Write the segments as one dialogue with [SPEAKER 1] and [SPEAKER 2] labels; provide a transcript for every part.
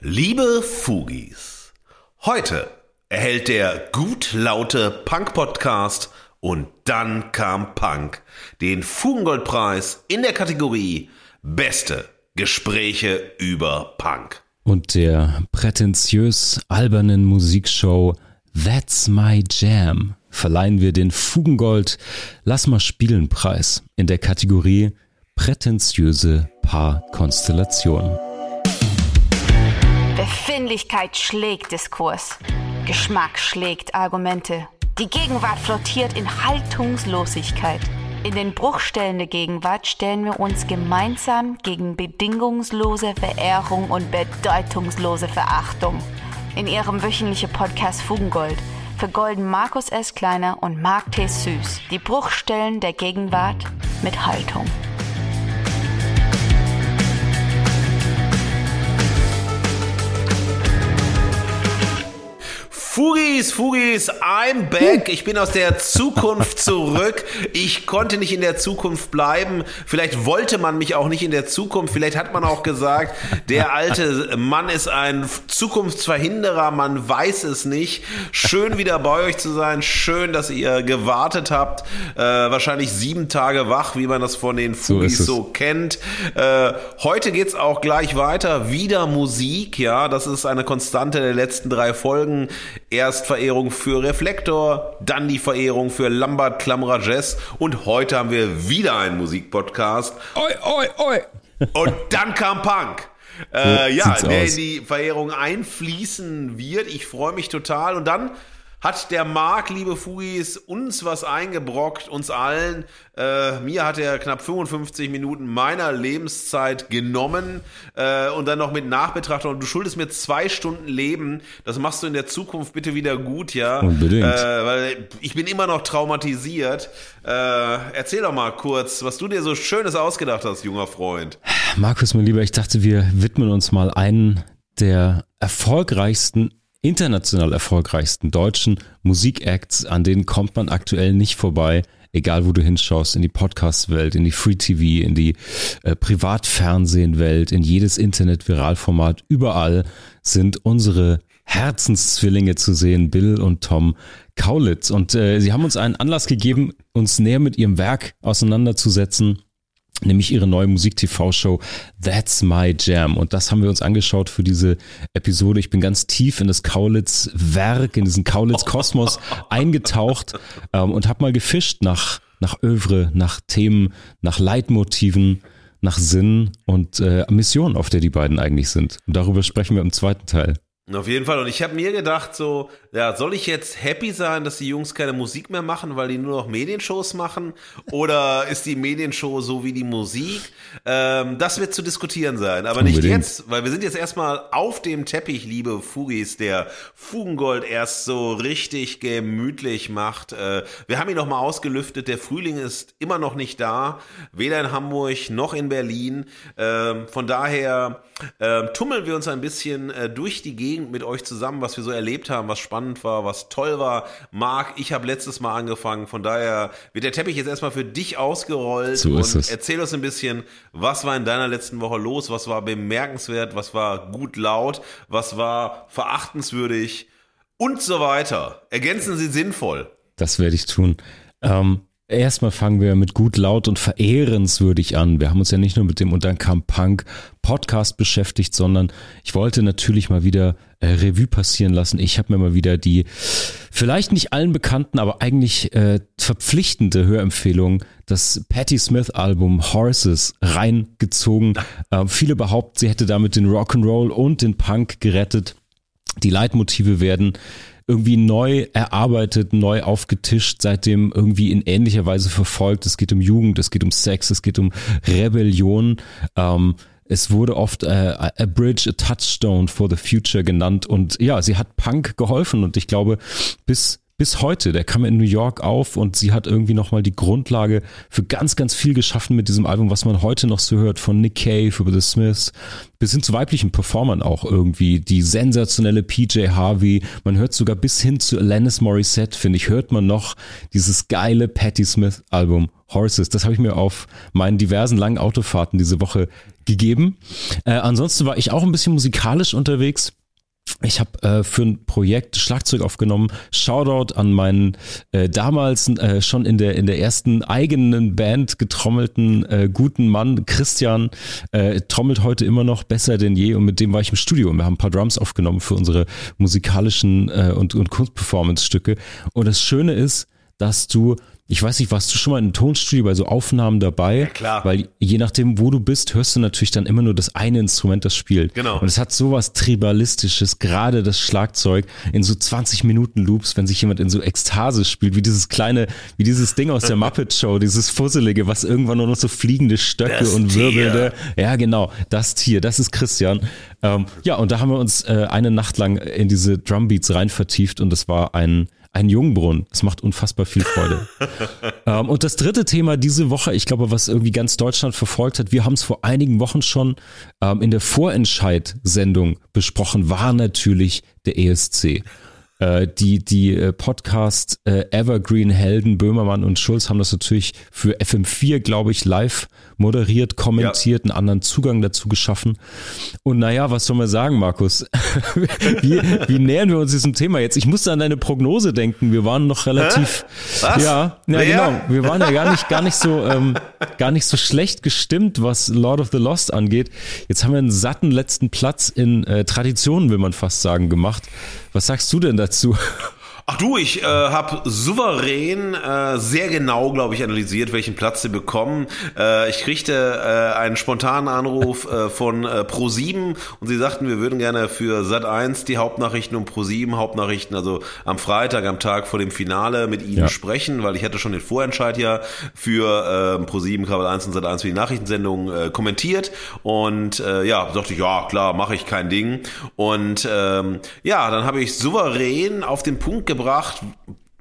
[SPEAKER 1] Liebe Fugis, heute erhält der gut laute Punk-Podcast und dann kam Punk den Fugengoldpreis in der Kategorie Beste Gespräche über Punk.
[SPEAKER 2] Und der prätentiös albernen Musikshow That's My Jam verleihen wir den Fugengold Lass mal spielen Preis in der Kategorie prätentiöse Paarkonstellation.
[SPEAKER 3] Befindlichkeit schlägt Diskurs. Geschmack schlägt Argumente. Die Gegenwart flottiert in Haltungslosigkeit. In den Bruchstellen der Gegenwart stellen wir uns gemeinsam gegen bedingungslose Verehrung und bedeutungslose Verachtung. In ihrem wöchentlichen Podcast Fugengold vergolden Markus S. Kleiner und Mark T. Süß die Bruchstellen der Gegenwart mit Haltung.
[SPEAKER 1] Fugis, Fugis, I'm back. Ich bin aus der Zukunft zurück. Ich konnte nicht in der Zukunft bleiben. Vielleicht wollte man mich auch nicht in der Zukunft. Vielleicht hat man auch gesagt, der alte Mann ist ein Zukunftsverhinderer. Man weiß es nicht. Schön wieder bei euch zu sein. Schön, dass ihr gewartet habt. Äh, wahrscheinlich sieben Tage wach, wie man das von den Fugis so, so kennt. Äh, heute geht's auch gleich weiter. Wieder Musik. Ja, das ist eine Konstante der letzten drei Folgen. Erst Verehrung für Reflektor, dann die Verehrung für Lambert Klammerer Jazz und heute haben wir wieder einen Musikpodcast.
[SPEAKER 2] Oi, oi, oi.
[SPEAKER 1] Und dann kam Punk. Äh, ja, der aus. in die Verehrung einfließen wird. Ich freue mich total. Und dann hat der Marc, liebe Fugis, uns was eingebrockt, uns allen. Äh, mir hat er knapp 55 Minuten meiner Lebenszeit genommen äh, und dann noch mit Nachbetrachtung. Du schuldest mir zwei Stunden Leben. Das machst du in der Zukunft bitte wieder gut, ja.
[SPEAKER 2] Unbedingt.
[SPEAKER 1] Äh, weil ich bin immer noch traumatisiert. Äh, erzähl doch mal kurz, was du dir so Schönes ausgedacht hast, junger Freund.
[SPEAKER 2] Markus, mein Lieber, ich dachte, wir widmen uns mal einen der erfolgreichsten international erfolgreichsten deutschen Musikacts, an denen kommt man aktuell nicht vorbei, egal wo du hinschaust, in die Podcast-Welt, in die Free-TV, in die äh, Privatfernsehen-Welt, in jedes Internet-Viralformat, überall sind unsere Herzenszwillinge zu sehen, Bill und Tom Kaulitz. Und äh, sie haben uns einen Anlass gegeben, uns näher mit ihrem Werk auseinanderzusetzen nämlich ihre neue Musik-TV-Show That's My Jam. Und das haben wir uns angeschaut für diese Episode. Ich bin ganz tief in das Kaulitz-Werk, in diesen Kaulitz-Kosmos eingetaucht ähm, und habe mal gefischt nach, nach Övre, nach Themen, nach Leitmotiven, nach Sinn und äh, Mission, auf der die beiden eigentlich sind. Und darüber sprechen wir im zweiten Teil.
[SPEAKER 1] Auf jeden Fall. Und ich habe mir gedacht, so, ja, soll ich jetzt happy sein, dass die Jungs keine Musik mehr machen, weil die nur noch Medienshows machen? Oder ist die Medienshow so wie die Musik? Ähm, das wird zu diskutieren sein. Aber Unbedingt. nicht jetzt, weil wir sind jetzt erstmal auf dem Teppich, liebe Fugis, der Fugengold erst so richtig gemütlich macht. Äh, wir haben ihn noch mal ausgelüftet. Der Frühling ist immer noch nicht da. Weder in Hamburg noch in Berlin. Ähm, von daher ähm, tummeln wir uns ein bisschen äh, durch die Gegend Gegend mit euch zusammen, was wir so erlebt haben, was spannend war, was toll war. Marc, ich habe letztes Mal angefangen, von daher wird der Teppich jetzt erstmal für dich ausgerollt
[SPEAKER 2] so und es.
[SPEAKER 1] erzähl uns ein bisschen, was war in deiner letzten Woche los, was war bemerkenswert, was war gut laut, was war verachtenswürdig und so weiter. Ergänzen Sie sinnvoll.
[SPEAKER 2] Das werde ich tun. Ähm, Erstmal fangen wir mit gut laut und verehrenswürdig an. Wir haben uns ja nicht nur mit dem Unterkam Punk Podcast beschäftigt, sondern ich wollte natürlich mal wieder äh, Revue passieren lassen. Ich habe mir mal wieder die vielleicht nicht allen bekannten, aber eigentlich äh, verpflichtende Hörempfehlung, das Patti Smith Album Horses reingezogen. Äh, viele behaupten, sie hätte damit den Rock'n'Roll und den Punk gerettet. Die Leitmotive werden irgendwie neu erarbeitet, neu aufgetischt, seitdem irgendwie in ähnlicher Weise verfolgt. Es geht um Jugend, es geht um Sex, es geht um Rebellion. Ähm, es wurde oft äh, a bridge, a touchstone for the future genannt und ja, sie hat Punk geholfen und ich glaube, bis bis heute. Der kam in New York auf und sie hat irgendwie nochmal die Grundlage für ganz, ganz viel geschaffen mit diesem Album, was man heute noch so hört, von Nick Cave über The Smiths bis hin zu weiblichen Performern auch irgendwie. Die sensationelle PJ Harvey, man hört sogar bis hin zu Alanis Morissette, finde ich, hört man noch dieses geile Patti Smith Album Horses. Das habe ich mir auf meinen diversen langen Autofahrten diese Woche gegeben. Äh, ansonsten war ich auch ein bisschen musikalisch unterwegs. Ich habe äh, für ein Projekt Schlagzeug aufgenommen. Shoutout an meinen äh, damals äh, schon in der in der ersten eigenen Band getrommelten äh, guten Mann Christian. Äh, trommelt heute immer noch besser denn je und mit dem war ich im Studio und wir haben ein paar Drums aufgenommen für unsere musikalischen äh, und und Kunstperformance-Stücke. Und das Schöne ist, dass du ich weiß nicht, warst du schon mal in einem Tonstudio bei so Aufnahmen dabei? Ja,
[SPEAKER 1] klar.
[SPEAKER 2] Weil je nachdem, wo du bist, hörst du natürlich dann immer nur das eine Instrument, das spielt.
[SPEAKER 1] Genau.
[SPEAKER 2] Und es hat sowas Tribalistisches, gerade das Schlagzeug in so 20 Minuten Loops, wenn sich jemand in so Ekstase spielt, wie dieses kleine, wie dieses Ding aus der Muppet Show, dieses Fusselige, was irgendwann nur noch so fliegende Stöcke
[SPEAKER 1] Das
[SPEAKER 2] und
[SPEAKER 1] Tier.
[SPEAKER 2] wirbelnde. Ja, genau. Das Tier, das ist Christian. Ähm, ja, und da haben wir uns äh, eine Nacht lang in diese Drumbeats rein vertieft und es war ein, ein Jungbrunnen. Es macht unfassbar viel Freude. ähm, und das dritte Thema diese Woche, ich glaube, was irgendwie ganz Deutschland verfolgt hat, wir haben es vor einigen Wochen schon ähm, in der Vorentscheid-Sendung besprochen, war natürlich der ESC. Äh, die die äh, Podcast äh, Evergreen Helden Böhmermann und Schulz haben das natürlich für FM4, glaube ich, live moderiert, kommentiert, einen anderen Zugang dazu geschaffen. Und naja, was soll man sagen, Markus? wie, wie nähern wir uns diesem Thema jetzt? Ich musste an deine Prognose denken. Wir waren noch relativ,
[SPEAKER 1] Was?
[SPEAKER 2] ja, ja genau. Wir waren ja gar nicht, gar nicht so, ähm, gar nicht so schlecht gestimmt, was Lord of the Lost angeht. Jetzt haben wir einen satten letzten Platz in äh, Traditionen, will man fast sagen, gemacht. Was sagst du denn dazu?
[SPEAKER 1] Ach du, ich äh, habe souverän äh, sehr genau, glaube ich, analysiert, welchen Platz sie bekommen. Äh, ich kriegte äh, einen spontanen Anruf äh, von äh, Pro7 und sie sagten, wir würden gerne für Sat1 die Hauptnachrichten und Pro7 Hauptnachrichten, also am Freitag, am Tag vor dem Finale mit Ihnen
[SPEAKER 2] Ja.
[SPEAKER 1] sprechen, weil ich hatte schon den Vorentscheid ja für äh, Pro7, Kabel 1 und Sat1 für die Nachrichtensendung äh, kommentiert und äh, ja, dachte ich, ja, klar, mache ich kein Ding. Und ähm, ja, dann habe ich souverän auf den Punkt gebracht, gebracht,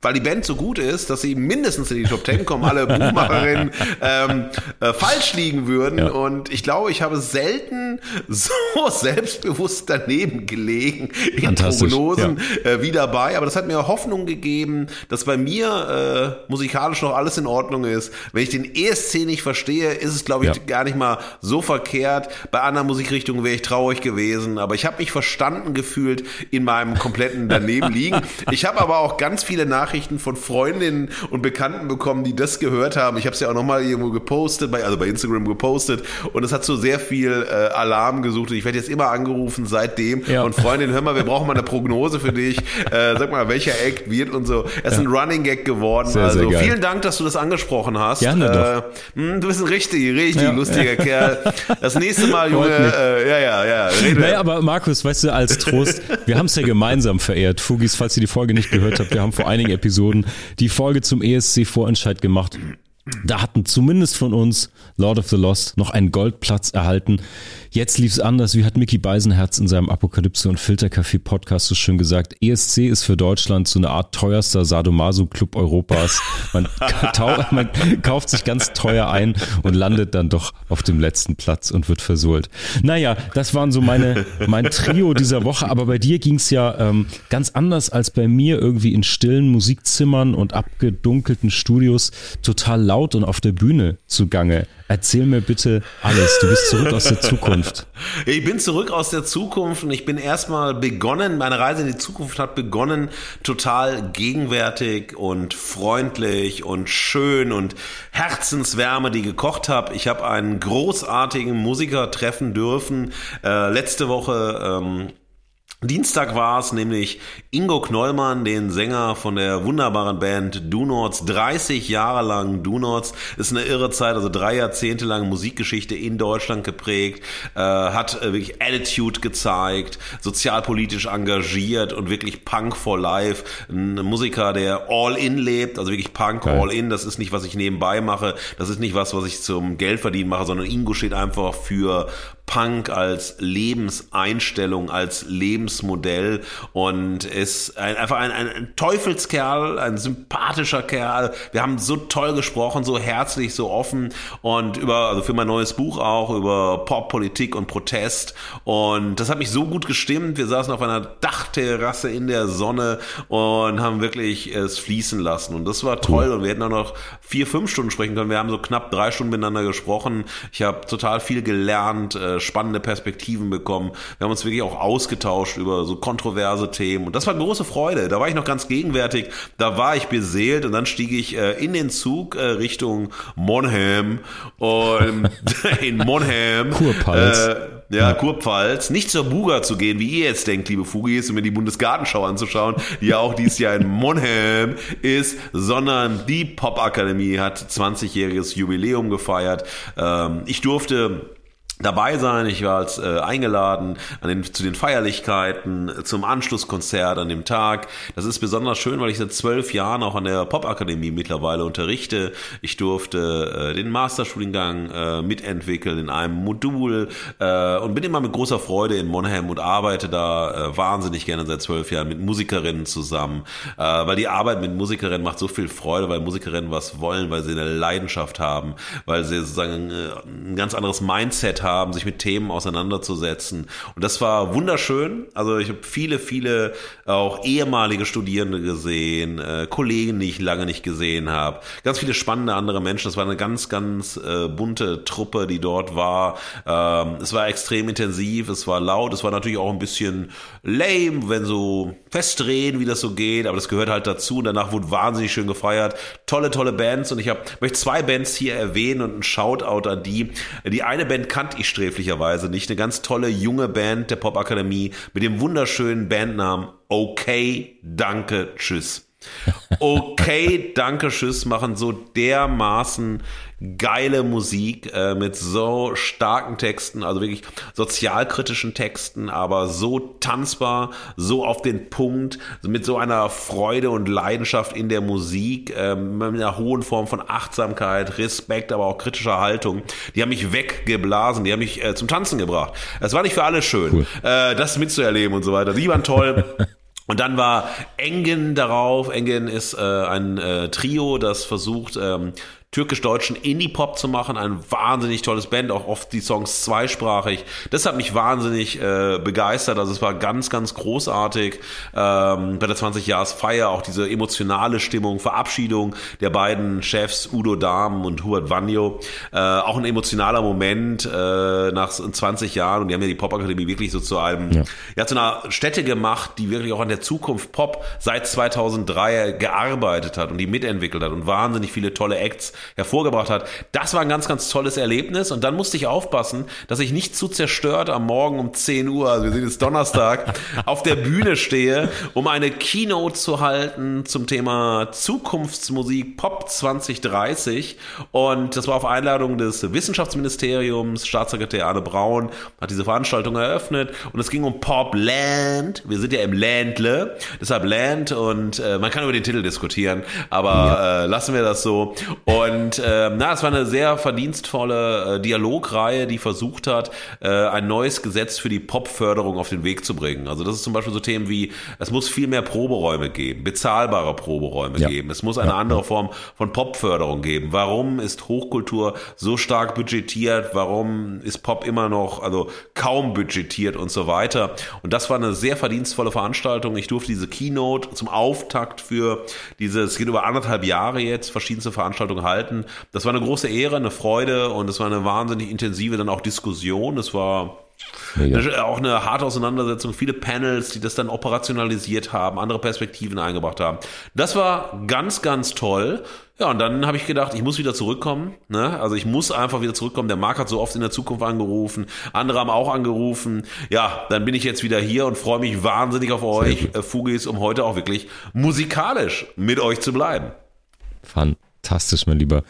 [SPEAKER 1] weil die Band so gut ist, dass sie mindestens in die Top Ten kommen, alle Buchmacherinnen ähm, äh, falsch liegen würden.
[SPEAKER 2] Ja.
[SPEAKER 1] Und ich glaube, ich habe selten so selbstbewusst daneben gelegen in Prognosen äh, wie dabei. Aber das hat mir Hoffnung gegeben, dass bei mir äh, musikalisch noch alles in Ordnung ist. Wenn ich den ESC nicht verstehe, ist es, glaube ich,
[SPEAKER 2] Ja.
[SPEAKER 1] gar nicht mal so verkehrt. Bei anderen Musikrichtungen wäre ich traurig gewesen. Aber ich habe mich verstanden gefühlt in meinem kompletten Daneben liegen. Ich habe aber auch ganz viele Nachrichten von Freundinnen und Bekannten bekommen, die das gehört haben. Ich habe es ja auch nochmal irgendwo gepostet, bei, also bei Instagram gepostet. Und es hat so sehr viel äh, Alarm gesucht. Ich werde jetzt immer angerufen seitdem.
[SPEAKER 2] Ja.
[SPEAKER 1] Und Freundin, hör mal, wir brauchen mal eine Prognose für dich. Äh, sag mal, welcher Act wird und so. Es ist ein Running Gag geworden.
[SPEAKER 2] Sehr,
[SPEAKER 1] also
[SPEAKER 2] sehr geil.
[SPEAKER 1] vielen Dank, dass du das angesprochen hast.
[SPEAKER 2] Gerne
[SPEAKER 1] äh, mh, du bist ein richtig, richtig
[SPEAKER 2] Ja.
[SPEAKER 1] lustiger Kerl. Das nächste Mal, Junge, äh, ja, ja, ja. Rede.
[SPEAKER 2] Naja, aber Markus, weißt du, als Trost, wir haben es ja gemeinsam verehrt. Fugis, falls ihr die Folge nicht gehört habt, wir haben vor einigen Episoden die Folge zum ESC-Vorentscheid gemacht. Da hatten zumindest von uns Lord of the Lost noch einen Goldplatz erhalten. Jetzt lief es anders. Wie hat Mickey Beisenherz in seinem Apokalypse und Filtercafé Podcast so schön gesagt? ESC ist für Deutschland so eine Art teuerster Sadomaso-Club Europas. Man, man kauft sich ganz teuer ein und landet dann doch auf dem letzten Platz und wird versohlt. Naja, das waren so meine, mein Trio dieser Woche. Aber bei dir ging es ja ähm, ganz anders als bei mir irgendwie in stillen Musikzimmern und abgedunkelten Studios total laut und auf der Bühne zugange. Erzähl mir bitte alles. Du bist zurück aus der Zukunft.
[SPEAKER 1] Ich bin zurück aus der Zukunft und ich bin erstmal begonnen, meine Reise in die Zukunft hat begonnen, total gegenwärtig und freundlich und schön und Herzenswärme, die gekocht habe. Ich habe einen großartigen Musiker treffen dürfen. Äh, letzte Woche ähm, Dienstag war es nämlich Ingo Knollmann, den Sänger von der wunderbaren Band Do Nots, 30 Jahre lang Do Nots, ist eine irre Zeit, also drei Jahrzehnte lang Musikgeschichte in Deutschland geprägt, äh, hat äh, wirklich Attitude gezeigt, sozialpolitisch engagiert und wirklich Punk for Life, ein Musiker, der all in lebt, also wirklich Punk
[SPEAKER 2] Geil.
[SPEAKER 1] all in, das ist nicht, was ich nebenbei mache, das ist nicht was, was ich zum Geldverdienen mache, sondern Ingo steht einfach für Punk als Lebenseinstellung, als Lebensmodell und ist ein, einfach ein, ein Teufelskerl, ein sympathischer Kerl. Wir haben so toll gesprochen, so herzlich, so offen und über, also für mein neues Buch auch, über Pop, Politik und Protest. Und das hat mich so gut gestimmt. Wir saßen auf einer Dachterrasse in der Sonne und haben wirklich es fließen lassen. Und das war toll. Und wir hätten auch noch vier, fünf Stunden sprechen können. Wir haben so knapp drei Stunden miteinander gesprochen. Ich habe total viel gelernt, äh, spannende Perspektiven bekommen. Wir haben uns wirklich auch ausgetauscht über so kontroverse Themen. Und das war eine große Freude. Da war ich noch ganz gegenwärtig. Da war ich beseelt und dann stieg ich äh, in den Zug äh, Richtung Monheim und in Monheim.
[SPEAKER 2] Kurpals.
[SPEAKER 1] Äh, ja, Kurpfalz, nicht zur Buga zu gehen, wie ihr jetzt denkt, liebe Fugis, um mir die Bundesgartenschau anzuschauen, die ja auch dieses Jahr in Monheim ist, sondern die Popakademie hat 20-jähriges Jubiläum gefeiert. Ähm, ich durfte dabei sein. Ich war als äh, eingeladen an den, zu den Feierlichkeiten, zum Anschlusskonzert an dem Tag. Das ist besonders schön, weil ich seit zwölf Jahren auch an der Popakademie mittlerweile unterrichte. Ich durfte äh, den Masterstudiengang äh, mitentwickeln in einem Modul äh, und bin immer mit großer Freude in Monheim und arbeite da äh, wahnsinnig gerne seit zwölf Jahren mit Musikerinnen zusammen, äh, weil die Arbeit mit Musikerinnen macht so viel Freude, weil Musikerinnen was wollen, weil sie eine Leidenschaft haben, weil sie sozusagen äh, ein ganz anderes Mindset haben, sich mit Themen auseinanderzusetzen. Und das war wunderschön. Also ich habe viele, viele auch ehemalige Studierende gesehen, äh, Kollegen, die ich lange nicht gesehen habe, ganz viele spannende andere Menschen. Das war eine ganz, ganz äh, bunte Truppe, die dort war. Ähm, es war extrem intensiv, es war laut, es war natürlich auch ein bisschen lame, wenn so festdrehen, wie das so geht, aber das gehört halt dazu. Und danach wurde wahnsinnig schön gefeiert. Tolle, tolle Bands und ich hab, möchte zwei Bands hier erwähnen und ein Shoutout an die. Die eine Band kannte ich sträflicherweise nicht. Eine ganz tolle junge Band der Popakademie mit dem wunderschönen Bandnamen Okay, danke, tschüss. Okay, danke, tschüss machen so dermaßen geile Musik äh, mit so starken Texten, also wirklich sozialkritischen Texten, aber so tanzbar, so auf den Punkt, mit so einer Freude und Leidenschaft in der Musik, äh, mit einer hohen Form von Achtsamkeit, Respekt, aber auch kritischer Haltung. Die haben mich weggeblasen, die haben mich äh, zum Tanzen gebracht. Es war nicht für alle schön, cool. äh, das mitzuerleben und so weiter. Die waren toll. Und dann war Engen darauf. Engen ist äh, ein äh, Trio, das versucht, ähm, türkisch-deutschen Indie-Pop zu machen. Ein wahnsinnig tolles Band, auch oft die Songs zweisprachig. Das hat mich wahnsinnig äh, begeistert. Also es war ganz, ganz großartig. Ähm, bei der 20-Jahres-Feier auch diese emotionale Stimmung, Verabschiedung der beiden Chefs Udo Dahm und Hubert Vanjo. Äh, auch ein emotionaler Moment äh, nach 20 Jahren. Und die haben ja die Popakademie wirklich so zu einem, ja. ja, zu einer Stätte gemacht, die wirklich auch an der Zukunft Pop seit 2003 gearbeitet hat und die mitentwickelt hat und wahnsinnig viele tolle Acts hervorgebracht hat. Das war ein ganz, ganz tolles Erlebnis und dann musste ich aufpassen, dass ich nicht zu zerstört am Morgen um 10 Uhr, also wir sind jetzt Donnerstag, auf der Bühne stehe, um eine Keynote zu halten zum Thema Zukunftsmusik Pop 2030 und das war auf Einladung des Wissenschaftsministeriums, Staatssekretär Arne Braun hat diese Veranstaltung eröffnet und es ging um Pop Land. Wir sind ja im Ländle, deshalb Land und äh, man kann über den Titel diskutieren, aber ja. äh, lassen wir das so. Und und äh, na, es war eine sehr verdienstvolle äh, Dialogreihe, die versucht hat, äh, ein neues Gesetz für die Popförderung auf den Weg zu bringen. Also das ist zum Beispiel so Themen wie, es muss viel mehr Proberäume geben, bezahlbare Proberäume ja. geben. Es muss eine ja. andere Form von Popförderung geben. Warum ist Hochkultur so stark budgetiert? Warum ist Pop immer noch, also kaum budgetiert und so weiter? Und das war eine sehr verdienstvolle Veranstaltung. Ich durfte diese Keynote zum Auftakt für diese, es geht über anderthalb Jahre jetzt, verschiedenste Veranstaltungen halten gehalten. Das war eine große Ehre, eine Freude und es war eine wahnsinnig intensive dann auch Diskussion. Es war Mega. Auch eine harte Auseinandersetzung, viele Panels, die das dann operationalisiert haben, andere Perspektiven eingebracht haben. Das war ganz, ganz toll. Ja, und dann habe ich gedacht, ich muss wieder zurückkommen. Ne? Also ich muss einfach wieder zurückkommen. Der Marc hat so oft in der Zukunft angerufen, andere haben auch angerufen. Ja, dann bin ich jetzt wieder hier und freue mich wahnsinnig auf euch, äh, Fugis, um heute auch wirklich musikalisch mit euch zu bleiben.
[SPEAKER 2] Fun. Fantastisch, mein Lieber.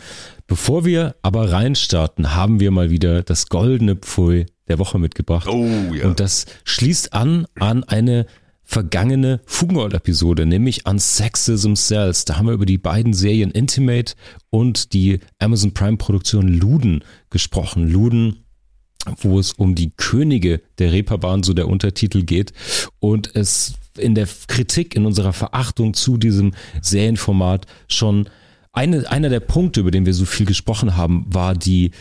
[SPEAKER 2] Bevor wir aber reinstarten, haben wir mal wieder das goldene Pfui der Woche mitgebracht. Oh, ja. Und das schließt an an eine vergangene Fugengold-Episode, nämlich an Sexism Cells. Da haben wir über die beiden Serien Intimate und die Amazon Prime-Produktion Luden gesprochen. Luden wo es um die Könige der Reeperbahn, so der Untertitel geht, und es in der Kritik, in unserer Verachtung zu diesem Serienformat schon eine, einer der Punkte, über den wir so viel gesprochen haben, war die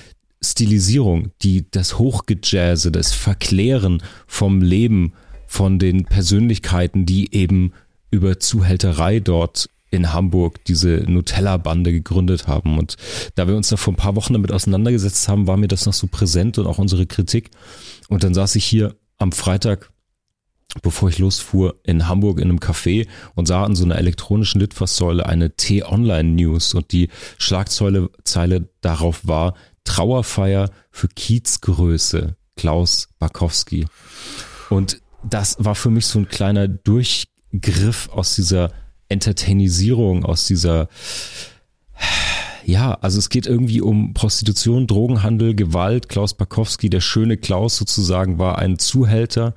[SPEAKER 2] Stilisierung, die, das Hochgejazze, das Verklären vom Leben, von den Persönlichkeiten, die eben über Zuhälterei dort in Hamburg diese Nutella-Bande gegründet haben. Und da wir uns da vor ein paar Wochen damit auseinandergesetzt haben, war mir das noch so präsent und auch unsere Kritik. Und dann saß ich hier am Freitag bevor ich losfuhr, in Hamburg in einem Café und sah an so einer elektronischen Litfaßsäule eine T-Online-News und die Schlagzeile Zeile darauf war Trauerfeier für Kiezgröße Klaus Barkowski. Und das war für mich so ein kleiner Durchgriff aus dieser Entertainisierung, aus dieser ja, also es geht irgendwie um Prostitution, Drogenhandel, Gewalt. Klaus Barkowski, der schöne Klaus sozusagen, war ein Zuhälter,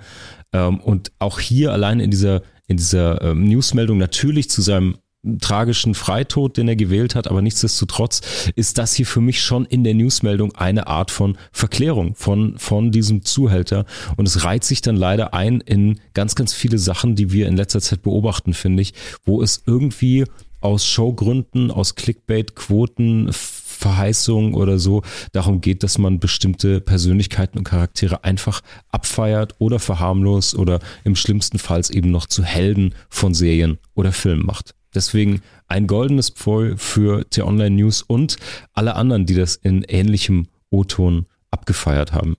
[SPEAKER 2] und auch hier allein in dieser, in dieser ähm, Newsmeldung natürlich zu seinem tragischen Freitod, den er gewählt hat, aber nichtsdestotrotz ist das hier für mich schon in der Newsmeldung eine Art von Verklärung von, von diesem Zuhälter. Und es reiht sich dann leider ein in ganz, ganz viele Sachen, die wir in letzter Zeit beobachten, finde ich, wo es irgendwie aus Showgründen, aus Clickbait-Quoten, Verheißung oder so darum geht, dass man bestimmte Persönlichkeiten und Charaktere einfach abfeiert oder verharmlost oder im schlimmsten Fall eben noch zu Helden von Serien oder Filmen macht. Deswegen ein goldenes Pfeil für T-Online News und alle anderen, die das in ähnlichem O-Ton abgefeiert haben.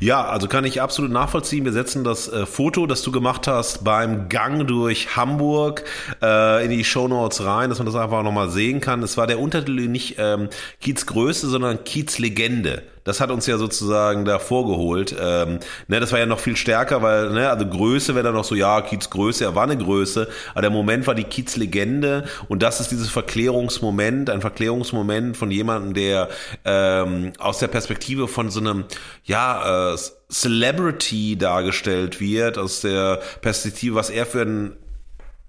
[SPEAKER 1] Ja, also kann ich absolut nachvollziehen. Wir setzen das äh, Foto, das du gemacht hast beim Gang durch Hamburg äh, in die Show Notes rein, dass man das einfach nochmal sehen kann. Es war der Untertitel nicht ähm, Kiez Größe, sondern Kiez Legende das hat uns ja sozusagen da vorgeholt. Ähm, ne, das war ja noch viel stärker, weil, ne, also Größe wäre dann noch so, ja, Kiez Größe, er war eine Größe, aber der Moment war die Kiez Legende und das ist dieses Verklärungsmoment, ein Verklärungsmoment von jemandem, der ähm, aus der Perspektive von so einem, ja, äh, Celebrity dargestellt wird, aus der Perspektive, was er für ein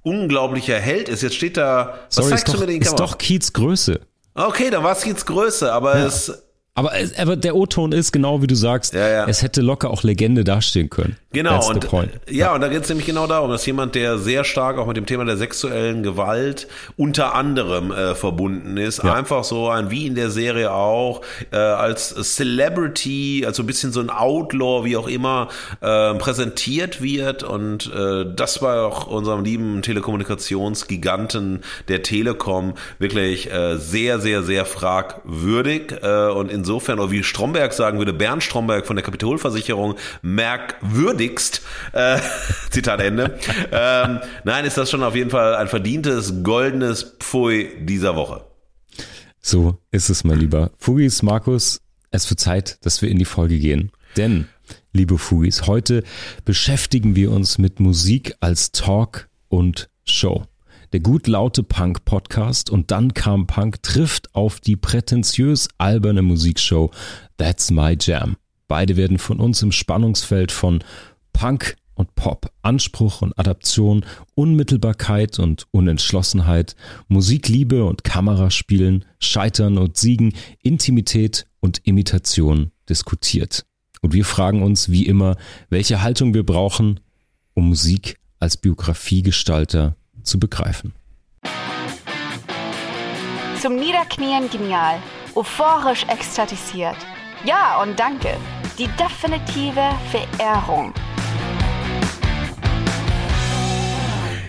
[SPEAKER 1] unglaublicher Held ist. Jetzt steht da,
[SPEAKER 2] was Sorry, zeigst du mir den Ist doch Kiez Größe.
[SPEAKER 1] Okay, dann war es Kiez Größe, aber ja. es
[SPEAKER 2] aber, aber der O-Ton ist genau wie du sagst, ja, ja. es hätte locker auch Legende dastehen können.
[SPEAKER 1] Genau, und, ja, ja, und da geht es nämlich genau darum, dass jemand, der sehr stark auch mit dem Thema der sexuellen Gewalt unter anderem äh, verbunden ist, ja. einfach so ein, wie in der Serie auch, äh, als Celebrity, also ein bisschen so ein Outlaw, wie auch immer, äh, präsentiert wird. Und äh, das war auch unserem lieben Telekommunikationsgiganten der Telekom wirklich äh, sehr, sehr, sehr fragwürdig. Äh, und insofern, oder wie Stromberg sagen würde, Bernd Stromberg von der Kapitolversicherung, merkwürdig würdigst. Äh, Zitat Ende. ähm, nein, ist das schon auf jeden Fall ein verdientes goldenes Pfui dieser Woche.
[SPEAKER 2] So ist es, mein Lieber. Fugis, Markus, es wird Zeit, dass wir in die Folge gehen. Denn, liebe Fugis, heute beschäftigen wir uns mit Musik als Talk und Show. Der gut laute Punk-Podcast und dann kam Punk trifft auf die prätentiös alberne Musikshow That's My Jam. Beide werden von uns im Spannungsfeld von Punk und Pop, Anspruch und Adaption, Unmittelbarkeit und Unentschlossenheit, Musikliebe und Kameraspielen, Scheitern und Siegen, Intimität und Imitation diskutiert. Und wir fragen uns wie immer, welche Haltung wir brauchen, um Musik als Biografiegestalter zu begreifen.
[SPEAKER 3] Zum Niederknien genial, euphorisch ekstatisiert. Ja und danke. Die definitive Verehrung.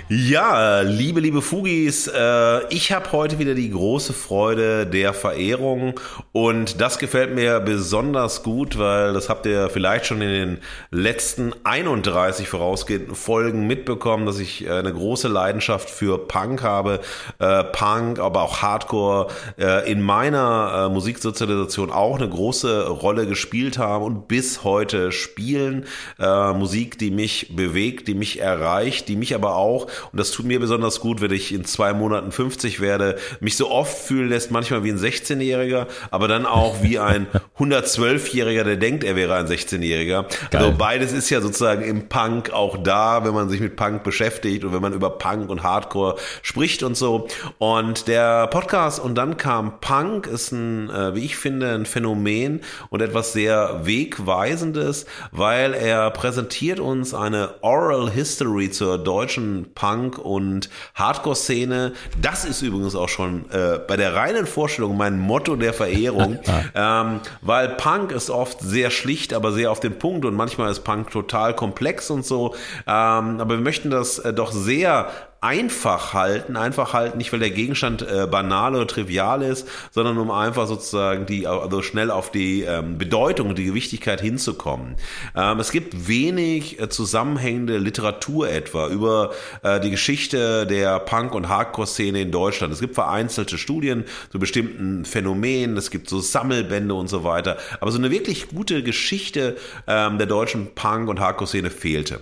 [SPEAKER 1] Ja, liebe, liebe Fugis, äh, ich habe heute wieder die große Freude der Verehrung und das gefällt mir besonders gut, weil das habt ihr vielleicht schon in den letzten 31 vorausgehenden Folgen mitbekommen, dass ich eine große Leidenschaft für Punk habe, äh, Punk, aber auch Hardcore äh, in meiner Musiksozialisation auch eine große Rolle gespielt haben und bis heute spielen. Musik, die mich bewegt, die mich erreicht, die mich aber auch und das tut mir besonders gut, wenn ich in zwei Monaten 50 werde, mich so oft fühlen lässt, manchmal wie ein 16-Jähriger, aber dann auch wie ein 112-Jähriger, der denkt, er wäre ein 16-Jähriger. Also beides ist ja sozusagen im Punk auch da, wenn man sich mit Punk beschäftigt und wenn man über Punk und Hardcore spricht und so. Und der Podcast und dann kam Punk ist ein, äh, wie ich finde, ein Phänomen und etwas sehr wegweisendes, weil er präsentiert uns eine Oral History zur deutschen Punk- und Hardcore-Szene. Das ist übrigens auch schon äh, bei der reinen Vorstellung mein Motto der Verehrung, ähm, weil Punk ist oft sehr schlicht, aber sehr auf den Punkt und manchmal ist Punk total komplex und so. Ähm, aber wir möchten das äh, doch sehr einfach halten, einfach halten, nicht weil der Gegenstand äh, banal oder trivial ist, sondern um einfach sozusagen die, also schnell auf die ähm, Bedeutung und die Gewichtigkeit hinzukommen. Ähm, es gibt wenig äh, zusammenhängende Literatur etwa über äh, die Geschichte der Punk- und Hardcore-Szene in Deutschland. Es gibt vereinzelte Studien zu bestimmten Phänomenen, es gibt so Sammelbände und so weiter, aber so eine wirklich gute Geschichte ähm, der deutschen Punk- und Hardcore-Szene fehlte.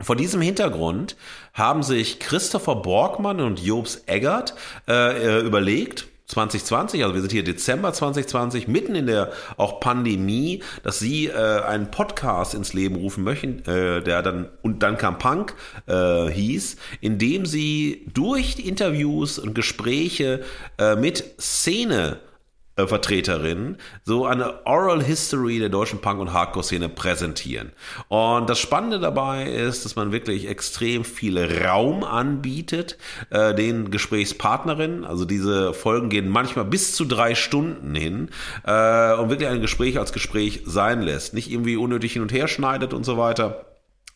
[SPEAKER 1] Vor diesem Hintergrund haben sich Christopher Borgmann und Jobs Eggert äh, äh überlegt, 2020, also wir sind hier Dezember 2020, mitten in der auch Pandemie, dass sie äh, einen Podcast ins Leben rufen möchten, äh, der dann und dann kam Punk äh, hieß, in dem sie durch Interviews und Gespräche äh, mit Szene äh, Vertreterinnen so eine Oral History der deutschen Punk- und Hardcore-Szene präsentieren. Und das Spannende dabei ist, dass man wirklich extrem viel Raum anbietet äh, den Gesprächspartnerinnen. Also diese Folgen gehen manchmal bis zu drei Stunden hin äh, und wirklich ein Gespräch als Gespräch sein lässt. Nicht irgendwie unnötig hin und her schneidet und so weiter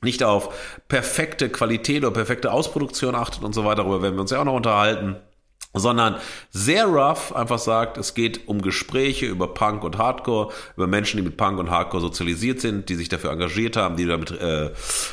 [SPEAKER 1] nicht auf perfekte Qualität oder perfekte Ausproduktion achtet und so weiter. Darüber werden wir uns ja auch noch unterhalten sondern sehr rough einfach sagt, es geht um Gespräche über Punk und Hardcore, über Menschen, die mit Punk und Hardcore sozialisiert sind, die sich dafür engagiert haben, die damit äh,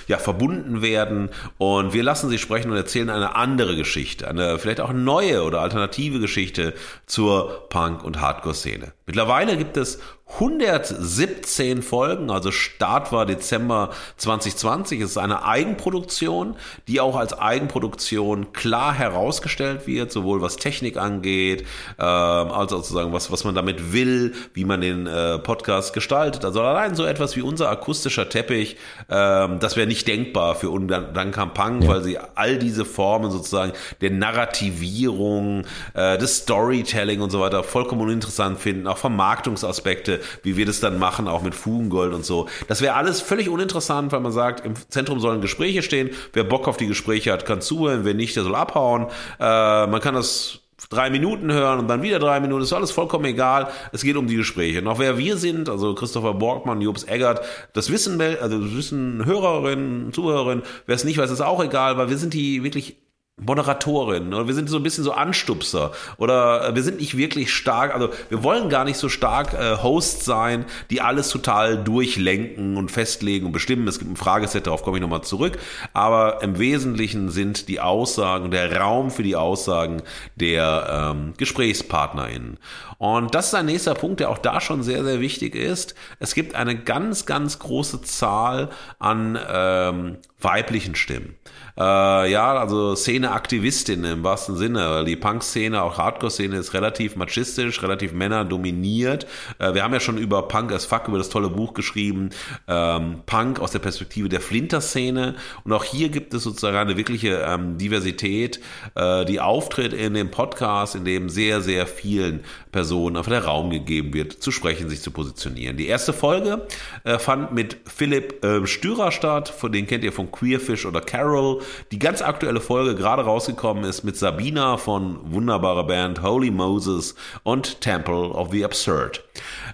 [SPEAKER 1] ja verbunden werden und wir lassen sie sprechen und erzählen eine andere Geschichte, eine vielleicht auch neue oder alternative Geschichte zur Punk und Hardcore Szene. Mittlerweile gibt es 117 Folgen, also Start war Dezember 2020. Es ist eine Eigenproduktion, die auch als Eigenproduktion klar herausgestellt wird, sowohl was Technik angeht, äh, als auch sozusagen was, was man damit will, wie man den äh, Podcast gestaltet. Also allein so etwas wie unser akustischer Teppich, äh, das wäre nicht denkbar für Undankam Punk, ja. weil sie all diese Formen sozusagen der Narrativierung, äh, des Storytelling und so weiter vollkommen uninteressant finden, auch Vermarktungsaspekte wie wir das dann machen, auch mit Fugengold und so. Das wäre alles völlig uninteressant, weil man sagt, im Zentrum sollen Gespräche stehen. Wer Bock auf die Gespräche hat, kann zuhören. Wer nicht, der soll abhauen. Äh, man kann das drei Minuten hören und dann wieder drei Minuten, ist alles vollkommen egal. Es geht um die Gespräche. Noch wer wir sind, also Christopher Borgmann, Jobs Eggert, das wissen, also das wissen Hörerinnen, Zuhörerinnen. Wer es nicht weiß, ist auch egal, weil wir sind die wirklich Moderatorin oder wir sind so ein bisschen so Anstupser oder wir sind nicht wirklich stark, also wir wollen gar nicht so stark äh, Host sein, die alles total durchlenken und festlegen und bestimmen. Es gibt ein Frageset, darauf komme ich nochmal zurück, aber im Wesentlichen sind die Aussagen, der Raum für die Aussagen der ähm, GesprächspartnerInnen. Und das ist ein nächster Punkt, der auch da schon sehr, sehr wichtig ist. Es gibt eine ganz, ganz große Zahl an ähm, weiblichen Stimmen. Äh, ja, also Szene-Aktivistin im wahrsten Sinne, die Punk-Szene, auch Hardcore-Szene ist relativ machistisch, relativ männerdominiert. Äh, wir haben ja schon über Punk as Fuck, über das tolle Buch geschrieben, ähm, Punk aus der Perspektive der Flinter-Szene. Und auch hier gibt es sozusagen eine wirkliche ähm, Diversität, äh, die auftritt in dem Podcast, in dem sehr, sehr vielen Personen einfach der Raum gegeben wird, zu sprechen, sich zu positionieren. Die erste Folge äh, fand mit Philipp äh, Stürer statt, von den kennt ihr von Queerfish oder Carol. Die ganz aktuelle Folge gerade rausgekommen ist mit Sabina von wunderbarer Band Holy Moses und Temple of the Absurd.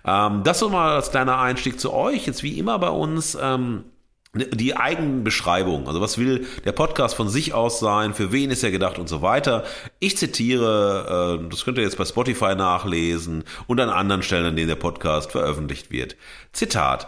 [SPEAKER 1] Ähm, das so mal als kleiner Einstieg zu euch. Jetzt wie immer bei uns. Ähm, die Eigenbeschreibung, also was will der Podcast von sich aus sein, für wen ist er gedacht und so weiter. Ich zitiere, äh, das könnt ihr jetzt bei Spotify nachlesen und an anderen Stellen, an denen der Podcast veröffentlicht wird. Zitat.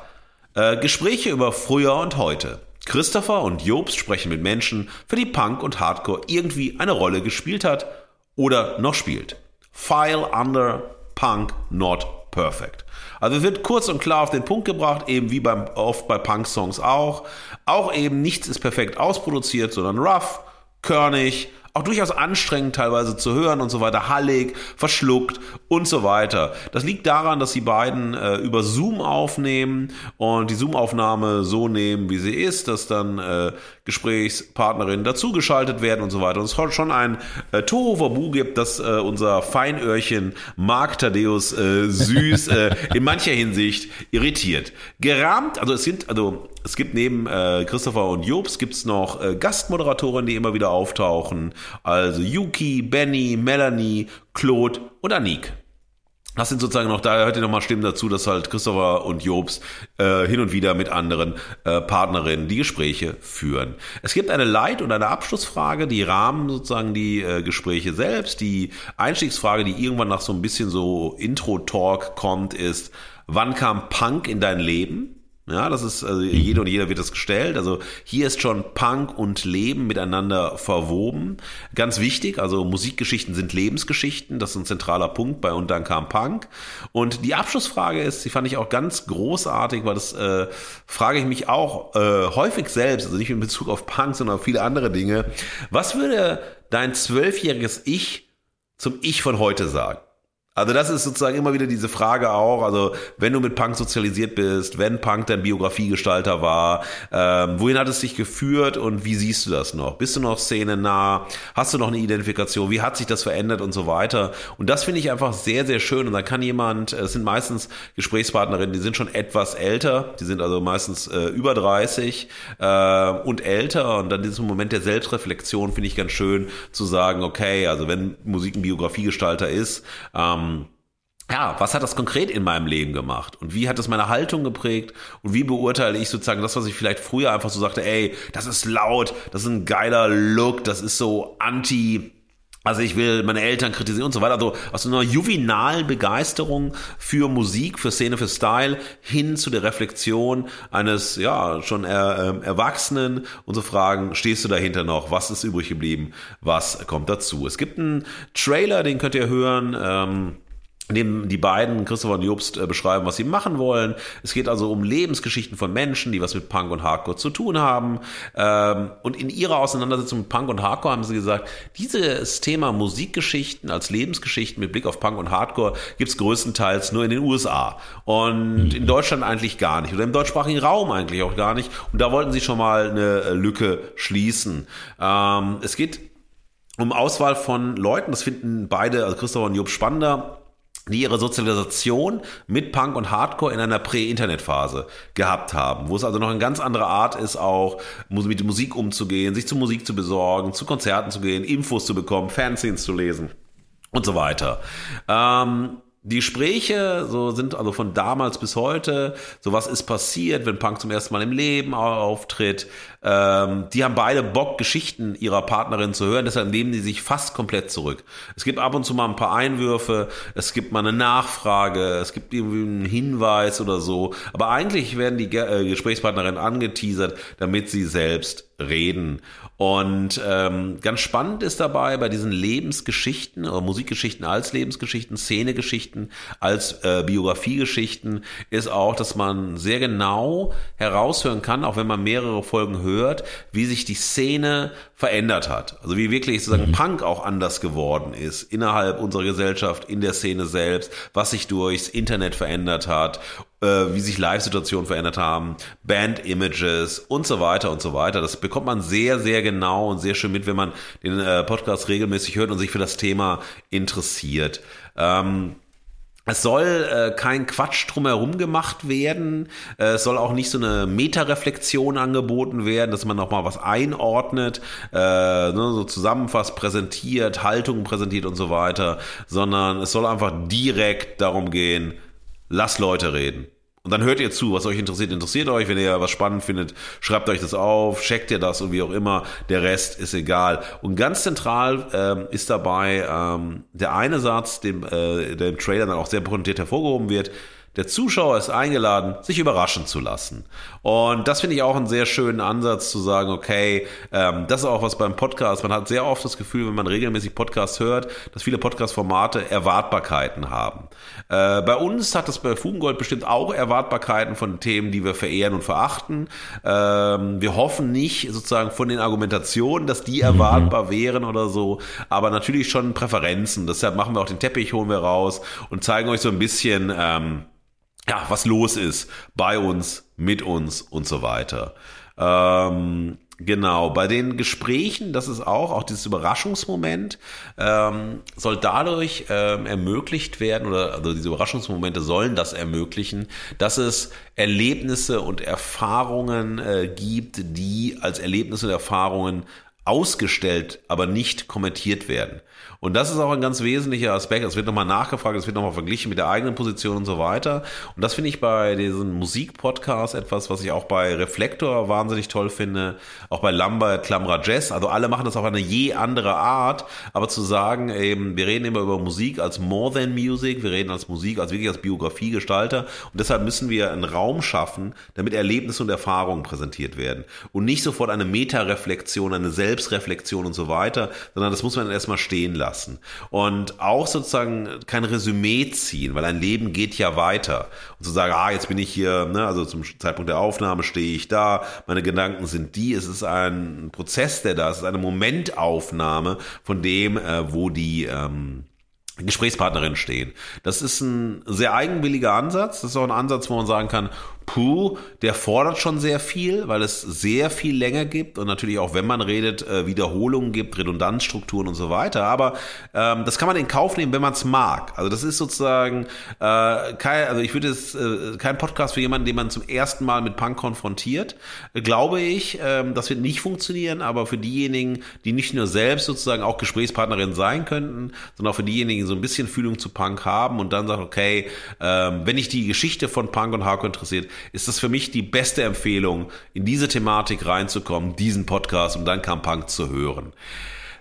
[SPEAKER 1] Äh, Gespräche über früher und heute. Christopher und Jobs sprechen mit Menschen, für die Punk und Hardcore irgendwie eine Rolle gespielt hat oder noch spielt. File under Punk not perfect. Also wird kurz und klar auf den Punkt gebracht, eben wie beim, oft bei Punk-Songs auch. Auch eben nichts ist perfekt ausproduziert, sondern rough, körnig, auch durchaus anstrengend teilweise zu hören und so weiter, hallig, verschluckt und so weiter. Das liegt daran, dass die beiden äh, über Zoom aufnehmen und die Zoom-Aufnahme so nehmen, wie sie ist, dass dann äh, Gesprächspartnerinnen dazugeschaltet werden und so weiter. Und es schon ein äh, Tohuwabu gibt, dass äh, unser Feinöhrchen Mark Thaddeus äh, süß äh, in mancher Hinsicht irritiert. Gerahmt, also es sind, also es gibt neben äh, Christopher und Jobs gibt's noch äh, Gastmoderatoren, die immer wieder auftauchen. Also Yuki, Benny, Melanie, Claude und Anik. Das sind sozusagen noch, da hört ihr nochmal Stimmen dazu, dass halt Christopher und Jobs äh, hin und wieder mit anderen äh, Partnerinnen die Gespräche führen. Es gibt eine Leit- und eine Abschlussfrage, die rahmen sozusagen die äh, Gespräche selbst. Die Einstiegsfrage, die irgendwann nach so ein bisschen so Intro-Talk kommt, ist, wann kam Punk in dein Leben? Ja, das ist, also jeder und jeder wird das gestellt. Also hier ist schon Punk und Leben miteinander verwoben. Ganz wichtig, also Musikgeschichten sind Lebensgeschichten. Das ist ein zentraler Punkt bei Und dann kam Punk. Und die Abschlussfrage ist, die fand ich auch ganz großartig, weil das äh, frage ich mich auch äh, häufig selbst, also nicht in Bezug auf Punk, sondern auf viele andere Dinge. Was würde dein zwölfjähriges Ich zum Ich von heute sagen? Also das ist sozusagen immer wieder diese Frage auch, also wenn du mit Punk sozialisiert bist, wenn Punk dein Biografiegestalter war, ähm, wohin hat es dich geführt und wie siehst du das noch? Bist du noch szenennah? Hast du noch eine Identifikation? Wie hat sich das verändert und so weiter? Und das finde ich einfach sehr, sehr schön und da kann jemand, es sind meistens Gesprächspartnerinnen, die sind schon etwas älter, die sind also meistens äh, über 30 äh, und älter und dann diesem Moment der Selbstreflexion finde ich ganz schön zu sagen, okay, also wenn Musik ein Biografiegestalter ist, ähm, ja, was hat das konkret in meinem Leben gemacht? Und wie hat das meine Haltung geprägt? Und wie beurteile ich sozusagen das, was ich vielleicht früher einfach so sagte, ey, das ist laut, das ist ein geiler Look, das ist so anti, also ich will meine Eltern kritisieren und so weiter. Also aus einer juvenalen Begeisterung für Musik, für Szene, für Style hin zu der Reflexion eines ja schon er, äh, Erwachsenen und so fragen, stehst du dahinter noch? Was ist übrig geblieben? Was kommt dazu? Es gibt einen Trailer, den könnt ihr hören. Ähm, dem die beiden, Christopher und Jobst, äh, beschreiben, was sie machen wollen. Es geht also um Lebensgeschichten von Menschen, die was mit Punk und Hardcore zu tun haben. Ähm, und in ihrer Auseinandersetzung mit Punk und Hardcore haben sie gesagt, dieses Thema Musikgeschichten als Lebensgeschichten mit Blick auf Punk und Hardcore gibt's größtenteils nur in den USA. Und in Deutschland eigentlich gar nicht. Oder im deutschsprachigen Raum eigentlich auch gar nicht. Und da wollten sie schon mal eine Lücke schließen. Ähm, es geht um Auswahl von Leuten, das finden beide, also Christopher und Job spannender die ihre Sozialisation mit Punk und Hardcore in einer Prä-Internet-Phase gehabt haben, wo es also noch eine ganz andere Art ist, auch mit Musik umzugehen, sich zu Musik zu besorgen, zu Konzerten zu gehen, Infos zu bekommen, Fanzines zu lesen und so weiter. Ähm, die Gespräche so sind also von damals bis heute, so was ist passiert, wenn Punk zum ersten Mal im Leben auftritt. Ähm, die haben beide Bock, Geschichten ihrer Partnerin zu hören, deshalb nehmen die sich fast komplett zurück. Es gibt ab und zu mal ein paar Einwürfe, es gibt mal eine Nachfrage, es gibt irgendwie einen Hinweis oder so, aber eigentlich werden die äh, Gesprächspartnerinnen angeteasert, damit sie selbst reden. Und ähm, ganz spannend ist dabei bei diesen Lebensgeschichten oder Musikgeschichten als Lebensgeschichten, Szenegeschichten als äh, Biografiegeschichten ist auch, dass man sehr genau heraushören kann, auch wenn man mehrere Folgen hört, wie sich die Szene verändert hat. Also wie wirklich sozusagen mhm. Punk auch anders geworden ist innerhalb unserer Gesellschaft, in der Szene selbst, was sich durchs Internet verändert hat äh, wie sich Live-Situationen verändert haben, Band-Images und so weiter und so weiter. Das bekommt man sehr, sehr genau und sehr schön mit, wenn man den äh, Podcast regelmäßig hört und sich für das Thema interessiert. Ähm, es soll äh, kein Quatsch drumherum gemacht werden. Äh, es soll auch nicht so eine Metareflexion angeboten werden, dass man nochmal was einordnet, äh, ne, so zusammenfasst, präsentiert, Haltungen präsentiert und so weiter, sondern es soll einfach direkt darum gehen, lass Leute reden. Und dann hört ihr zu, was euch interessiert, interessiert euch. Wenn ihr was spannend findet, schreibt euch das auf, checkt ihr das und wie auch immer. Der Rest ist egal. Und ganz zentral ähm, ist dabei ähm, der eine Satz, dem, äh, der im Trailer dann auch sehr pointiert hervorgehoben wird. Der Zuschauer ist eingeladen, sich überraschen zu lassen. Und das finde ich auch einen sehr schönen Ansatz zu sagen, okay, ähm, das ist auch was beim Podcast. Man hat sehr oft das Gefühl, wenn man regelmäßig Podcasts hört, dass viele Podcast-Formate Erwartbarkeiten haben. Äh, bei uns hat das bei Fugengold bestimmt auch Erwartbarkeiten von Themen, die wir verehren und verachten. Ähm, wir hoffen nicht sozusagen von den Argumentationen, dass die mhm. erwartbar wären oder so, aber natürlich schon Präferenzen. Deshalb machen wir auch den Teppich, holen wir raus und zeigen euch so ein bisschen, ähm, ja, was los ist bei uns, mit uns und so weiter. Ähm, Genau, bei den Gesprächen, das ist auch, auch dieses Überraschungsmoment, ähm, soll dadurch ähm, ermöglicht werden, oder also diese Überraschungsmomente sollen das ermöglichen, dass es Erlebnisse und Erfahrungen äh, gibt, die als Erlebnisse und Erfahrungen ausgestellt, aber nicht kommentiert werden. Und das ist auch ein ganz wesentlicher Aspekt. Es wird nochmal nachgefragt, es wird nochmal verglichen mit der eigenen Position und so weiter. Und das finde ich bei diesen Musikpodcasts etwas, was ich auch bei Reflektor wahnsinnig toll finde. Auch bei Lambert, Klamra Jazz. Also alle machen das auf eine je andere Art. Aber zu sagen, eben, wir reden immer über Musik als more than music. Wir reden als Musik als wirklich als Biografiegestalter. Und deshalb müssen wir einen Raum schaffen, damit Erlebnisse und Erfahrungen präsentiert werden. Und nicht sofort eine Metareflexion, eine Selbstreflexion und so weiter, sondern das muss man erstmal stehen lassen lassen und auch sozusagen kein Resümee ziehen, weil ein Leben geht ja weiter. Und zu sagen, ah, jetzt bin ich hier, ne, also zum Zeitpunkt der Aufnahme stehe ich da, meine Gedanken sind die, es ist ein Prozess, der da ist, es ist eine Momentaufnahme von dem, äh, wo die ähm, Gesprächspartnerin stehen. Das ist ein sehr eigenwilliger Ansatz. Das ist auch ein Ansatz, wo man sagen kann, puh, der fordert schon sehr viel, weil es sehr viel länger gibt und natürlich auch, wenn man redet, äh, Wiederholungen gibt, Redundanzstrukturen und so weiter. Aber ähm, das kann man in Kauf nehmen, wenn man es mag. Also das ist sozusagen äh, kein, also ich würde es äh, kein Podcast für jemanden, den man zum ersten Mal mit Punk konfrontiert, glaube ich. Ähm, das wird nicht funktionieren, aber für diejenigen, die nicht nur selbst sozusagen auch Gesprächspartnerin sein könnten, sondern auch für diejenigen, die so ein bisschen Fühlung zu Punk haben und dann sagen, okay, ähm, wenn ich die Geschichte von Punk und Hardcore interessiert, ist das für mich die beste Empfehlung, in diese Thematik reinzukommen, diesen Podcast und dann kam Punk zu hören.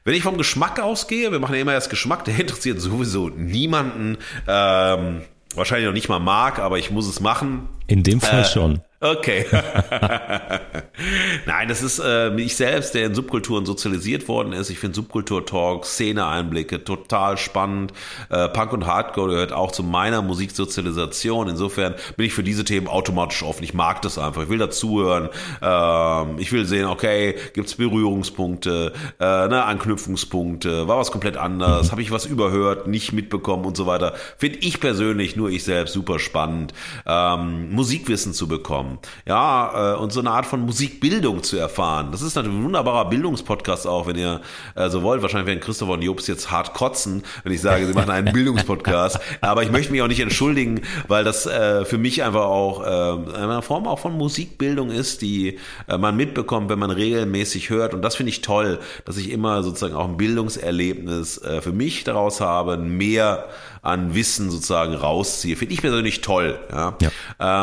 [SPEAKER 1] Wenn ich vom Geschmack ausgehe, wir machen ja immer erst Geschmack, der interessiert sowieso niemanden, ähm, wahrscheinlich noch nicht mal mag, aber ich muss es machen.
[SPEAKER 2] In dem Fall äh, schon.
[SPEAKER 1] Okay. Nein, das ist äh, ich selbst, der in Subkulturen sozialisiert worden ist. Ich finde Subkultur-Talks, Szene-Einblicke total spannend. Äh, Punk und Hardcore gehört auch zu meiner Musiksozialisation. Insofern bin ich für diese Themen automatisch offen. Ich mag das einfach. Ich will dazuhören. Ähm, ich will sehen, okay, gibt's Berührungspunkte, äh, ne, Anknüpfungspunkte, war was komplett anders, habe ich was überhört, nicht mitbekommen und so weiter. Finde ich persönlich, nur ich selbst, super spannend, ähm, Musikwissen zu bekommen ja, äh, und so eine Art von Musikbildung zu erfahren. Das ist natürlich ein wunderbarer Bildungspodcast auch, wenn ihr äh, so wollt. Wahrscheinlich werden Christopher und Jobs jetzt hart kotzen, wenn ich sage, sie machen einen Bildungspodcast. Aber ich möchte mich auch nicht entschuldigen, weil das äh, für mich einfach auch äh, eine Form auch von Musikbildung ist, die äh, man mitbekommt, wenn man regelmäßig hört. Und das finde ich toll, dass ich immer sozusagen auch ein Bildungserlebnis äh, für mich daraus habe, mehr an Wissen sozusagen rausziehe. Finde ich persönlich toll. Ja. ja.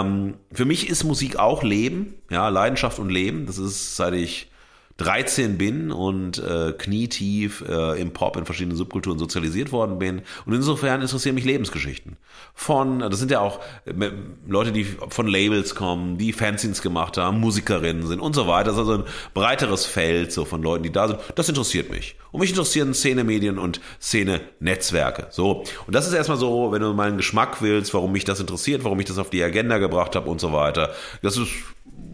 [SPEAKER 1] Ähm, für mich ist Musik auch Leben, ja, Leidenschaft und Leben. Das ist, seit ich 13 bin und äh, knietief äh, im Pop in verschiedenen Subkulturen sozialisiert worden bin. Und insofern interessieren mich Lebensgeschichten. Von, das sind ja auch äh, Leute, die von Labels kommen, die Fanzines gemacht haben, Musikerinnen sind und so weiter. Das ist also ein breiteres Feld so von Leuten, die da sind. Das interessiert mich. Und mich interessieren Szene-Medien und Szene-Netzwerke. So. Und das ist erstmal so, wenn du meinen Geschmack willst, warum mich das interessiert, warum ich das auf die Agenda gebracht habe und so weiter. Das ist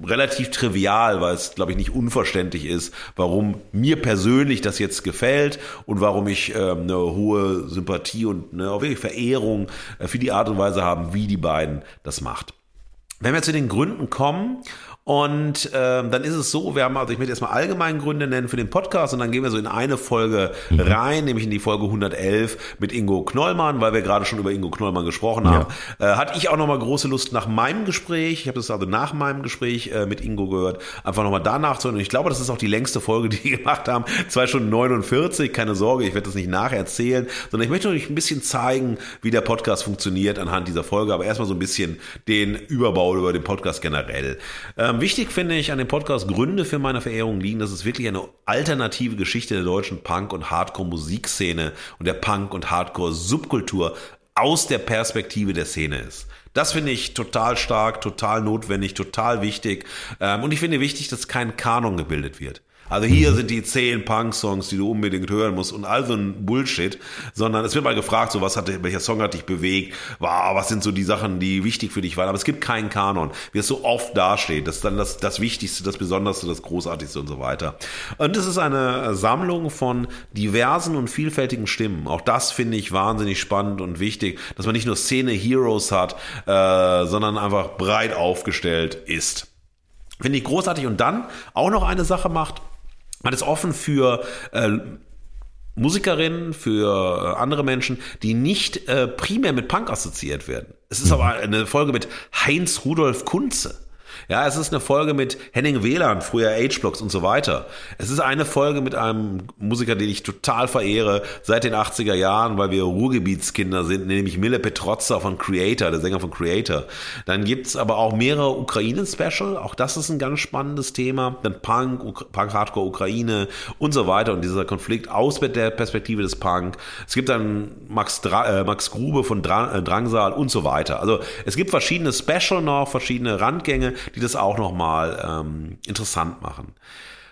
[SPEAKER 1] relativ trivial, weil es, glaube ich, nicht unverständlich ist, warum mir persönlich das jetzt gefällt und warum ich äh, eine hohe Sympathie und eine auch wirklich Verehrung äh, für die Art und Weise haben, wie die beiden das macht. Wenn wir zu den Gründen kommen, und ähm, dann ist es so, wir haben, also ich möchte erstmal allgemeinen Gründe nennen für den Podcast und dann gehen wir so in eine Folge mhm. rein, nämlich in die Folge 111 mit Ingo Knollmann, weil wir gerade schon über Ingo Knollmann gesprochen haben. Ja. Äh, hatte ich auch nochmal große Lust nach meinem Gespräch, ich habe das also nach meinem Gespräch äh, mit Ingo gehört, einfach nochmal danach zu hören. Und ich glaube, das ist auch die längste Folge, die wir gemacht haben. Zwei Stunden 49, keine Sorge, ich werde das nicht nacherzählen, sondern ich möchte euch ein bisschen zeigen, wie der Podcast funktioniert anhand dieser Folge, aber erstmal so ein bisschen den Überbau über den Podcast generell. Ähm, wichtig finde ich an dem Podcast Gründe für meine Verehrung liegen, dass es wirklich eine alternative Geschichte der deutschen Punk- und Hardcore-Musikszene und der Punk- und Hardcore-Subkultur aus der Perspektive der Szene ist. Das finde ich total stark, total notwendig, total wichtig. Ähm, und ich finde wichtig, dass kein Kanon gebildet wird. Also hier sind die zehn Punk-Songs, die du unbedingt hören musst und all so ein Bullshit, sondern es wird mal gefragt, so was hat, welcher Song hat dich bewegt, wow, was sind so die Sachen, die wichtig für dich waren, aber es gibt keinen Kanon, wie es so oft dasteht, das ist dann das, das Wichtigste, das Besonderste, das Großartigste und so weiter. Und es ist eine Sammlung von diversen und vielfältigen Stimmen, auch das finde ich wahnsinnig spannend und wichtig, dass man nicht nur Szene-Heroes hat, äh, sondern einfach breit aufgestellt ist. Finde ich großartig. Und dann auch noch eine Sache macht, man ist offen für äh, Musikerinnen, für äh, andere Menschen, die nicht äh, primär mit Punk assoziiert werden. Es ist mhm. aber eine Folge mit Heinz Rudolf Kunze. Ja, es ist eine Folge mit Henning Wieland, früher H-Blocks und so weiter. Es ist eine Folge mit einem Musiker, den ich total verehre, seit den 80er Jahren, weil wir Ruhrgebietskinder sind, nämlich Mille Petrozza von Creator, der Sänger von Creator. Dann gibt's aber auch mehrere Ukraine-Special, auch das ist ein ganz spannendes Thema. Dann Punk, Punk, Hardcore, Ukraine und so weiter und dieser Konflikt aus der Perspektive des Punk. Es gibt dann Max, Dra äh, Max Grube von Dra äh, Drangsal und so weiter. Also es gibt verschiedene Special noch, verschiedene Randgänge, die das auch nochmal ähm, interessant machen.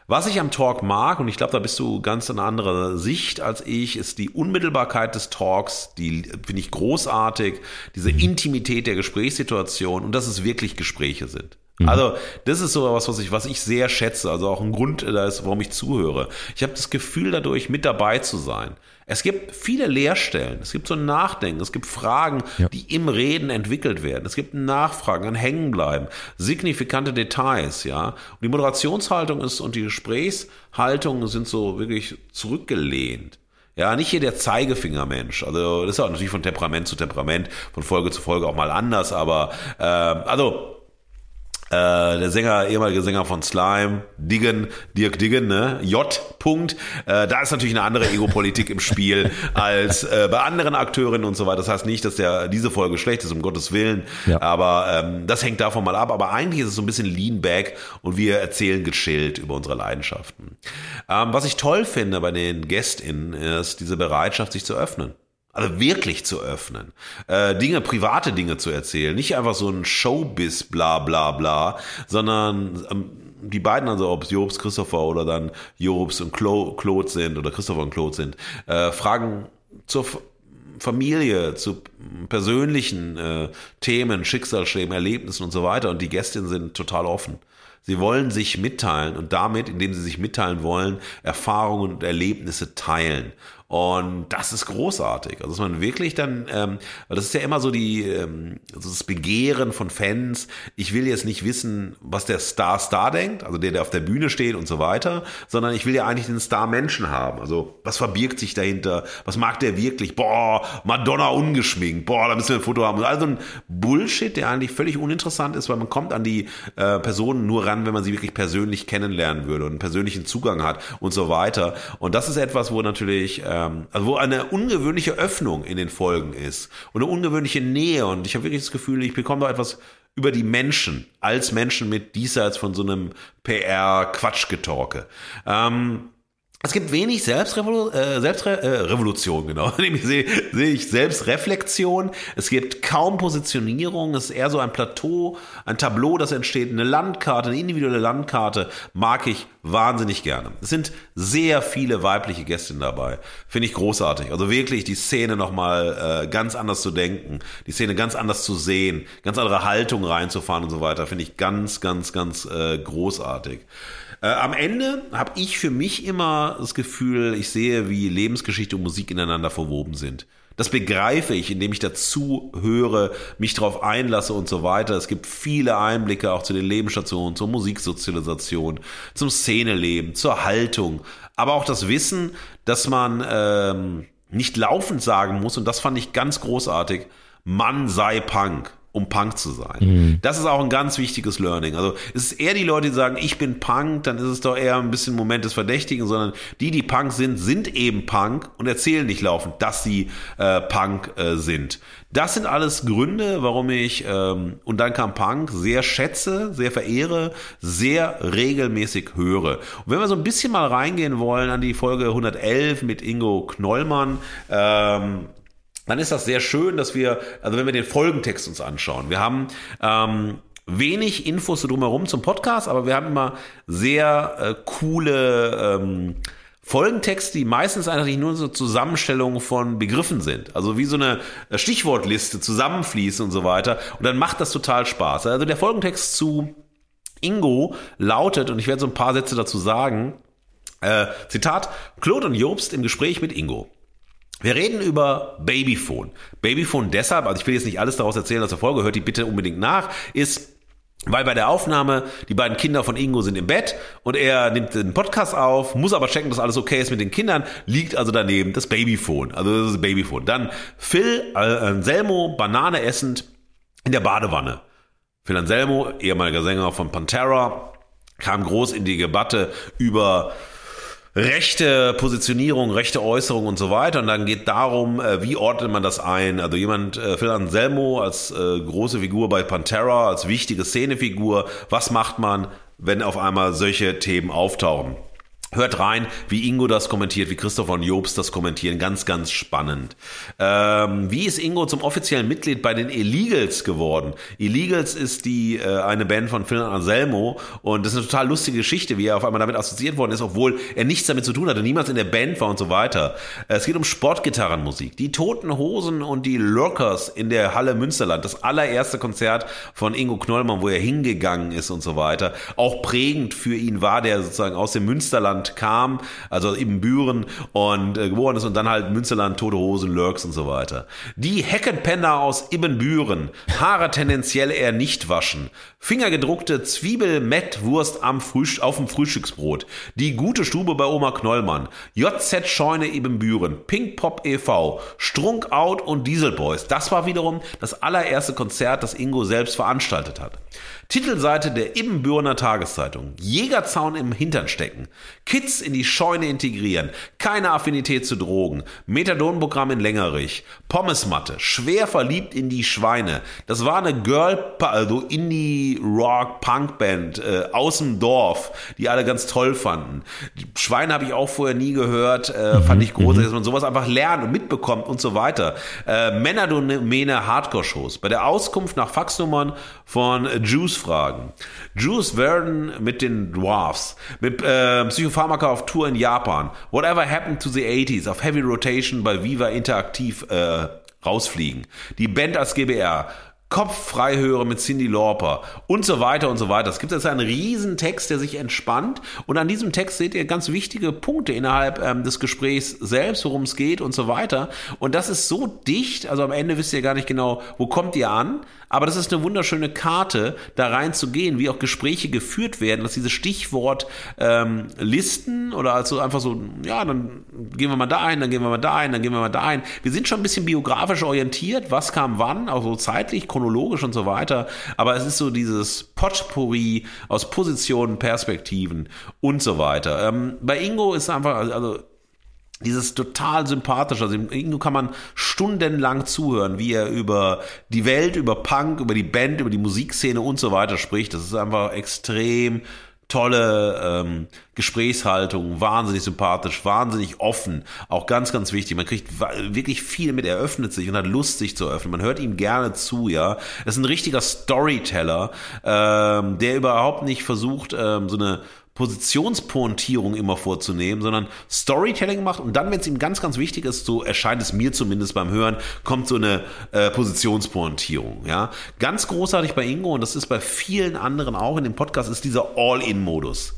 [SPEAKER 1] Was ich am Talk mag, und ich glaube, da bist du ganz in anderer Sicht als ich, ist die Unmittelbarkeit des Talks, die finde ich großartig, diese mhm. Intimität der Gesprächssituation und dass es wirklich Gespräche sind. Mhm. Also, das ist so was, was ich, was ich sehr schätze. Also auch ein Grund da ist, warum ich zuhöre. Ich habe das Gefühl, dadurch mit dabei zu sein. Es gibt viele Leerstellen, es gibt so ein Nachdenken, es gibt Fragen, ja. die im Reden entwickelt werden. Es gibt Nachfragen, ein Hängenbleiben, signifikante Details, ja. Und die Moderationshaltung ist und die Gesprächshaltung sind so wirklich zurückgelehnt. Ja, nicht hier der Zeigefingermensch. Also das ist auch natürlich von Temperament zu Temperament, von Folge zu Folge auch mal anders, aber äh, also äh, der Sänger, ehemalige Sänger von Slime, Diggen, Dirk Diggen, ne? J. Punkt. Äh, da ist natürlich eine andere Ego-Politik im Spiel als äh, bei anderen Akteurinnen und so weiter. Das heißt nicht, dass der diese Folge schlecht ist, um Gottes Willen. Ja. Aber ähm, das hängt davon mal ab. Aber eigentlich ist es so ein bisschen lean back und wir erzählen gechillt über unsere Leidenschaften. Ähm, was ich toll finde bei den GästInnen ist diese Bereitschaft, sich zu öffnen. Also wirklich zu öffnen. Äh, Dinge, private Dinge zu erzählen. Nicht einfach so ein Showbiz, bla bla bla, sondern ähm, die beiden, also ob es Jobs, Christopher oder dann Jobs und Claude sind oder Christopher und Claude sind, äh, Fragen zur Familie, zu persönlichen äh, Themen, Schicksalsschlägen, Erlebnissen und so weiter. Und die Gästinnen sind total offen. Sie wollen sich mitteilen und damit, indem sie sich mitteilen wollen, Erfahrungen und Erlebnisse teilen. Und das ist großartig. Also dass man wirklich dann, ähm, das ist ja immer so die, ähm, das Begehren von Fans. Ich will jetzt nicht wissen, was der Star Star denkt, also der, der auf der Bühne steht und so weiter, sondern ich will ja eigentlich den Star Menschen haben. Also was verbirgt sich dahinter? Was mag der wirklich? Boah, Madonna ungeschminkt. Boah, da müssen wir ein Foto haben. Also ein Bullshit, der eigentlich völlig uninteressant ist, weil man kommt an die äh, Personen nur ran, wenn man sie wirklich persönlich kennenlernen würde und einen persönlichen Zugang hat und so weiter. Und das ist etwas, wo natürlich äh, ähm, also wo eine ungewöhnliche Öffnung in den Folgen ist und eine ungewöhnliche Nähe und ich habe wirklich das Gefühl, ich bekomme da etwas über die Menschen als Menschen mit diesseits von so einem PR-Quatschgetorke. Ähm, es gibt wenig Selbstrevolu äh, Selbstrevolution, äh, genau. sehe seh ich Selbstreflexion. Es gibt kaum Positionierung. Es ist eher so ein Plateau, ein Tableau, das entsteht. Eine Landkarte, eine individuelle Landkarte mag ich wahnsinnig gerne. Es sind sehr viele weibliche Gästinnen dabei. Finde ich großartig. Also wirklich die Szene nochmal äh, ganz anders zu denken, die Szene ganz anders zu sehen, ganz andere Haltung reinzufahren und so weiter. Finde ich ganz, ganz, ganz äh, großartig. Äh, am Ende habe ich für mich immer das Gefühl, ich sehe, wie Lebensgeschichte und Musik ineinander verwoben sind. Das begreife ich, indem ich dazu höre, mich darauf einlasse und so weiter. Es gibt viele Einblicke auch zu den Lebensstationen, zur Musiksozialisation, zum Szeneleben, zur Haltung, aber auch das Wissen, dass man ähm, nicht laufend sagen muss, und das fand ich ganz großartig, Mann sei Punk um Punk zu sein. Mhm. Das ist auch ein ganz wichtiges Learning. Also es ist eher die Leute, die sagen, ich bin Punk, dann ist es doch eher ein bisschen Moment des Verdächtigen, sondern die, die Punk sind, sind eben Punk und erzählen nicht laufend, dass sie äh, Punk äh, sind. Das sind alles Gründe, warum ich ähm, und dann kam Punk sehr schätze, sehr verehre, sehr regelmäßig höre. Und wenn wir so ein bisschen mal reingehen wollen an die Folge 111 mit Ingo Knollmann, ähm, dann ist das sehr schön, dass wir, also wenn wir den Folgentext uns anschauen, wir haben ähm, wenig Infos drumherum zum Podcast, aber wir haben immer sehr äh, coole ähm, Folgentexte, die meistens eigentlich nur so Zusammenstellungen von Begriffen sind. Also wie so eine Stichwortliste zusammenfließt und so weiter. Und dann macht das total Spaß. Also der Folgentext zu Ingo lautet, und ich werde so ein paar Sätze dazu sagen, äh, Zitat, Claude und Jobst im Gespräch mit Ingo. Wir reden über Babyphone. Babyphone deshalb, also ich will jetzt nicht alles daraus erzählen aus der Folge, hört die bitte unbedingt nach, ist weil bei der Aufnahme, die beiden Kinder von Ingo sind im Bett und er nimmt den Podcast auf, muss aber checken, dass alles okay ist mit den Kindern, liegt also daneben das Babyphone, also das ist Babyphone. Dann Phil äh, Anselmo, Banane essend in der Badewanne. Phil Anselmo, ehemaliger Sänger von Pantera, kam groß in die Debatte über rechte Positionierung, rechte Äußerung und so weiter. Und dann geht darum, äh, wie ordnet man das ein? Also jemand, äh, Phil Anselmo als äh, große Figur bei Pantera, als wichtige Szenefigur, was macht man, wenn auf einmal solche Themen auftauchen? Hört rein, wie Ingo das kommentiert, wie Christopher und Jobs das kommentieren. Ganz, ganz spannend. Ähm, wie ist Ingo zum offiziellen Mitglied bei den Illegals geworden? Illegals ist die äh, eine Band von Phil Anselmo und das ist eine total lustige Geschichte, wie er auf einmal damit assoziiert worden ist, obwohl er nichts damit zu tun hatte, niemals in der Band war und so weiter. Es geht um Sportgitarrenmusik. Die Toten Hosen und die Lurkers in der Halle Münsterland. Das allererste Konzert von Ingo Knollmann, wo er hingegangen ist und so weiter. Auch prägend für ihn war der sozusagen aus dem Münsterland Münsterland kam, also eben Büren und äh, geboren ist und dann halt Münsterland, Tote Hosen, Lurks und so weiter. Die Heckenpenner aus Ibbenbüren, Haare tendenziell eher nicht waschen, fingergedruckte Zwiebel-Mettwurst am Frühst auf dem Frühstücksbrot, die gute Stube bei Oma Knollmann, JZ Scheune Ibbenbüren, Pink Pop e.V., Strunk Out und Diesel Boys. Das war wiederum das allererste Konzert, das Ingo selbst veranstaltet hat. Titelseite der Ibbenbürner Tageszeitung. Jägerzaun im Hintern stecken. Kids in die Scheune integrieren. Keine Affinität zu Drogen. Methadonprogramm in Längerich. Pommesmatte. Schwer verliebt in die Schweine. Das war eine Girl, also Indie Rock Punk Band äh, aus dem Dorf, die alle ganz toll fanden. Die Schweine habe ich auch vorher nie gehört. Äh, mhm, fand ich großartig, mhm. dass man sowas einfach lernt und mitbekommt und so weiter. Äh, Männerdomäne Hardcore-Shows. Bei der Auskunft nach Faxnummern von Juice fragen. Juice Verden mit den Dwarfs, mit äh, Psychopharmaka auf Tour in Japan, Whatever Happened to the 80s auf Heavy Rotation bei Viva Interaktiv äh, rausfliegen. Die Band als GBR, Kopf frei höre mit Cindy Lauper und so weiter und so weiter. Es gibt jetzt einen riesen Text, der sich entspannt und an diesem Text seht ihr ganz wichtige Punkte innerhalb ähm, des Gesprächs selbst, worum es geht und so weiter. Und das ist so dicht, also am Ende wisst ihr gar nicht genau, wo kommt ihr an, aber das ist eine wunderschöne Karte, da reinzugehen, wie auch Gespräche geführt werden, dass diese Stichwort ähm, Listen oder also einfach so, ja, dann gehen wir mal da ein, dann gehen wir mal da ein, dann gehen wir mal da ein. Wir sind schon ein bisschen biografisch orientiert, was kam wann, auch so zeitlich, chronologisch und so weiter. Aber es ist so dieses Potpourri aus Positionen, Perspektiven und so weiter. Ähm, bei Ingo ist einfach, also dieses total sympathische. Also Ingo kann man stundenlang zuhören, wie er über die Welt, über Punk, über die Band, über die Musikszene und so weiter spricht. Das ist einfach extrem tolle ähm, Gesprächshaltung, wahnsinnig sympathisch, wahnsinnig offen, auch ganz, ganz wichtig. Man kriegt wirklich viel mit, er öffnet sich und hat Lust, sich zu öffnen. Man hört ihm gerne zu, ja. Er ist ein richtiger Storyteller, ähm, der überhaupt nicht versucht, ähm, so eine Positionspointierung immer vorzunehmen, sondern Storytelling macht und dann, wenn es ihm ganz, ganz wichtig ist, so erscheint es mir zumindest beim Hören, kommt so eine äh, Positionspointierung. Ja, ganz großartig bei Ingo und das ist bei vielen anderen auch in dem Podcast ist dieser All-in-Modus.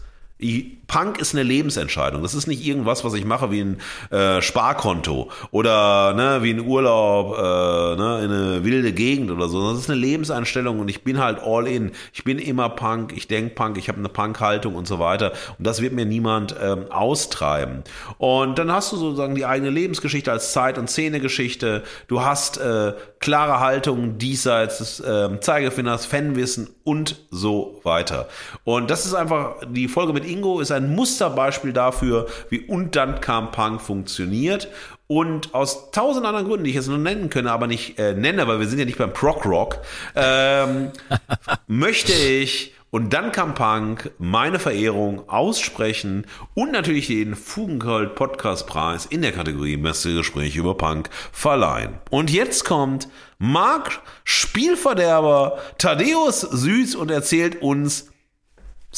[SPEAKER 1] Punk ist eine Lebensentscheidung. Das ist nicht irgendwas, was ich mache wie ein äh, Sparkonto oder ne, wie ein Urlaub äh, ne, in eine wilde Gegend oder so. Das ist eine Lebenseinstellung und ich bin halt all in. Ich bin immer Punk, ich denk Punk, ich habe eine Punk-Haltung und so weiter. Und das wird mir niemand ähm, austreiben. Und dann hast du sozusagen die eigene Lebensgeschichte als Zeit- und Szenegeschichte. Du hast äh, klare Haltungen diesseits des äh, Zeigefingers, Fanwissen und so weiter. Und das ist einfach die Folge mit Ingo ist ein Musterbeispiel dafür, wie und dann kam Punk funktioniert. Und aus tausend anderen Gründen, die ich jetzt nur nennen könnte, aber nicht äh, nenne, weil wir sind ja nicht beim Prog Rock, ähm, möchte ich Und dann kam Punk, meine Verehrung aussprechen und natürlich den Fugengold Podcastpreis in der Kategorie Beste Gespräche über Punk verleihen. Und jetzt kommt Marc Spielverderber Thaddeus Süß und erzählt uns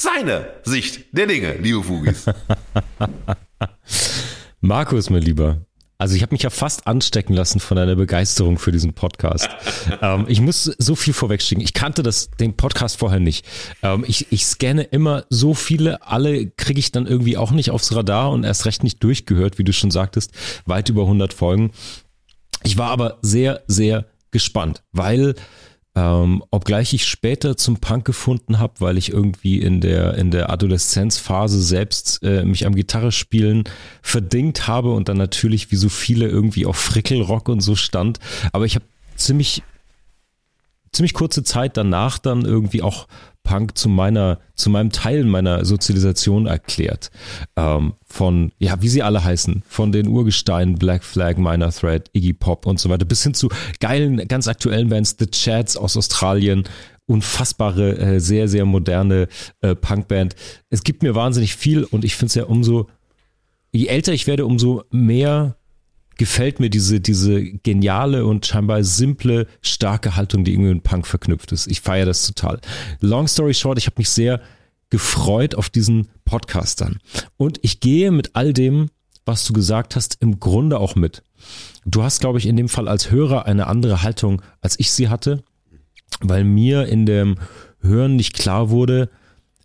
[SPEAKER 1] seine Sicht der Dinge, liebe Fugis.
[SPEAKER 2] Markus, mein Lieber, also ich habe mich ja fast anstecken lassen von deiner Begeisterung für diesen Podcast. ähm, ich muss so viel vorwegschicken. Ich kannte das, den Podcast vorher nicht. Ähm, ich, ich scanne immer so viele, alle kriege ich dann irgendwie auch nicht aufs Radar und erst recht nicht durchgehört, wie du schon sagtest, weit über 100 Folgen. Ich war aber sehr, sehr gespannt, weil ähm, obgleich ich später zum Punk gefunden habe, weil ich irgendwie in der, in der Adoleszenzphase selbst äh, mich am Gitarre spielen verdingt habe und dann natürlich wie so viele irgendwie auf Frickelrock und so stand. Aber ich habe ziemlich, ziemlich kurze Zeit danach dann irgendwie auch Punk zu meiner, zu meinem Teil meiner Sozialisation erklärt. Ähm, von, ja, wie sie alle heißen, von den Urgesteinen, Black Flag, Minor Threat, Iggy Pop und so weiter, bis hin zu geilen, ganz aktuellen Bands, The Chats aus Australien, unfassbare, äh, sehr, sehr moderne äh, Punkband. Es gibt mir wahnsinnig viel und ich finde es ja umso, je älter ich werde, umso mehr gefällt mir diese, diese geniale und scheinbar simple, starke Haltung, die irgendwie mit Punk verknüpft ist. Ich feiere das total. Long story short, ich habe mich sehr gefreut auf diesen Podcast dann. Und ich gehe mit all dem, was du gesagt hast, im Grunde auch mit. Du hast, glaube ich, in dem Fall als Hörer eine andere Haltung, als ich sie hatte, weil mir in dem Hören nicht klar wurde,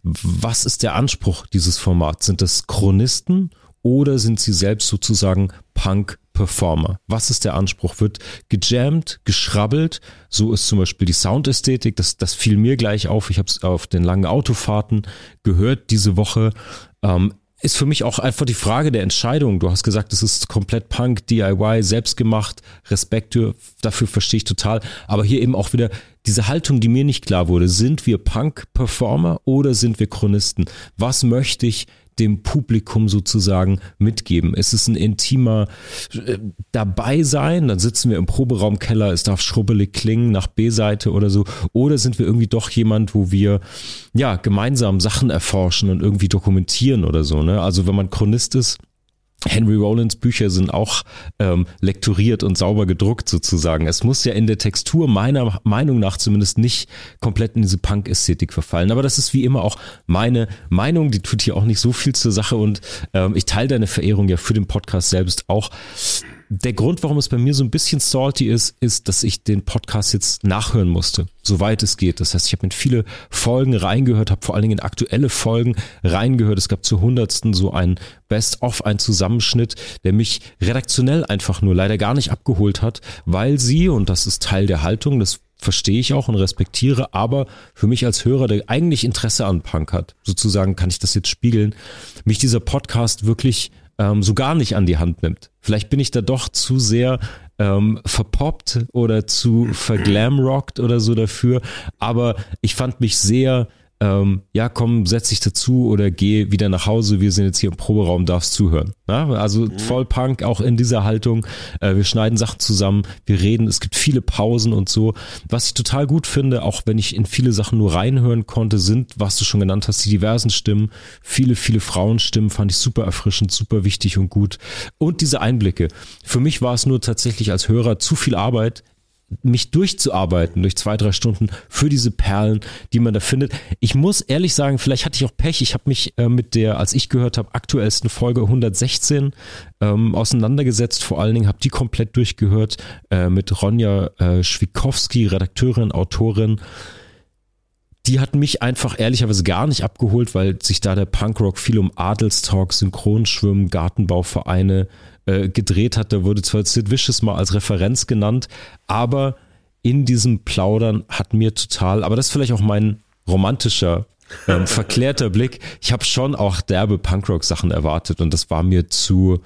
[SPEAKER 2] was ist der Anspruch dieses Formats? Sind das Chronisten oder sind sie selbst sozusagen Punk Performer. Was ist der Anspruch? Wird gejammt, geschrabbelt? So ist zum Beispiel die Soundästhetik. Das, das fiel mir gleich auf. Ich habe es auf den langen Autofahrten gehört diese Woche. Ähm, ist für mich auch einfach die Frage der Entscheidung. Du hast gesagt, es ist komplett Punk, DIY, selbstgemacht. Respekt dafür verstehe ich total. Aber hier eben auch wieder diese Haltung, die mir nicht klar wurde. Sind wir Punk-Performer oder sind wir Chronisten? Was möchte ich dem Publikum sozusagen mitgeben? Ist es ein intimer äh, dabei sein? Dann sitzen wir im Proberaumkeller, es darf schrubbelig klingen nach B-Seite oder so. Oder sind wir irgendwie doch jemand, wo wir ja gemeinsam Sachen erforschen und irgendwie dokumentieren oder so? Ne? Also wenn man Chronist ist, Henry Rollins Bücher sind auch ähm, lektoriert und sauber gedruckt sozusagen. Es muss ja in der Textur meiner Meinung nach zumindest nicht komplett in diese Punk-Ästhetik verfallen. Aber das ist wie immer auch meine Meinung. Die tut hier auch nicht so viel zur Sache und ähm, ich teile deine Verehrung ja für den Podcast selbst auch der Grund, warum es bei mir so ein bisschen salty ist, ist, dass ich den Podcast jetzt nachhören musste, soweit es geht. Das heißt, ich habe in viele Folgen reingehört, habe vor allen Dingen in aktuelle Folgen reingehört. Es gab zu hundertsten so ein Best-of, ein Zusammenschnitt, der mich redaktionell einfach nur leider gar nicht abgeholt hat, weil sie, und das ist Teil der Haltung, das verstehe ich auch und respektiere, aber für mich als Hörer, der eigentlich Interesse an Punk hat, sozusagen kann ich das jetzt spiegeln, mich dieser Podcast wirklich ähm, so gar nicht an die Hand nimmt. Vielleicht bin ich da doch zu sehr ähm, verpoppt oder zu verglamrockt oder so dafür, aber ich fand mich sehr ähm, ja, komm, setz dich dazu oder geh wieder nach Hause, wir sind jetzt hier im Proberaum, darfst zuhören. Ja, also mhm. voll Punk, auch in dieser Haltung. Äh, wir schneiden Sachen zusammen, wir reden, es gibt viele Pausen und so. Was ich total gut finde, auch wenn ich in viele Sachen nur reinhören konnte, sind, was du schon genannt hast, die diversen Stimmen. Viele, viele Frauenstimmen fand ich super erfrischend, super wichtig und gut. Und diese Einblicke. Für mich war es nur tatsächlich als Hörer zu viel Arbeit mich durchzuarbeiten durch zwei, drei Stunden für diese Perlen, die man da findet. Ich muss ehrlich sagen, vielleicht hatte ich auch Pech. Ich habe mich äh, mit der, als ich gehört habe, aktuellsten Folge 116 ähm, auseinandergesetzt. Vor allen Dingen habe die komplett durchgehört äh, mit Ronja äh, Schwikowski, Redakteurin, Autorin. Die hat mich einfach ehrlicherweise gar nicht abgeholt, weil sich da der Punkrock viel um Adelstalk, Synchronschwimmen, Gartenbauvereine, äh, gedreht hat. Da wurde zwar Sid Vicious mal als Referenz genannt, aber in diesem Plaudern hat mir total, aber das ist vielleicht auch mein romantischer, ähm, verklärter Blick. Ich habe schon auch derbe Punkrock-Sachen erwartet und das war mir zu,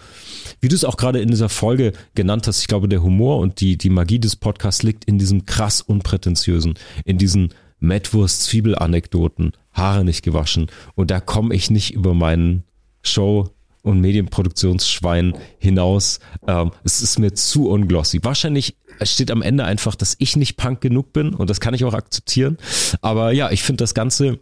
[SPEAKER 2] wie du es auch gerade in dieser Folge genannt hast, ich glaube, der Humor und die, die Magie des Podcasts liegt in diesem krass unprätentiösen, in diesen Mettwurst-Zwiebel-Anekdoten, Haare nicht gewaschen und da komme ich nicht über meinen Show und Medienproduktionsschwein hinaus. Ähm, es ist mir zu unglossy. Wahrscheinlich steht am Ende einfach, dass ich nicht Punk genug bin und das kann ich auch akzeptieren. Aber ja, ich finde das Ganze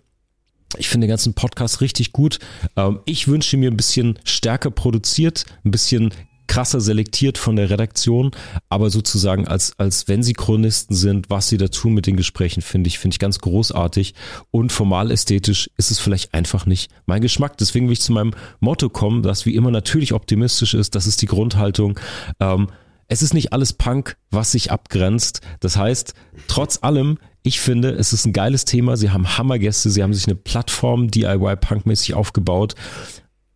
[SPEAKER 2] Ich finde den ganzen Podcast richtig gut. Ähm, ich wünsche mir ein bisschen stärker produziert, ein bisschen krasser selektiert von der Redaktion, aber sozusagen als, als wenn sie Chronisten sind, was sie da tun mit den Gesprächen, finde ich, finde ich ganz großartig und formal ästhetisch ist es vielleicht einfach nicht mein Geschmack. Deswegen will ich zu meinem Motto kommen, das wie immer natürlich optimistisch ist. Das ist die Grundhaltung. Ähm, es ist nicht alles Punk, was sich abgrenzt. Das heißt, trotz allem, ich finde, es ist ein geiles Thema. Sie haben Hammergäste, sie haben sich eine Plattform DIY-Punk-mäßig aufgebaut.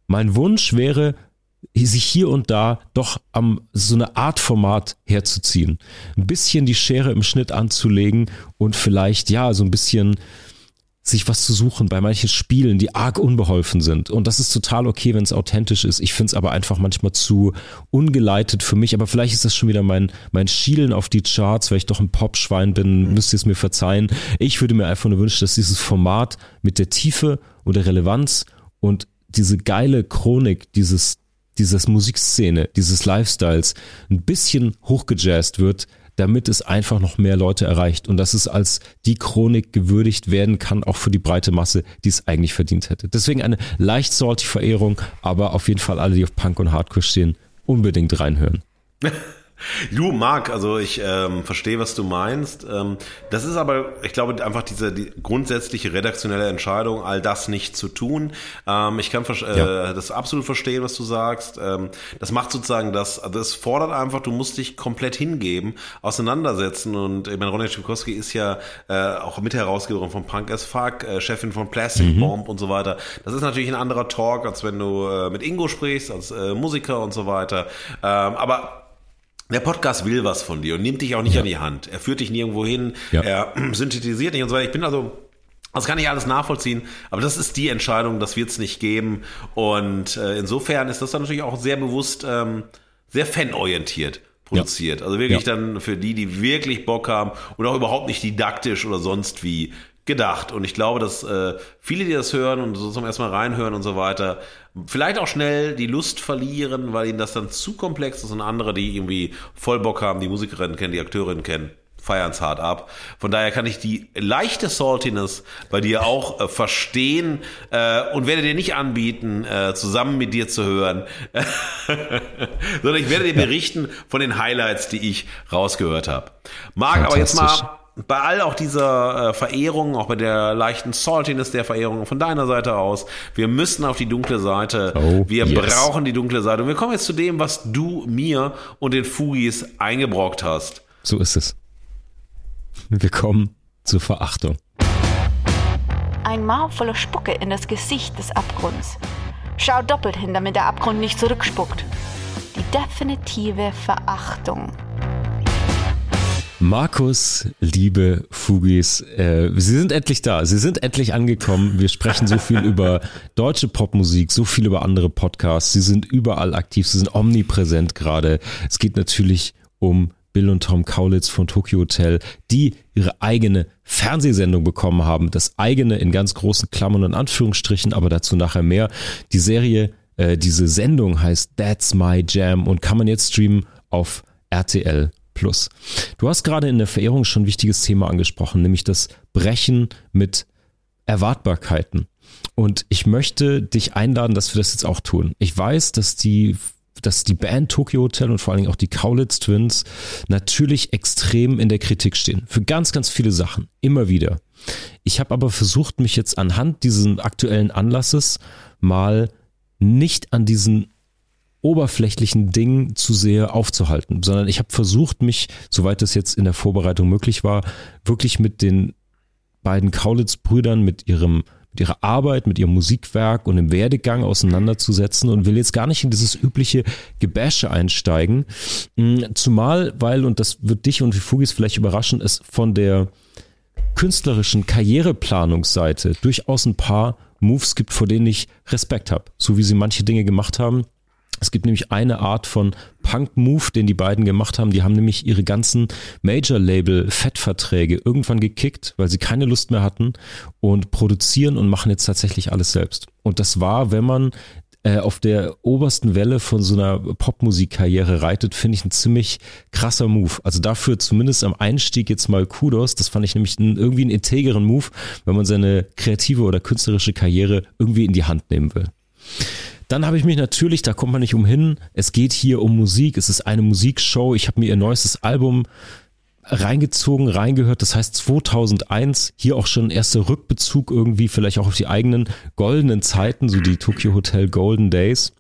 [SPEAKER 2] Mein Wunsch wäre, sich hier und da doch am so eine Art Format herzuziehen. Ein bisschen die Schere im Schnitt anzulegen und vielleicht, ja, so ein bisschen sich was zu suchen bei manchen Spielen, die arg unbeholfen sind. Und das ist total okay, wenn es authentisch ist. Ich finde es aber einfach manchmal zu ungeleitet für mich. Aber vielleicht ist das schon wieder mein, mein Schielen auf die Charts, weil ich doch ein Popschwein bin, müsst ihr es mir verzeihen. Ich würde mir einfach nur wünschen, dass dieses Format mit der Tiefe und der Relevanz und diese geile Chronik dieses, dieses Musikszene, dieses Lifestyles ein bisschen hochgejazzt wird, damit es einfach noch mehr Leute erreicht und dass es als die Chronik gewürdigt werden kann, auch für die breite Masse, die es eigentlich verdient hätte. Deswegen eine leicht salty Verehrung, aber auf jeden Fall alle, die auf Punk und Hardcore stehen, unbedingt reinhören.
[SPEAKER 1] Du, Marc, also ich ähm, verstehe, was du meinst. Ähm, das ist aber, ich glaube, einfach diese die grundsätzliche redaktionelle Entscheidung, all das nicht zu tun. Ähm, ich kann äh, ja. das absolut verstehen, was du sagst. Ähm, das macht sozusagen das, also das fordert einfach, du musst dich komplett hingeben, auseinandersetzen. Und ich meine, Ronja Schukowski ist ja äh, auch Mitherausgeberin von Punk as Fuck, äh, Chefin von Plastic mhm. Bomb und so weiter. Das ist natürlich ein anderer Talk, als wenn du äh, mit Ingo sprichst, als äh, Musiker und so weiter. Ähm, aber der Podcast will was von dir und nimmt dich auch nicht ja. an die Hand. Er führt dich nirgendwo hin, ja. er synthetisiert nicht und so weiter. Ich bin also, das kann ich alles nachvollziehen, aber das ist die Entscheidung, das wird es nicht geben. Und äh, insofern ist das dann natürlich auch sehr bewusst, ähm, sehr fanorientiert produziert. Ja. Also wirklich dann für die, die wirklich Bock haben und auch überhaupt nicht didaktisch oder sonst wie gedacht. Und ich glaube, dass äh, viele, die das hören und so zum ersten Mal reinhören und so weiter, vielleicht auch schnell die Lust verlieren, weil ihnen das dann zu komplex ist und andere, die irgendwie voll Bock haben, die Musikerinnen kennen, die Akteurinnen kennen, feiern es hart ab. Von daher kann ich die leichte Saltiness bei dir auch äh, verstehen äh, und werde dir nicht anbieten, äh, zusammen mit dir zu hören, sondern ich werde dir berichten von den Highlights, die ich rausgehört habe. Marc, aber jetzt mal bei all auch dieser äh, Verehrung, auch bei der leichten Saltiness der Verehrung von deiner Seite aus, wir müssen auf die dunkle Seite. Oh, wir yes. brauchen die dunkle Seite. Und wir kommen jetzt zu dem, was du mir und den Fugis eingebrockt hast.
[SPEAKER 2] So ist es. Wir kommen zur Verachtung.
[SPEAKER 3] Ein Maul voller Spucke in das Gesicht des Abgrunds. Schau doppelt hin, damit der Abgrund nicht zurückspuckt. Die definitive Verachtung.
[SPEAKER 2] Markus, liebe Fugis, äh, Sie sind endlich da. Sie sind endlich angekommen. Wir sprechen so viel über deutsche Popmusik, so viel über andere Podcasts. Sie sind überall aktiv. Sie sind omnipräsent gerade. Es geht natürlich um Bill und Tom Kaulitz von Tokyo Hotel, die ihre eigene Fernsehsendung bekommen haben. Das eigene in ganz großen Klammern und Anführungsstrichen, aber dazu nachher mehr. Die Serie, äh, diese Sendung heißt That's My Jam und kann man jetzt streamen auf RTL Plus. Du hast gerade in der Verehrung schon ein wichtiges Thema angesprochen, nämlich das Brechen mit Erwartbarkeiten. Und ich möchte dich einladen, dass wir das jetzt auch tun. Ich weiß, dass die dass die Band Tokyo Hotel und vor allen Dingen auch die Kaulitz Twins natürlich extrem in der Kritik stehen. Für ganz, ganz viele Sachen. Immer wieder. Ich habe aber versucht, mich jetzt anhand dieses aktuellen Anlasses mal nicht an diesen oberflächlichen Dingen zu sehr aufzuhalten, sondern ich habe versucht, mich, soweit es jetzt in der Vorbereitung möglich war, wirklich mit den beiden Kaulitz-Brüdern, mit ihrem mit ihrer Arbeit, mit ihrem Musikwerk und im Werdegang auseinanderzusetzen und will jetzt gar nicht in dieses übliche Gebäsche einsteigen. Mm, zumal, weil, und das wird dich und die Fugis vielleicht überraschen, es von der künstlerischen Karriereplanungsseite durchaus ein paar Moves gibt, vor denen ich Respekt habe. So wie sie manche Dinge gemacht haben, es gibt nämlich eine Art von Punk-Move, den die beiden gemacht haben. Die haben nämlich ihre ganzen Major-Label-Fettverträge irgendwann gekickt, weil sie keine Lust mehr hatten und produzieren und machen jetzt tatsächlich alles selbst. Und das war, wenn man äh, auf der obersten Welle von so einer Popmusikkarriere reitet, finde ich ein ziemlich krasser Move. Also dafür zumindest am Einstieg jetzt mal Kudos. Das fand ich nämlich einen, irgendwie einen integeren Move, wenn man seine kreative oder künstlerische Karriere irgendwie in die Hand nehmen will. Dann habe ich mich natürlich, da kommt man nicht umhin, es geht hier um Musik, es ist eine Musikshow. Ich habe mir ihr neuestes Album reingezogen, reingehört. Das heißt 2001 hier auch schon erster Rückbezug irgendwie vielleicht auch auf die eigenen goldenen Zeiten, so die Tokyo Hotel Golden Days.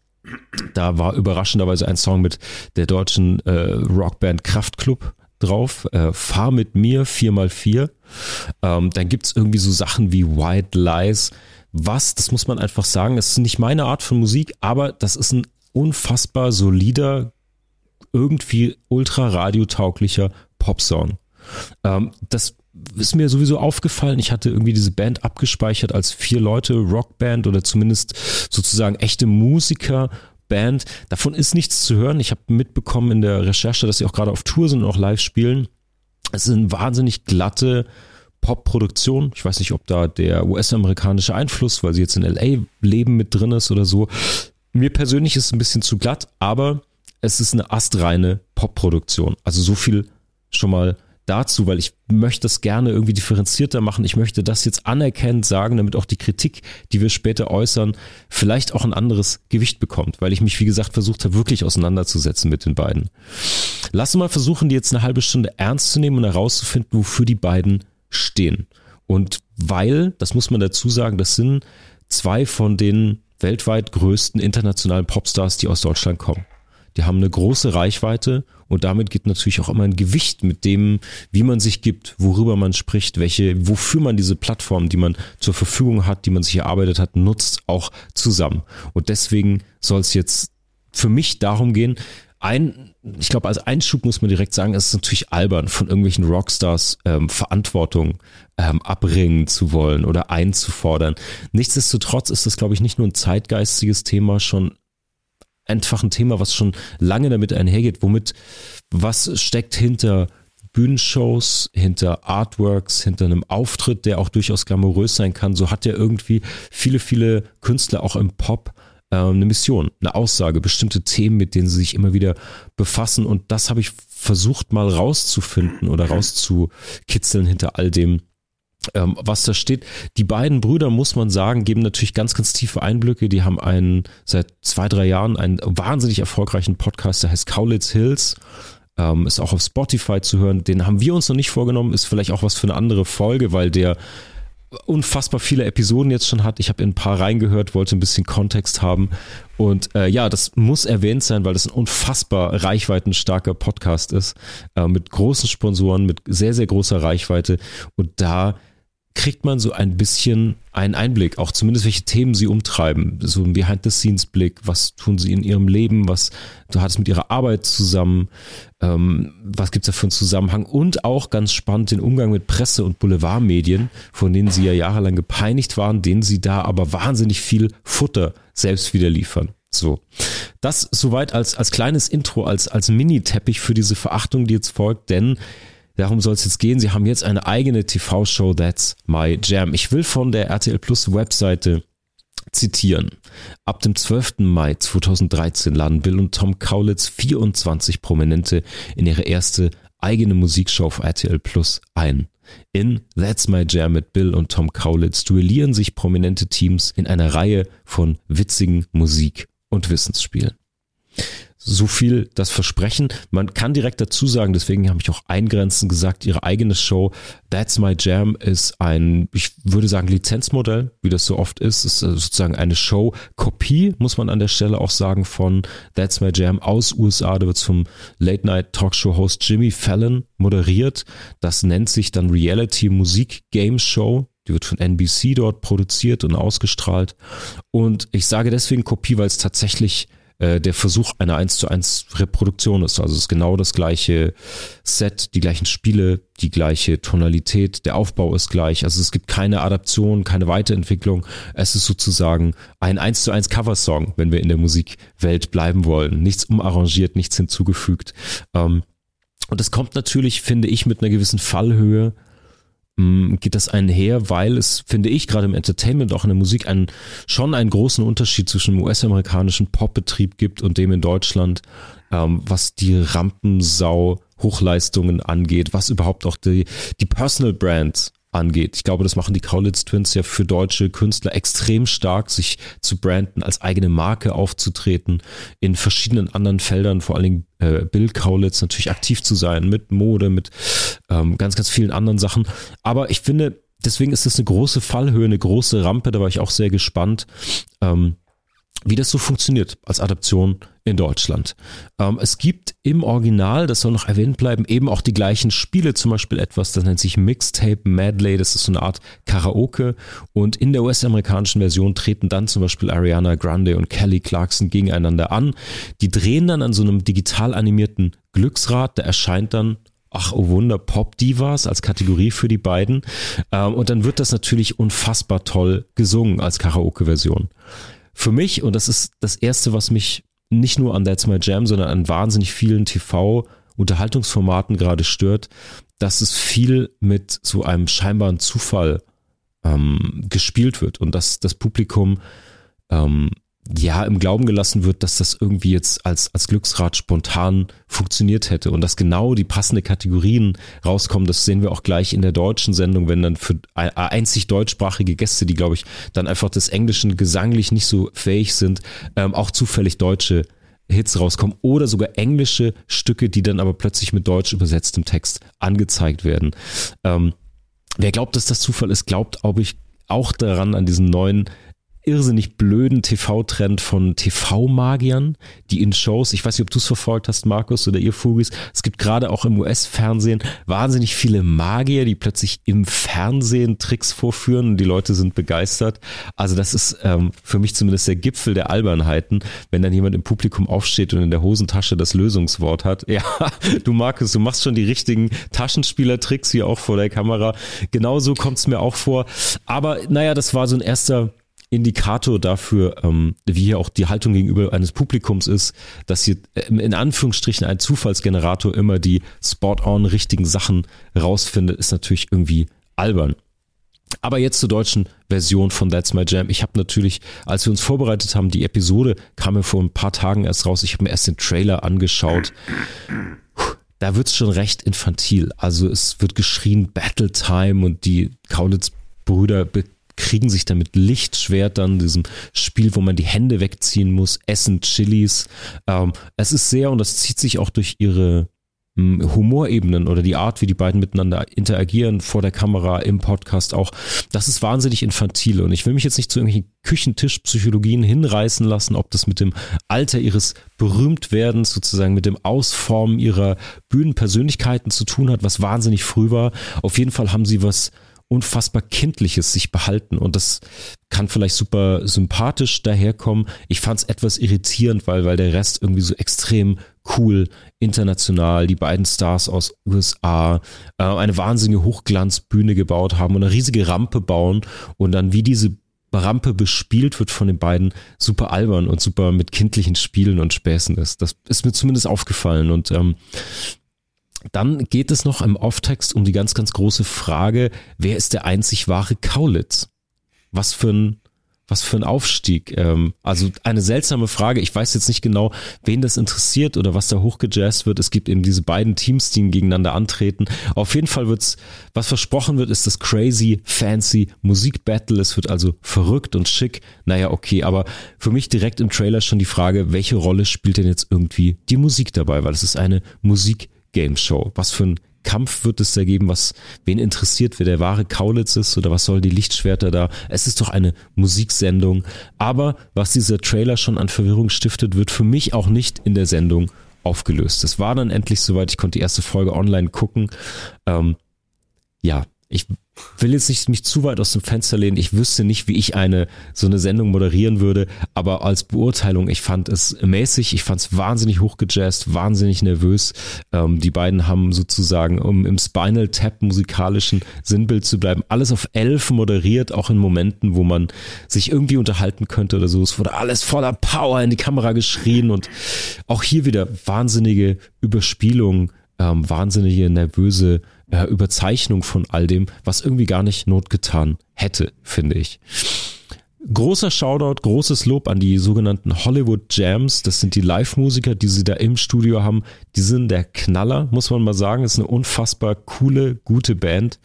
[SPEAKER 2] Da war überraschenderweise ein Song mit der deutschen äh, Rockband Kraftklub drauf. Äh, Fahr mit mir 4x4. Ähm, dann gibt's irgendwie so Sachen wie White Lies. Was, das muss man einfach sagen, das ist nicht meine Art von Musik, aber das ist ein unfassbar solider, irgendwie ultra radiotauglicher Popsong. Ähm, das ist mir sowieso aufgefallen. Ich hatte irgendwie diese Band abgespeichert als vier Leute Rockband oder zumindest sozusagen echte Musiker. Band. Davon ist nichts zu hören. Ich habe mitbekommen in der Recherche, dass sie auch gerade auf Tour sind und auch live spielen. Es eine wahnsinnig glatte Pop-Produktion. Ich weiß nicht, ob da der US-amerikanische Einfluss, weil sie jetzt in LA leben, mit drin ist oder so. Mir persönlich ist es ein bisschen zu glatt, aber es ist eine astreine Pop-Produktion. Also so viel schon mal dazu, weil ich möchte das gerne irgendwie differenzierter machen. Ich möchte das jetzt anerkennend sagen, damit auch die Kritik, die wir später äußern, vielleicht auch ein anderes Gewicht bekommt, weil ich mich, wie gesagt, versucht habe, wirklich auseinanderzusetzen mit den beiden. Lass uns mal versuchen, die jetzt eine halbe Stunde ernst zu nehmen und herauszufinden, wofür die beiden stehen. Und weil, das muss man dazu sagen, das sind zwei von den weltweit größten internationalen Popstars, die aus Deutschland kommen. Die haben eine große Reichweite und damit geht natürlich auch immer ein Gewicht mit dem, wie man sich gibt, worüber man spricht, welche, wofür man diese Plattform, die man zur Verfügung hat, die man sich erarbeitet hat, nutzt, auch zusammen. Und deswegen soll es jetzt für mich darum gehen, ein, ich glaube, als Einschub muss man direkt sagen, es ist natürlich albern, von irgendwelchen Rockstars ähm, Verantwortung ähm, abbringen zu wollen oder einzufordern. Nichtsdestotrotz ist das, glaube ich, nicht nur ein zeitgeistiges Thema, schon einfach ein Thema, was schon lange damit einhergeht, womit, was steckt hinter Bühnenshows, hinter Artworks, hinter einem Auftritt, der auch durchaus glamourös sein kann. So hat ja irgendwie viele, viele Künstler auch im Pop eine Mission, eine Aussage, bestimmte Themen, mit denen sie sich immer wieder befassen. Und das habe ich versucht mal rauszufinden oder rauszukitzeln hinter all dem, ähm, was da steht. Die beiden Brüder, muss man sagen, geben natürlich ganz, ganz tiefe Einblicke. Die haben einen seit zwei, drei Jahren einen wahnsinnig erfolgreichen Podcast, der heißt Kaulitz Hills. Ähm, ist auch auf Spotify zu hören. Den haben wir uns noch nicht vorgenommen. Ist vielleicht auch was für eine andere Folge, weil der unfassbar viele Episoden jetzt schon hat. Ich habe in ein paar reingehört, wollte ein bisschen Kontext haben. Und äh, ja, das muss erwähnt sein, weil das ein unfassbar reichweitenstarker Podcast ist. Äh, mit großen Sponsoren, mit sehr, sehr großer Reichweite. Und da kriegt man so ein bisschen einen Einblick, auch zumindest welche Themen sie umtreiben. So ein Behind-the-Scenes-Blick, was tun sie in ihrem Leben, was du hattest mit ihrer Arbeit zusammen, ähm, was gibt's da für einen Zusammenhang und auch ganz spannend den Umgang mit Presse- und Boulevardmedien, von denen sie ja jahrelang gepeinigt waren, denen sie da aber wahnsinnig viel Futter selbst wieder liefern. So. Das soweit als, als kleines Intro, als, als Mini-Teppich für diese Verachtung, die jetzt folgt, denn Darum soll es jetzt gehen. Sie haben jetzt eine eigene TV-Show, That's My Jam. Ich will von der RTL Plus Webseite zitieren. Ab dem 12. Mai 2013 laden Bill und Tom Kaulitz 24 Prominente in ihre erste eigene Musikshow auf RTL Plus ein. In That's My Jam mit Bill und Tom Kaulitz duellieren sich prominente Teams in einer Reihe von witzigen Musik- und Wissensspielen so viel das Versprechen. Man kann direkt dazu sagen, deswegen habe ich auch eingrenzen gesagt, ihre eigene Show That's My Jam ist ein, ich würde sagen, Lizenzmodell, wie das so oft ist. ist sozusagen eine Show-Kopie, muss man an der Stelle auch sagen, von That's My Jam aus USA. Da wird zum Late-Night-Talkshow-Host Jimmy Fallon moderiert. Das nennt sich dann Reality Musik Game Show. Die wird von NBC dort produziert und ausgestrahlt. Und ich sage deswegen Kopie, weil es tatsächlich äh, der Versuch einer 1 zu 1 Reproduktion ist. Also es ist genau das gleiche Set, die gleichen Spiele, die gleiche Tonalität, der Aufbau ist gleich. Also es gibt keine Adaption, keine Weiterentwicklung. Es ist sozusagen ein 1 zu 1 Coversong, wenn wir in der Musikwelt bleiben wollen. Nichts umarrangiert, nichts hinzugefügt. Ähm, und es kommt natürlich, finde ich, mit einer gewissen Fallhöhe geht das einher, weil es, finde ich, gerade im Entertainment, auch in der Musik, einen, schon einen großen Unterschied zwischen dem US-amerikanischen Popbetrieb gibt und dem in Deutschland, ähm, was die Rampensau Hochleistungen angeht, was überhaupt auch die, die Personal Brands angeht. Ich glaube, das machen die Kaulitz Twins ja für deutsche Künstler extrem stark, sich zu branden, als eigene Marke aufzutreten, in verschiedenen anderen Feldern, vor allen Dingen äh, Bill Kaulitz natürlich aktiv zu sein, mit Mode, mit ähm, ganz, ganz vielen anderen Sachen. Aber ich finde, deswegen ist es eine große Fallhöhe, eine große Rampe, da war ich auch sehr gespannt. Ähm, wie das so funktioniert als Adaption in Deutschland. Ähm, es gibt im Original, das soll noch erwähnt bleiben, eben auch die gleichen Spiele, zum Beispiel etwas, das nennt sich Mixtape Medley, das ist so eine Art Karaoke und in der US-amerikanischen Version treten dann zum Beispiel Ariana Grande und Kelly Clarkson gegeneinander an. Die drehen dann an so einem digital animierten Glücksrad, der erscheint dann ach oh Wunder, Pop-Divas als Kategorie für die beiden. Ähm, und dann wird das natürlich unfassbar toll gesungen als Karaoke-Version für mich, und das ist das Erste, was mich nicht nur an That's My Jam, sondern an wahnsinnig vielen TV-Unterhaltungsformaten gerade stört, dass es viel mit so einem scheinbaren Zufall ähm, gespielt wird und dass das Publikum ähm, ja im Glauben gelassen wird, dass das irgendwie jetzt als, als Glücksrad spontan funktioniert hätte und dass genau die passende Kategorien rauskommen. Das sehen wir auch gleich in der deutschen Sendung, wenn dann für einzig deutschsprachige Gäste, die glaube ich dann einfach des Englischen gesanglich nicht so fähig sind, ähm, auch zufällig deutsche Hits rauskommen oder sogar englische Stücke, die dann aber plötzlich mit deutsch übersetztem Text angezeigt werden. Ähm, wer glaubt, dass das Zufall ist, glaubt, glaube ich, auch daran an diesen neuen irrsinnig blöden TV-Trend von TV-Magiern, die in Shows, ich weiß nicht, ob du es verfolgt hast, Markus oder ihr Fugis, es gibt gerade auch im US-Fernsehen wahnsinnig viele Magier, die plötzlich im Fernsehen Tricks vorführen und die Leute sind begeistert. Also das ist ähm, für mich zumindest der Gipfel der Albernheiten, wenn dann jemand im Publikum aufsteht und in der Hosentasche das Lösungswort hat. Ja, du Markus, du machst schon die richtigen Taschenspielertricks hier auch vor der Kamera. Genauso kommt es mir auch vor. Aber naja, das war so ein erster Indikator dafür, ähm, wie hier auch die Haltung gegenüber eines Publikums ist, dass hier äh, in Anführungsstrichen ein Zufallsgenerator immer die spot-on richtigen Sachen rausfindet, ist natürlich irgendwie albern. Aber jetzt zur deutschen Version von That's My Jam. Ich habe natürlich, als wir uns vorbereitet haben, die Episode kam mir vor ein paar Tagen erst raus. Ich habe mir erst den Trailer angeschaut. Da wird's schon recht infantil. Also es wird geschrien Battle Time und die Kaulitz-Brüder kriegen sich damit Lichtschwertern, diesem Spiel, wo man die Hände wegziehen muss, essen Chilis. Ähm, es ist sehr, und das zieht sich auch durch ihre hm, Humorebenen oder die Art, wie die beiden miteinander interagieren vor der Kamera, im Podcast auch, das ist wahnsinnig infantil und ich will mich jetzt nicht zu irgendwelchen Küchentischpsychologien hinreißen lassen, ob das mit dem Alter ihres Berühmtwerdens sozusagen mit dem Ausformen ihrer Bühnenpersönlichkeiten zu tun hat, was wahnsinnig früh war. Auf jeden Fall haben sie was unfassbar kindliches sich behalten und das kann vielleicht super sympathisch daherkommen. Ich fand es etwas irritierend, weil, weil der Rest irgendwie so extrem cool, international, die beiden Stars aus USA, äh, eine wahnsinnige Hochglanzbühne gebaut haben und eine riesige Rampe bauen und dann wie diese Rampe bespielt wird von den beiden, super albern und super mit kindlichen Spielen und Späßen ist. Das ist mir zumindest aufgefallen und ähm, dann geht es noch im Off-Text um die ganz, ganz große Frage, wer ist der einzig wahre Kaulitz? Was für ein, was für ein Aufstieg. Ähm, also eine seltsame Frage. Ich weiß jetzt nicht genau, wen das interessiert oder was da hochgejazzt wird. Es gibt eben diese beiden Teams, die gegeneinander antreten. Auf jeden Fall wird's, was versprochen wird, ist das crazy, fancy Musikbattle. Es wird also verrückt und schick. Naja, okay, aber für mich direkt im Trailer schon die Frage, welche Rolle spielt denn jetzt irgendwie die Musik dabei? Weil es ist eine Musik Game Show. Was für ein Kampf wird es da geben? Was, wen interessiert, wer der wahre Kaulitz ist oder was soll die Lichtschwerter da? Es ist doch eine Musiksendung. Aber was dieser Trailer schon an Verwirrung stiftet, wird für mich auch nicht in der Sendung aufgelöst. Es war dann endlich soweit, ich konnte die erste Folge online gucken. Ähm, ja, ich will jetzt nicht mich zu weit aus dem Fenster lehnen. Ich wüsste nicht, wie ich eine so eine Sendung moderieren würde, aber als Beurteilung, ich fand es mäßig, ich fand es wahnsinnig hochgejazzt, wahnsinnig nervös. Ähm, die beiden haben sozusagen, um im Spinal Tap musikalischen Sinnbild zu bleiben, alles auf elf moderiert, auch in Momenten, wo man sich irgendwie unterhalten könnte oder so. Es wurde alles voller Power in die Kamera geschrien und auch hier wieder wahnsinnige Überspielung, ähm, wahnsinnige nervöse äh, Überzeichnung von all dem, was irgendwie gar nicht Not getan hätte, finde ich. Großer Shoutout, großes Lob an die sogenannten Hollywood Jams. Das sind die Live-Musiker, die sie da im Studio haben. Die sind der Knaller, muss man mal sagen. Ist eine unfassbar coole, gute Band.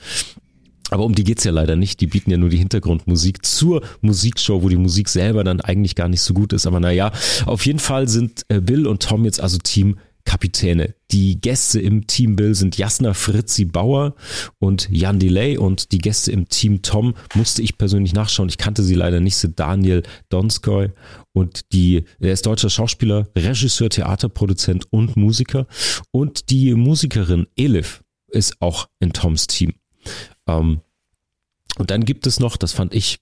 [SPEAKER 2] Aber um die geht's ja leider nicht. Die bieten ja nur die Hintergrundmusik zur Musikshow, wo die Musik selber dann eigentlich gar nicht so gut ist. Aber naja, auf jeden Fall sind äh, Bill und Tom jetzt also Team Kapitäne. Die Gäste im Team Bill sind Jasna Fritzi Bauer und Jan Delay und die Gäste im Team Tom musste ich persönlich nachschauen. Ich kannte sie leider nicht, sind Daniel Donskoy und die, er ist deutscher Schauspieler, Regisseur, Theaterproduzent und Musiker und die Musikerin Elif ist auch in Toms Team. Ähm, und dann gibt es noch, das fand ich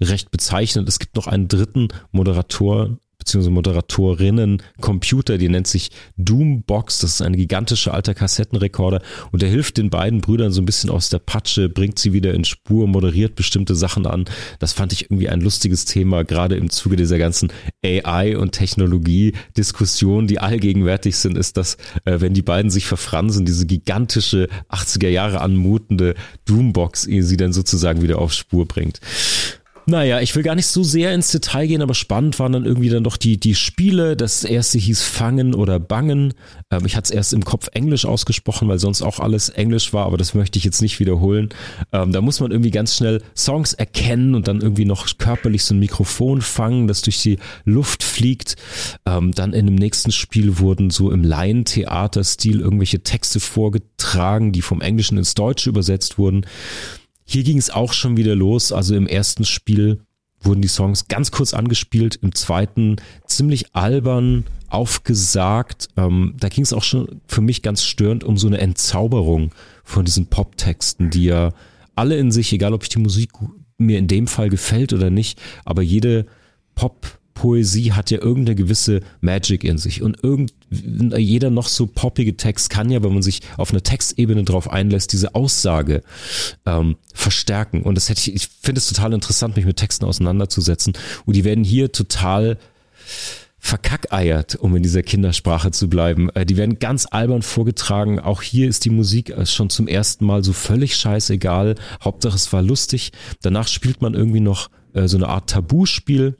[SPEAKER 2] recht bezeichnend, es gibt noch einen dritten Moderator, beziehungsweise Moderatorinnen Computer, die nennt sich Doombox. Das ist ein gigantischer alter Kassettenrekorder und der hilft den beiden Brüdern so ein bisschen aus der Patsche, bringt sie wieder in Spur, moderiert bestimmte Sachen an. Das fand ich irgendwie ein lustiges Thema, gerade im Zuge dieser ganzen AI und Technologie-Diskussionen, die allgegenwärtig sind, ist das, äh, wenn die beiden sich verfransen, diese gigantische 80er Jahre anmutende Doombox, sie dann sozusagen wieder auf Spur bringt. Naja, ich will gar nicht so sehr ins Detail gehen, aber spannend waren dann irgendwie dann doch die, die Spiele. Das erste hieß Fangen oder Bangen. Ähm, ich hatte es erst im Kopf Englisch ausgesprochen, weil sonst auch alles Englisch war, aber das möchte ich jetzt nicht wiederholen. Ähm, da muss man irgendwie ganz schnell Songs erkennen und dann irgendwie noch körperlich so ein Mikrofon fangen, das durch die Luft fliegt. Ähm, dann in dem nächsten Spiel wurden so im Laientheater-Stil irgendwelche Texte vorgetragen, die vom Englischen ins Deutsche übersetzt wurden. Hier ging es auch schon wieder los. Also im ersten Spiel wurden die Songs ganz kurz angespielt, im zweiten ziemlich albern aufgesagt. Ähm, da ging es auch schon für mich ganz störend um so eine Entzauberung von diesen Poptexten, die ja alle in sich, egal ob ich die Musik mir in dem Fall gefällt oder nicht, aber jede Pop Poesie hat ja irgendeine gewisse Magic in sich und irgend, jeder noch so poppige Text kann ja, wenn man sich auf einer Textebene drauf einlässt, diese Aussage ähm, verstärken. Und das hätte ich, ich finde es total interessant, mich mit Texten auseinanderzusetzen. Und die werden hier total verkackeiert, um in dieser Kindersprache zu bleiben. Äh, die werden ganz albern vorgetragen. Auch hier ist die Musik äh, schon zum ersten Mal so völlig scheißegal. Hauptsache es war lustig. Danach spielt man irgendwie noch äh, so eine Art Tabuspiel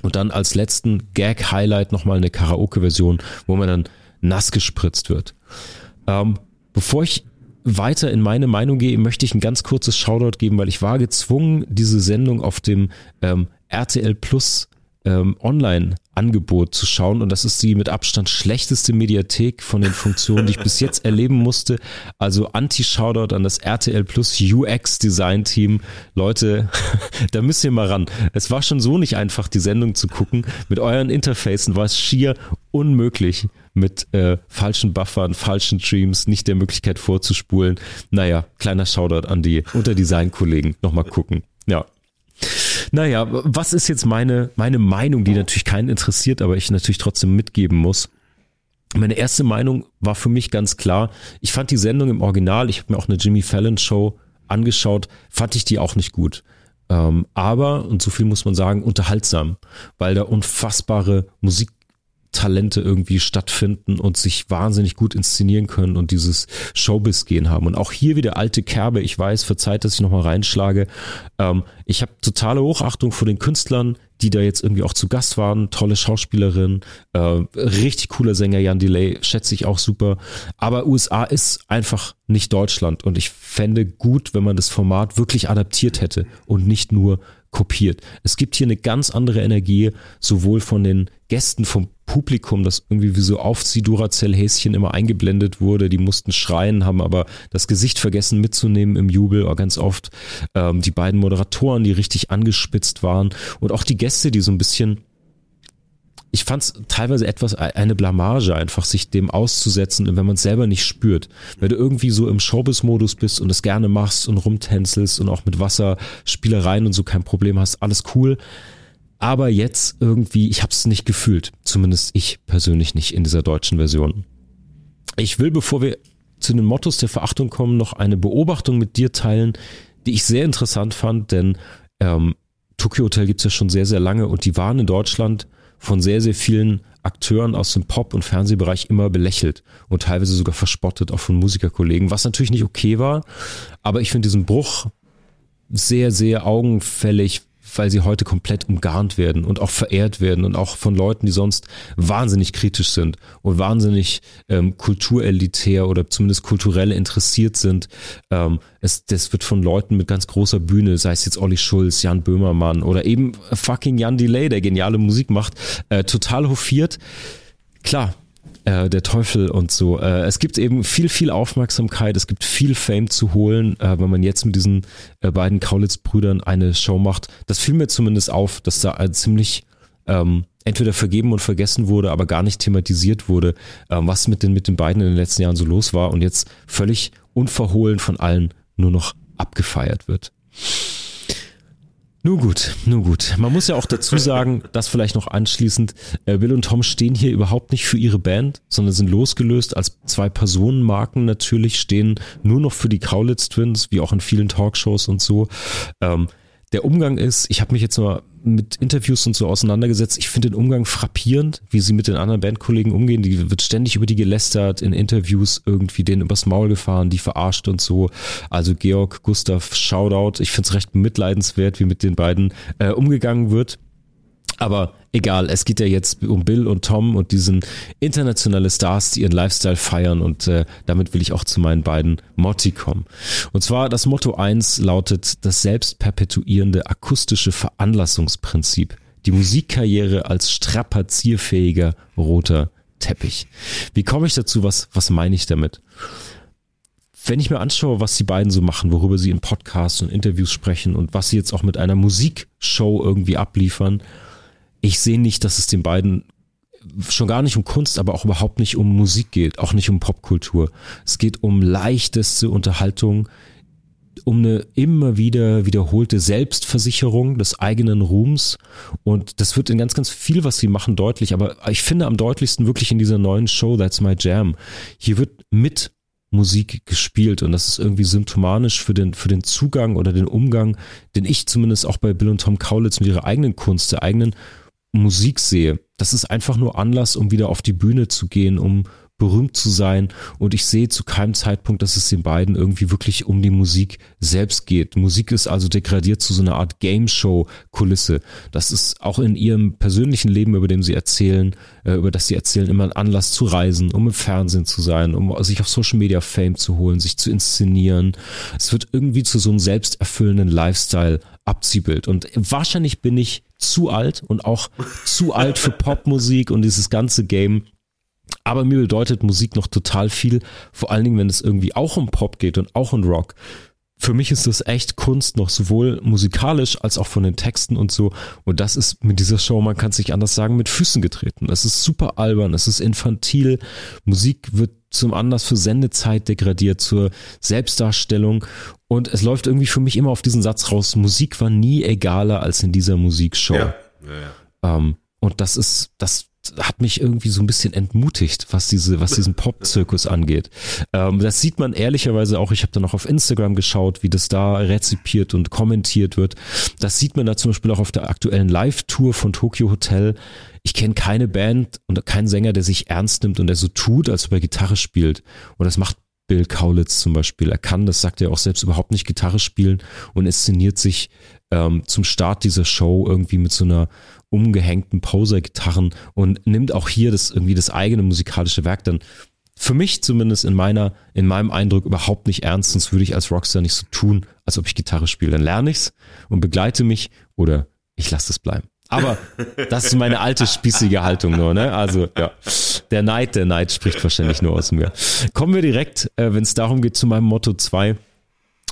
[SPEAKER 2] und dann als letzten Gag-Highlight nochmal eine Karaoke-Version, wo man dann nass gespritzt wird. Ähm, bevor ich weiter in meine Meinung gehe, möchte ich ein ganz kurzes Shoutout geben, weil ich war gezwungen, diese Sendung auf dem ähm, RTL Plus ähm, Online-Angebot zu schauen. Und das ist die mit Abstand schlechteste Mediathek von den Funktionen, die ich bis jetzt erleben musste. Also Anti-Shoutout an das RTL Plus UX-Design-Team. Leute, da müsst ihr mal ran. Es war schon so nicht einfach, die Sendung zu gucken. Mit euren Interfacen war es schier unmöglich mit äh, falschen Buffern, falschen Streams, nicht der Möglichkeit vorzuspulen. Naja, kleiner Shoutout an die Unterdesign-Kollegen. Nochmal gucken. Ja. Naja, was ist jetzt meine, meine Meinung, die natürlich keinen interessiert, aber ich natürlich trotzdem mitgeben muss? Meine erste Meinung war für mich ganz klar. Ich fand die Sendung im Original, ich habe mir auch eine Jimmy Fallon Show angeschaut, fand ich die auch nicht gut. Ähm, aber, und so viel muss man sagen, unterhaltsam, weil da unfassbare Musik Talente irgendwie stattfinden und sich wahnsinnig gut inszenieren können und dieses Showbiz-Gehen haben. Und auch hier wieder alte Kerbe. Ich weiß, verzeiht, dass ich nochmal reinschlage. Ähm, ich habe totale Hochachtung vor den Künstlern, die da jetzt irgendwie auch zu Gast waren. Tolle Schauspielerin, äh, richtig cooler Sänger Jan Delay, schätze ich auch super. Aber USA ist einfach nicht Deutschland und ich fände gut, wenn man das Format wirklich adaptiert hätte und nicht nur kopiert. Es gibt hier eine ganz andere Energie, sowohl von den Gästen, vom Publikum, das irgendwie wie so Aufzieh-Duracell-Häschen immer eingeblendet wurde. Die mussten schreien, haben aber das Gesicht vergessen mitzunehmen im Jubel, auch ganz oft. Ähm, die beiden Moderatoren, die richtig angespitzt waren und auch die Gäste, die so ein bisschen ich fand es teilweise etwas eine Blamage, einfach sich dem auszusetzen, wenn man es selber nicht spürt. Wenn du irgendwie so im Showbiz-Modus bist und es gerne machst und rumtänzelst und auch mit Wasserspielereien und so kein Problem hast, alles cool. Aber jetzt irgendwie, ich habe es nicht gefühlt. Zumindest ich persönlich nicht in dieser deutschen Version. Ich will, bevor wir zu den Mottos der Verachtung kommen, noch eine Beobachtung mit dir teilen, die ich sehr interessant fand, denn ähm, Tokyo Hotel gibt's ja schon sehr, sehr lange und die waren in Deutschland von sehr, sehr vielen Akteuren aus dem Pop- und Fernsehbereich immer belächelt und teilweise sogar verspottet, auch von Musikerkollegen, was natürlich nicht okay war. Aber ich finde diesen Bruch sehr, sehr augenfällig, weil sie heute komplett umgarnt werden und auch verehrt werden und auch von Leuten, die sonst wahnsinnig kritisch sind und wahnsinnig ähm, kulturelitär oder zumindest kulturell interessiert sind. Ähm, es, das wird von Leuten mit ganz großer Bühne, sei es jetzt Olli Schulz, Jan Böhmermann oder eben fucking Jan Delay, der geniale Musik macht, äh, total hofiert. Klar, äh, der Teufel und so. Äh, es gibt eben viel, viel Aufmerksamkeit, es gibt viel Fame zu holen, äh, wenn man jetzt mit diesen äh, beiden Kaulitz-Brüdern eine Show macht. Das fiel mir zumindest auf, dass da ein ziemlich ähm, entweder vergeben und vergessen wurde, aber gar nicht thematisiert wurde, ähm, was mit den, mit den beiden in den letzten Jahren so los war und jetzt völlig unverhohlen von allen nur noch abgefeiert wird. Nun gut, nun gut. Man muss ja auch dazu sagen, dass vielleicht noch anschließend, äh, Bill und Tom stehen hier überhaupt nicht für ihre Band, sondern sind losgelöst als zwei Personenmarken natürlich, stehen nur noch für die Kaulitz Twins, wie auch in vielen Talkshows und so. Ähm, der Umgang ist, ich habe mich jetzt mal mit Interviews und so auseinandergesetzt. Ich finde den Umgang frappierend, wie sie mit den anderen Bandkollegen umgehen. Die wird ständig über die gelästert, in Interviews irgendwie denen übers Maul gefahren, die verarscht und so. Also Georg, Gustav, Shoutout. Ich finde es recht mitleidenswert, wie mit den beiden äh, umgegangen wird. Aber egal, es geht ja jetzt um Bill und Tom und diesen internationale Stars, die ihren Lifestyle feiern und äh, damit will ich auch zu meinen beiden Motti kommen. Und zwar das Motto 1 lautet das selbstperpetuierende akustische Veranlassungsprinzip. Die Musikkarriere als strapazierfähiger roter Teppich. Wie komme ich dazu? Was, was meine ich damit? Wenn ich mir anschaue, was die beiden so machen, worüber sie in Podcasts und Interviews sprechen und was sie jetzt auch mit einer Musikshow irgendwie abliefern, ich sehe nicht, dass es den beiden schon gar nicht um Kunst, aber auch überhaupt nicht um Musik geht, auch nicht um Popkultur. Es geht um leichteste Unterhaltung, um eine immer wieder wiederholte Selbstversicherung des eigenen Ruhms. Und das wird in ganz, ganz viel, was sie machen, deutlich. Aber ich finde am deutlichsten wirklich in dieser neuen Show, That's My Jam. Hier wird mit Musik gespielt und das ist irgendwie symptomatisch für den, für den Zugang oder den Umgang, den ich zumindest auch bei Bill und Tom Kaulitz mit ihrer eigenen Kunst, der eigenen Musik sehe. Das ist einfach nur Anlass, um wieder auf die Bühne zu gehen, um berühmt zu sein. Und ich sehe zu keinem Zeitpunkt, dass es den beiden irgendwie wirklich um die Musik selbst geht. Musik ist also degradiert zu so einer Art Game Show Kulisse. Das ist auch in ihrem persönlichen Leben, über dem sie erzählen, äh, über das sie erzählen, immer ein Anlass zu reisen, um im Fernsehen zu sein, um sich auf Social Media Fame zu holen, sich zu inszenieren. Es wird irgendwie zu so einem selbsterfüllenden Lifestyle Abziehbild. Und wahrscheinlich bin ich zu alt und auch zu alt für Popmusik und dieses ganze Game. Aber mir bedeutet Musik noch total viel, vor allen Dingen, wenn es irgendwie auch um Pop geht und auch um Rock. Für mich ist das echt Kunst noch, sowohl musikalisch als auch von den Texten und so. Und das ist mit dieser Show, man kann es nicht anders sagen, mit Füßen getreten. Es ist super albern, es ist infantil. Musik wird zum Anlass für Sendezeit degradiert, zur Selbstdarstellung. Und es läuft irgendwie für mich immer auf diesen Satz raus, Musik war nie egaler als in dieser Musikshow. Ja. Ja, ja. Ähm, und das ist, das hat mich irgendwie so ein bisschen entmutigt, was diese, was diesen Pop-Zirkus angeht. Ähm, das sieht man ehrlicherweise auch. Ich habe dann auch auf Instagram geschaut, wie das da rezipiert und kommentiert wird. Das sieht man da zum Beispiel auch auf der aktuellen Live-Tour von Tokyo Hotel. Ich kenne keine Band und keinen Sänger, der sich ernst nimmt und der so tut, als ob er Gitarre spielt. Und das macht Bill Kaulitz zum Beispiel. Er kann, das sagt er auch selbst, überhaupt nicht Gitarre spielen und inszeniert sich ähm, zum Start dieser Show irgendwie mit so einer umgehängten Poser-Gitarren und nimmt auch hier das irgendwie das eigene musikalische Werk dann für mich zumindest in meiner, in meinem Eindruck überhaupt nicht ernst, sonst würde ich als Rockstar nicht so tun, als ob ich Gitarre spiele. Dann lerne ich's und begleite mich oder ich lasse es bleiben. Aber das ist meine alte spießige Haltung nur, ne? Also ja, der Neid, der Neid spricht wahrscheinlich nur aus mir. Kommen wir direkt, äh, wenn es darum geht, zu meinem Motto 2.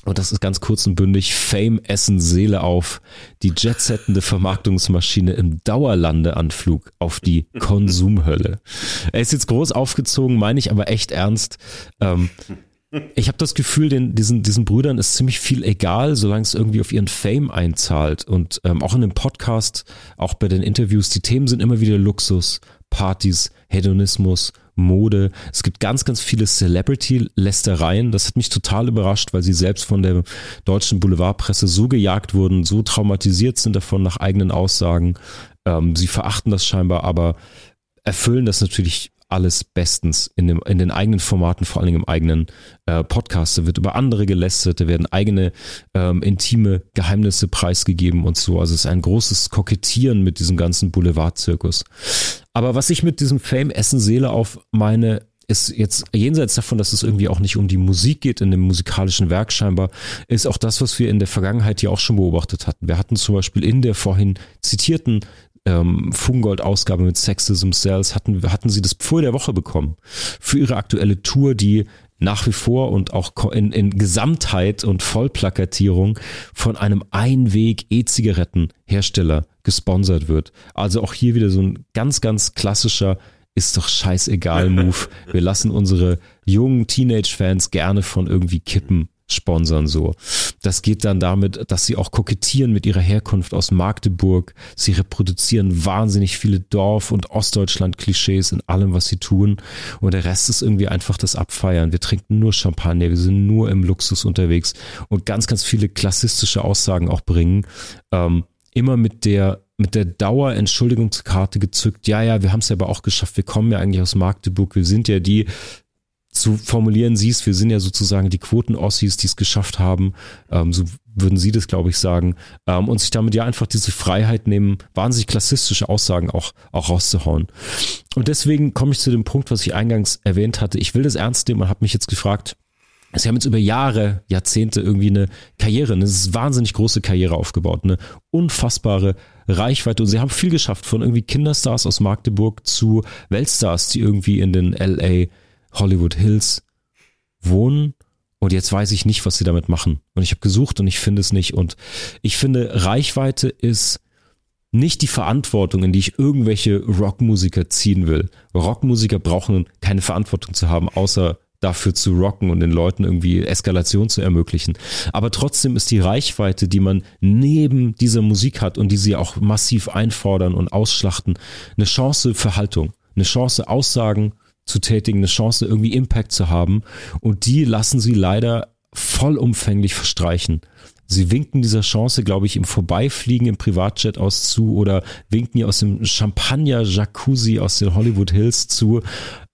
[SPEAKER 2] Und das ist ganz kurz und bündig. Fame essen Seele auf. Die jetsettende Vermarktungsmaschine im Dauerlandeanflug auf die Konsumhölle. Er ist jetzt groß aufgezogen, meine ich aber echt ernst. Ähm, ich habe das Gefühl, den, diesen, diesen Brüdern ist ziemlich viel egal, solange es irgendwie auf ihren Fame einzahlt. Und ähm, auch in dem Podcast, auch bei den Interviews, die Themen sind immer wieder Luxus, Partys, Hedonismus, Mode. Es gibt ganz, ganz viele Celebrity-Lästereien. Das hat mich total überrascht, weil sie selbst von der deutschen Boulevardpresse so gejagt wurden, so traumatisiert sind davon nach eigenen Aussagen. Ähm, sie verachten das scheinbar, aber erfüllen das natürlich alles bestens in, dem, in den eigenen Formaten, vor allen Dingen im eigenen äh, Podcast. Da wird über andere gelästert, da werden eigene ähm, intime Geheimnisse preisgegeben und so. Also es ist ein großes Kokettieren mit diesem ganzen Boulevard-Zirkus. Aber was ich mit diesem Fame Essen Seele auf meine ist jetzt jenseits davon, dass es irgendwie auch nicht um die Musik geht in dem musikalischen Werk scheinbar, ist auch das, was wir in der Vergangenheit ja auch schon beobachtet hatten. Wir hatten zum Beispiel in der vorhin zitierten ähm, Fugengold-Ausgabe mit Sexism Cells hatten, hatten sie das vor der Woche bekommen. Für ihre aktuelle Tour, die nach wie vor und auch in, in Gesamtheit und Vollplakatierung von einem Einweg-E-Zigarettenhersteller gesponsert wird. Also auch hier wieder so ein ganz, ganz klassischer ist doch scheißegal Move. Wir lassen unsere jungen Teenage-Fans gerne von irgendwie Kippen sponsern so. Das geht dann damit, dass sie auch kokettieren mit ihrer Herkunft aus Magdeburg. Sie reproduzieren wahnsinnig viele Dorf- und Ostdeutschland-Klischees in allem, was sie tun. Und der Rest ist irgendwie einfach das Abfeiern. Wir trinken nur Champagner, wir sind nur im Luxus unterwegs und ganz, ganz viele klassistische Aussagen auch bringen. Ähm, immer mit der mit der Dauer-Entschuldigungskarte gezückt, ja, ja, wir haben es ja aber auch geschafft, wir kommen ja eigentlich aus Magdeburg, wir sind ja die, zu formulieren siehst, wir sind ja sozusagen die Quoten-Ossis, die es geschafft haben, ähm, so würden sie das, glaube ich, sagen, ähm, und sich damit ja einfach diese Freiheit nehmen, wahnsinnig klassistische Aussagen auch, auch rauszuhauen. Und deswegen komme ich zu dem Punkt, was ich eingangs erwähnt hatte. Ich will das ernst nehmen und habe mich jetzt gefragt, Sie haben jetzt über Jahre, Jahrzehnte irgendwie eine Karriere, eine wahnsinnig große Karriere aufgebaut, eine unfassbare Reichweite und sie haben viel geschafft, von irgendwie Kinderstars aus Magdeburg zu Weltstars, die irgendwie in den LA Hollywood Hills wohnen und jetzt weiß ich nicht, was sie damit machen. Und ich habe gesucht und ich finde es nicht. Und ich finde, Reichweite ist nicht die Verantwortung, in die ich irgendwelche Rockmusiker ziehen will. Rockmusiker brauchen keine Verantwortung zu haben, außer dafür zu rocken und den Leuten irgendwie Eskalation zu ermöglichen. Aber trotzdem ist die Reichweite, die man neben dieser Musik hat und die sie auch massiv einfordern und ausschlachten, eine Chance für Haltung, eine Chance, Aussagen zu tätigen, eine Chance, irgendwie Impact zu haben. Und die lassen sie leider vollumfänglich verstreichen. Sie winken dieser Chance, glaube ich, im Vorbeifliegen im Privatjet aus zu oder winken ihr aus dem Champagner-Jacuzzi aus den Hollywood Hills zu.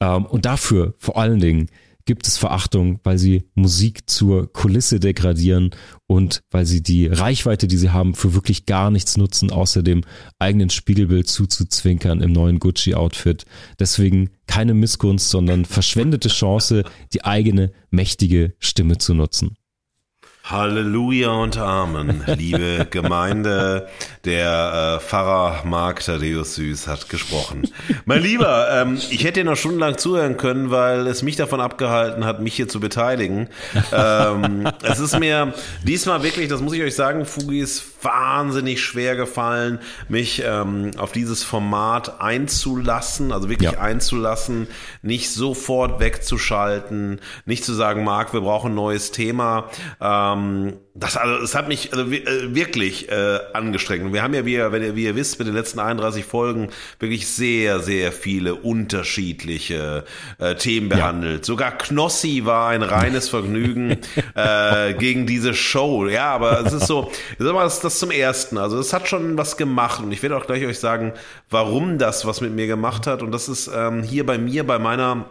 [SPEAKER 2] Ähm, und dafür vor allen Dingen gibt es Verachtung, weil sie Musik zur Kulisse degradieren und weil sie die Reichweite, die sie haben, für wirklich gar nichts nutzen, außer dem eigenen Spiegelbild zuzuzwinkern im neuen Gucci-Outfit. Deswegen keine Missgunst, sondern verschwendete Chance, die eigene mächtige Stimme zu nutzen.
[SPEAKER 1] Halleluja und Amen, liebe Gemeinde. Der äh, Pfarrer Mark Thaddeus Süß hat gesprochen. Mein Lieber, ähm, ich hätte dir noch stundenlang zuhören können, weil es mich davon abgehalten hat, mich hier zu beteiligen. Ähm, es ist mir diesmal wirklich, das muss ich euch sagen, Fugi ist wahnsinnig schwer gefallen, mich ähm, auf dieses Format einzulassen, also wirklich ja. einzulassen, nicht sofort wegzuschalten, nicht zu sagen, Marc, wir brauchen ein neues Thema. Ähm, das, also, es hat mich also, äh, wirklich äh, angestrengt. Und wir haben ja, wie ihr, wenn ihr, wie ihr wisst, mit den letzten 31 Folgen wirklich sehr, sehr viele unterschiedliche äh, Themen behandelt. Ja. Sogar Knossi war ein reines Vergnügen äh, gegen diese Show. Ja, aber es ist so, sag mal, das, das zum Ersten. Also es hat schon was gemacht. Und ich werde auch gleich euch sagen, warum das was mit mir gemacht hat. Und das ist ähm, hier bei mir, bei meiner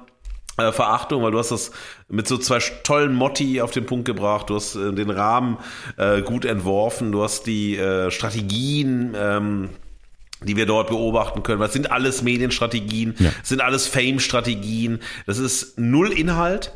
[SPEAKER 1] äh, Verachtung, weil du hast das mit so zwei tollen Motti auf den Punkt gebracht, du hast äh, den Rahmen äh, gut entworfen, du hast die äh, Strategien ähm, die wir dort beobachten können. Das sind alles Medienstrategien, ja. sind alles Fame-Strategien. Das ist null Inhalt.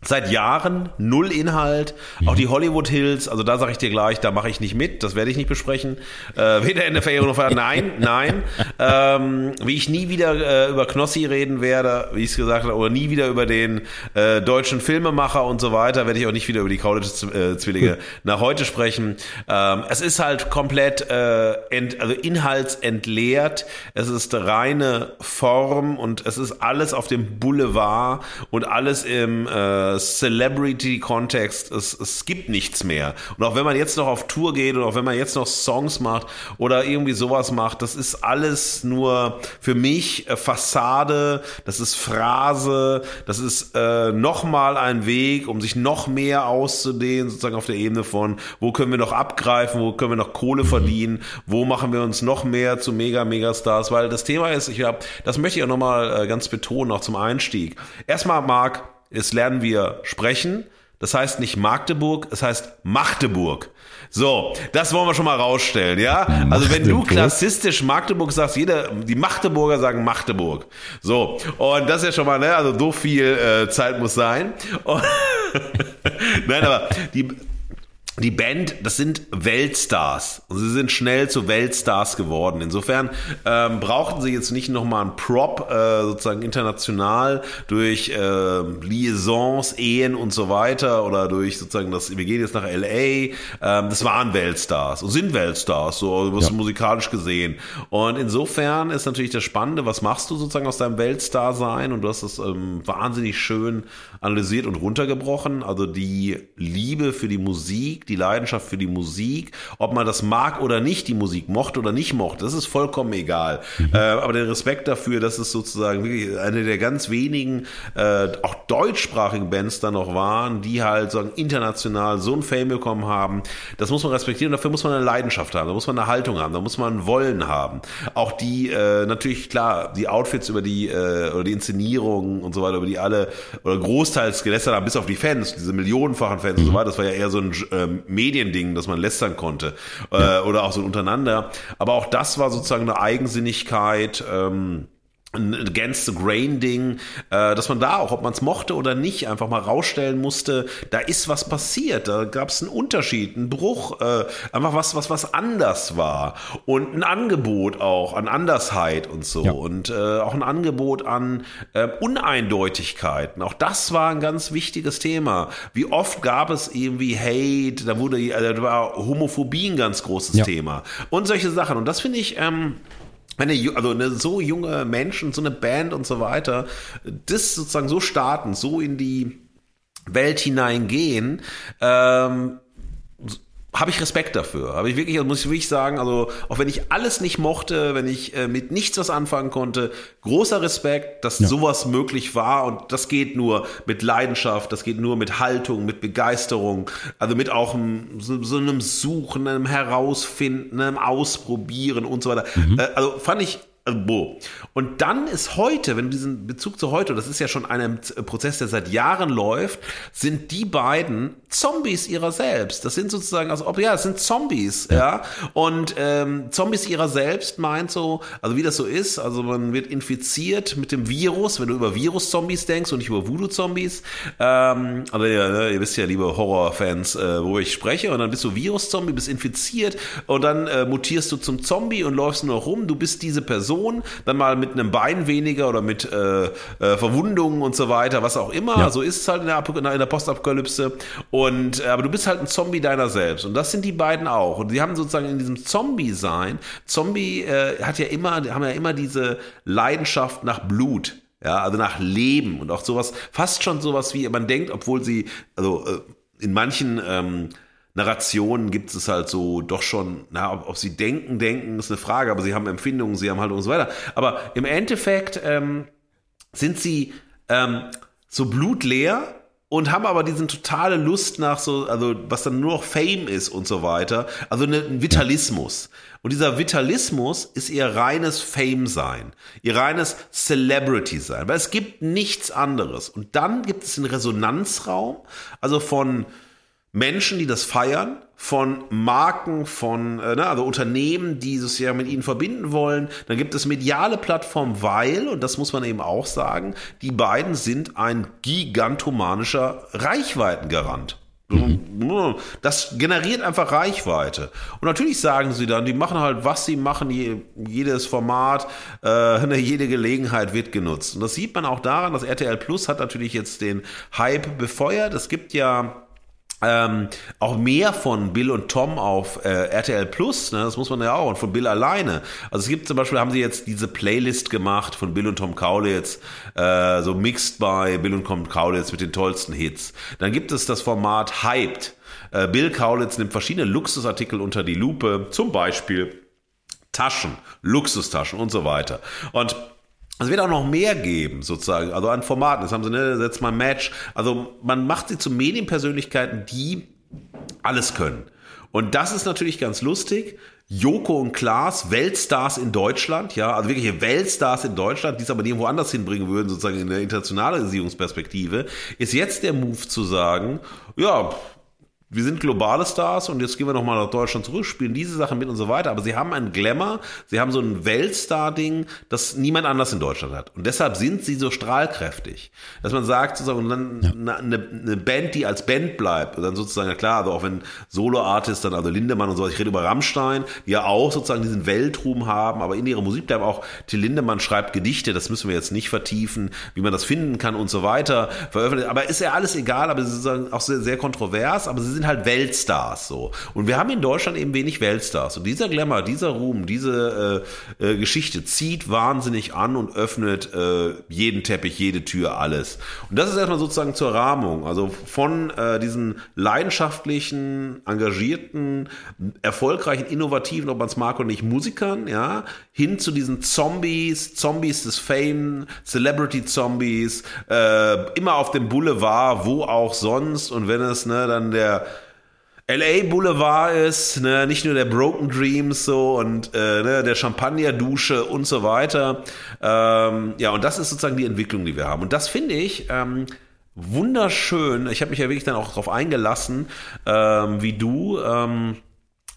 [SPEAKER 1] Seit Jahren null Inhalt. Mhm. Auch die Hollywood Hills, also da sage ich dir gleich, da mache ich nicht mit, das werde ich nicht besprechen. Äh, weder in der Ferien noch Feier. Nein, nein. Ähm, wie ich nie wieder äh, über Knossi reden werde, wie ich es gesagt habe, oder nie wieder über den äh, deutschen Filmemacher und so weiter, werde ich auch nicht wieder über die Kaulitz-Zwillinge äh, nach heute sprechen. Ähm, es ist halt komplett äh, ent, also inhaltsentleert. Es ist reine Form und es ist alles auf dem Boulevard und alles im äh, Celebrity-Kontext, es, es gibt nichts mehr. Und auch wenn man jetzt noch auf Tour geht und auch wenn man jetzt noch Songs macht oder irgendwie sowas macht, das ist alles alles nur für mich äh, Fassade, das ist Phrase, das ist äh, nochmal ein Weg, um sich noch mehr auszudehnen, sozusagen auf der Ebene von, wo können wir noch abgreifen, wo können wir noch Kohle verdienen, wo machen wir uns noch mehr zu mega, mega Stars, weil das Thema ist, ich habe, das möchte ich auch nochmal äh, ganz betonen, auch zum Einstieg. Erstmal, Marc, jetzt lernen wir sprechen, das heißt nicht Magdeburg, es heißt Magdeburg. So, das wollen wir schon mal rausstellen, ja? Also wenn du klassistisch Magdeburg sagst, jeder, die Magdeburger sagen Magdeburg. So, und das ist ja schon mal, ne, also so viel äh, Zeit muss sein. Und Nein, aber die, die Band, das sind Weltstars. Und sie sind schnell zu Weltstars geworden. Insofern ähm, brauchten sie jetzt nicht nochmal einen Prop, äh, sozusagen international, durch äh, Liaisons, Ehen und so weiter oder durch sozusagen das, wir gehen jetzt nach LA. Ähm, das waren Weltstars und sind Weltstars, so was ja. musikalisch gesehen. Und insofern ist natürlich das Spannende, was machst du sozusagen aus deinem Weltstar sein? Und du hast das ähm, wahnsinnig schön analysiert und runtergebrochen. Also die Liebe für die Musik, die Leidenschaft für die Musik, ob man das mag oder nicht, die Musik mochte oder nicht mochte, das ist vollkommen egal. Mhm. Äh, aber der Respekt dafür, dass es sozusagen wirklich eine der ganz wenigen, äh, auch deutschsprachigen Bands da noch waren, die halt sagen international so ein Fame bekommen haben, das muss man respektieren. Dafür muss man eine Leidenschaft haben, da muss man eine Haltung haben, da muss man Wollen haben. Auch die äh, natürlich klar, die Outfits über die äh, oder die Inszenierungen und so weiter, über die alle oder großteils gelästert haben, bis auf die Fans, diese millionenfachen Fans mhm. und so mhm. weiter. Das war ja eher so ein ähm, Mediending, dass man lästern konnte äh, oder auch so untereinander. Aber auch das war sozusagen eine Eigensinnigkeit. Ähm, ein Against the Grain Ding, äh, dass man da auch, ob man es mochte oder nicht, einfach mal rausstellen musste, da ist was passiert, da gab es einen Unterschied, einen Bruch, äh, einfach was, was, was anders war und ein Angebot auch an Andersheit und so ja. und äh, auch ein Angebot an äh, Uneindeutigkeiten. Auch das war ein ganz wichtiges Thema. Wie oft gab es irgendwie Hate, da wurde, äh, da war Homophobie ein ganz großes ja. Thema und solche Sachen. Und das finde ich ähm, eine, also eine so junge Menschen, so eine Band und so weiter, das sozusagen so starten, so in die Welt hineingehen, ähm, habe ich Respekt dafür. Habe ich wirklich, also muss ich wirklich sagen, also auch wenn ich alles nicht mochte, wenn ich äh, mit nichts was anfangen konnte, großer Respekt, dass ja. sowas möglich war und das geht nur mit Leidenschaft, das geht nur mit Haltung, mit Begeisterung, also mit auch einem, so, so, einem Suchen, einem Herausfinden, einem Ausprobieren und so weiter. Mhm. Äh, also fand ich Bo. Und dann ist heute, wenn du diesen Bezug zu heute, das ist ja schon ein Prozess, der seit Jahren läuft, sind die beiden Zombies ihrer selbst. Das sind sozusagen, also ob ja, es sind Zombies, ja. ja? Und ähm, Zombies ihrer selbst meint so, also wie das so ist, also man wird infiziert mit dem Virus, wenn du über Virus-Zombies denkst und nicht über Voodoo-Zombies. Ähm, also ja, ne, ihr wisst ja, liebe Horror-Fans, äh, wo ich spreche, und dann bist du Virus-Zombie, bist infiziert und dann äh, mutierst du zum Zombie und läufst nur rum. Du bist diese Person Person, dann mal mit einem Bein weniger oder mit äh, äh, Verwundungen und so weiter, was auch immer. Ja. So ist es halt in der, in der Postapokalypse. Und äh, aber du bist halt ein Zombie deiner selbst. Und das sind die beiden auch. Und die haben sozusagen in diesem Zombie-Sein, Zombie äh, hat ja immer, haben ja immer diese Leidenschaft nach Blut. Ja, also nach Leben und auch sowas, fast schon sowas wie, man denkt, obwohl sie, also äh, in manchen ähm, Narrationen gibt es halt so doch schon, na, ob, ob, sie denken, denken, ist eine Frage, aber sie haben Empfindungen, sie haben halt und so weiter. Aber im Endeffekt ähm, sind sie ähm, so blutleer und haben aber diesen totale Lust nach so, also was dann nur noch Fame ist und so weiter. Also ne, ein Vitalismus. Und dieser Vitalismus ist ihr reines Fame-Sein, ihr reines Celebrity-Sein, weil es gibt nichts anderes. Und dann gibt es einen Resonanzraum, also von Menschen, die das feiern, von Marken, von äh, ne, also Unternehmen, die es ja mit ihnen verbinden wollen. Dann gibt es mediale Plattformen, weil, und das muss man eben auch sagen, die beiden sind ein gigantomanischer Reichweitengarant. Mhm. Das generiert einfach Reichweite. Und natürlich sagen sie dann, die machen halt, was sie machen, jedes Format, äh, jede Gelegenheit wird genutzt. Und das sieht man auch daran, dass RTL Plus hat natürlich jetzt den Hype befeuert. Es gibt ja ähm, auch mehr von Bill und Tom auf äh, RTL Plus, ne, das muss man ja auch, und von Bill alleine. Also es gibt zum Beispiel, haben sie jetzt diese Playlist gemacht von Bill und Tom Kaulitz, äh, so mixed by Bill und Tom Kaulitz mit den tollsten Hits. Dann gibt es das Format Hyped. Äh, Bill Kaulitz nimmt verschiedene Luxusartikel unter die Lupe, zum Beispiel Taschen, Luxustaschen und so weiter. Und es wird auch noch mehr geben, sozusagen, also an Formaten. Das haben sie, ne, setzt mal Match. Also man macht sie zu Medienpersönlichkeiten, die alles können. Und das ist natürlich ganz lustig. Joko und Klaas, Weltstars in Deutschland, ja, also wirkliche Weltstars in Deutschland, die es aber nirgendwo anders hinbringen würden, sozusagen in der Internationalisierungsperspektive, ist jetzt der Move zu sagen, ja, wir sind globale Stars und jetzt gehen wir nochmal nach Deutschland zurück, spielen diese Sachen mit und so weiter. Aber sie haben einen Glamour, sie haben so ein Weltstar-Ding, das niemand anders in Deutschland hat. Und deshalb sind sie so strahlkräftig. Dass man sagt, sozusagen, dann ja. eine, eine, Band, die als Band bleibt, und dann sozusagen, ja klar, also auch wenn Solo-Artists, dann also Lindemann und so, ich rede über Rammstein, die ja auch sozusagen diesen Weltruhm haben, aber in ihrer Musik bleiben auch, Till Lindemann schreibt Gedichte, das müssen wir jetzt nicht vertiefen, wie man das finden kann und so weiter, veröffentlicht. Aber ist ja alles egal, aber sie sind auch sehr, sehr kontrovers, aber sie sind halt Weltstars so. Und wir haben in Deutschland eben wenig Weltstars. Und dieser Glamour, dieser Ruhm, diese äh, äh, Geschichte zieht wahnsinnig an und öffnet äh, jeden Teppich, jede Tür, alles. Und das ist erstmal sozusagen zur Rahmung. Also von äh, diesen leidenschaftlichen, engagierten, erfolgreichen, innovativen, ob man es mag oder nicht, Musikern, ja, hin zu diesen Zombies, Zombies des Fame, Celebrity Zombies, äh, immer auf dem Boulevard, wo auch sonst. Und wenn es ne, dann der LA Boulevard ist, ne, nicht nur der Broken Dreams so und äh, ne, der Champagner-Dusche und so weiter. Ähm, ja, und das ist sozusagen die Entwicklung, die wir haben. Und das finde ich ähm, wunderschön. Ich habe mich ja wirklich dann auch darauf eingelassen, ähm, wie du. Ähm,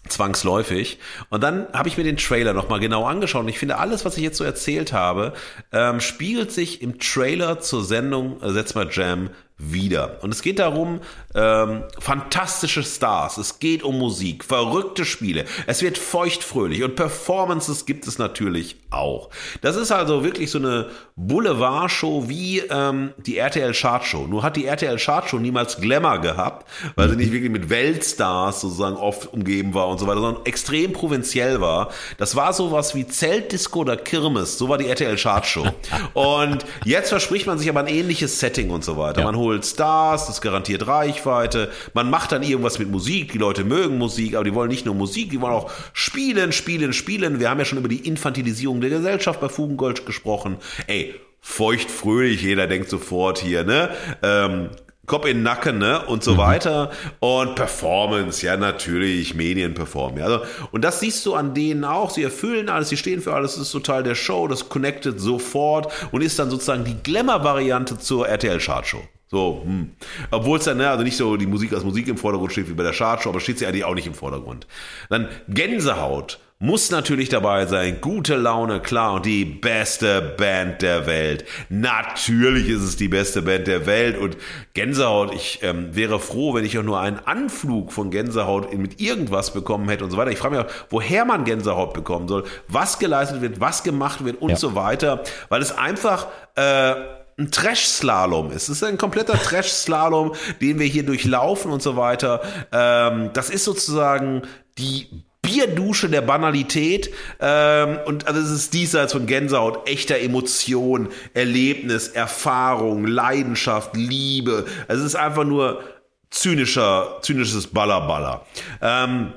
[SPEAKER 1] zwangsläufig. Und dann habe ich mir den Trailer nochmal genau angeschaut. Und ich finde, alles, was ich jetzt so erzählt habe, ähm, spiegelt sich im Trailer zur Sendung äh, Setz mal Jam wieder. Und es geht darum, ähm, fantastische Stars, es geht um Musik, verrückte Spiele, es wird feuchtfröhlich und Performances gibt es natürlich auch. Das ist also wirklich so eine Boulevard-Show wie ähm, die RTL Chartshow. Nur hat die RTL Chartshow niemals Glamour gehabt, weil sie nicht wirklich mit Weltstars sozusagen oft umgeben war und so weiter, sondern extrem provinziell war. Das war sowas wie Zeltdisco oder Kirmes, so war die RTL Chartshow. und jetzt verspricht man sich aber ein ähnliches Setting und so weiter. Ja. Holt Stars, das garantiert Reichweite. Man macht dann irgendwas mit Musik. Die Leute mögen Musik, aber die wollen nicht nur Musik, die wollen auch spielen, spielen, spielen. Wir haben ja schon über die Infantilisierung der Gesellschaft bei Fugengold gesprochen. Ey, feucht fröhlich, jeder denkt sofort hier, ne? Ähm, Kopf in den Nacken, ne? Und so mhm. weiter. Und Performance, ja, natürlich, Medien performen. Also, und das siehst du an denen auch. Sie erfüllen alles, sie stehen für alles, das ist total der Show, das connectet sofort und ist dann sozusagen die Glamour-Variante zur RTL-Chartshow. So, hm. Obwohl es dann, ne, also nicht so die Musik als Musik im Vordergrund steht wie bei der Chartshow, aber steht sie eigentlich auch nicht im Vordergrund. Dann Gänsehaut muss natürlich dabei sein. Gute Laune, klar. Und die beste Band der Welt. Natürlich ist es die beste Band der Welt. Und Gänsehaut, ich ähm, wäre froh, wenn ich auch nur einen Anflug von Gänsehaut in, mit irgendwas bekommen hätte und so weiter. Ich frage mich auch, woher man Gänsehaut bekommen soll, was geleistet wird, was gemacht wird und ja. so weiter. Weil es einfach... Äh, ein Trash-Slalom ist. Es ist ein kompletter Trash-Slalom, den wir hier durchlaufen und so weiter. Ähm, das ist sozusagen die Bierdusche der Banalität ähm, und also es ist diesseits von Gänsehaut, echter Emotion, Erlebnis, Erfahrung, Leidenschaft, Liebe. Also es ist einfach nur zynischer, zynisches Ballerballer. Ähm,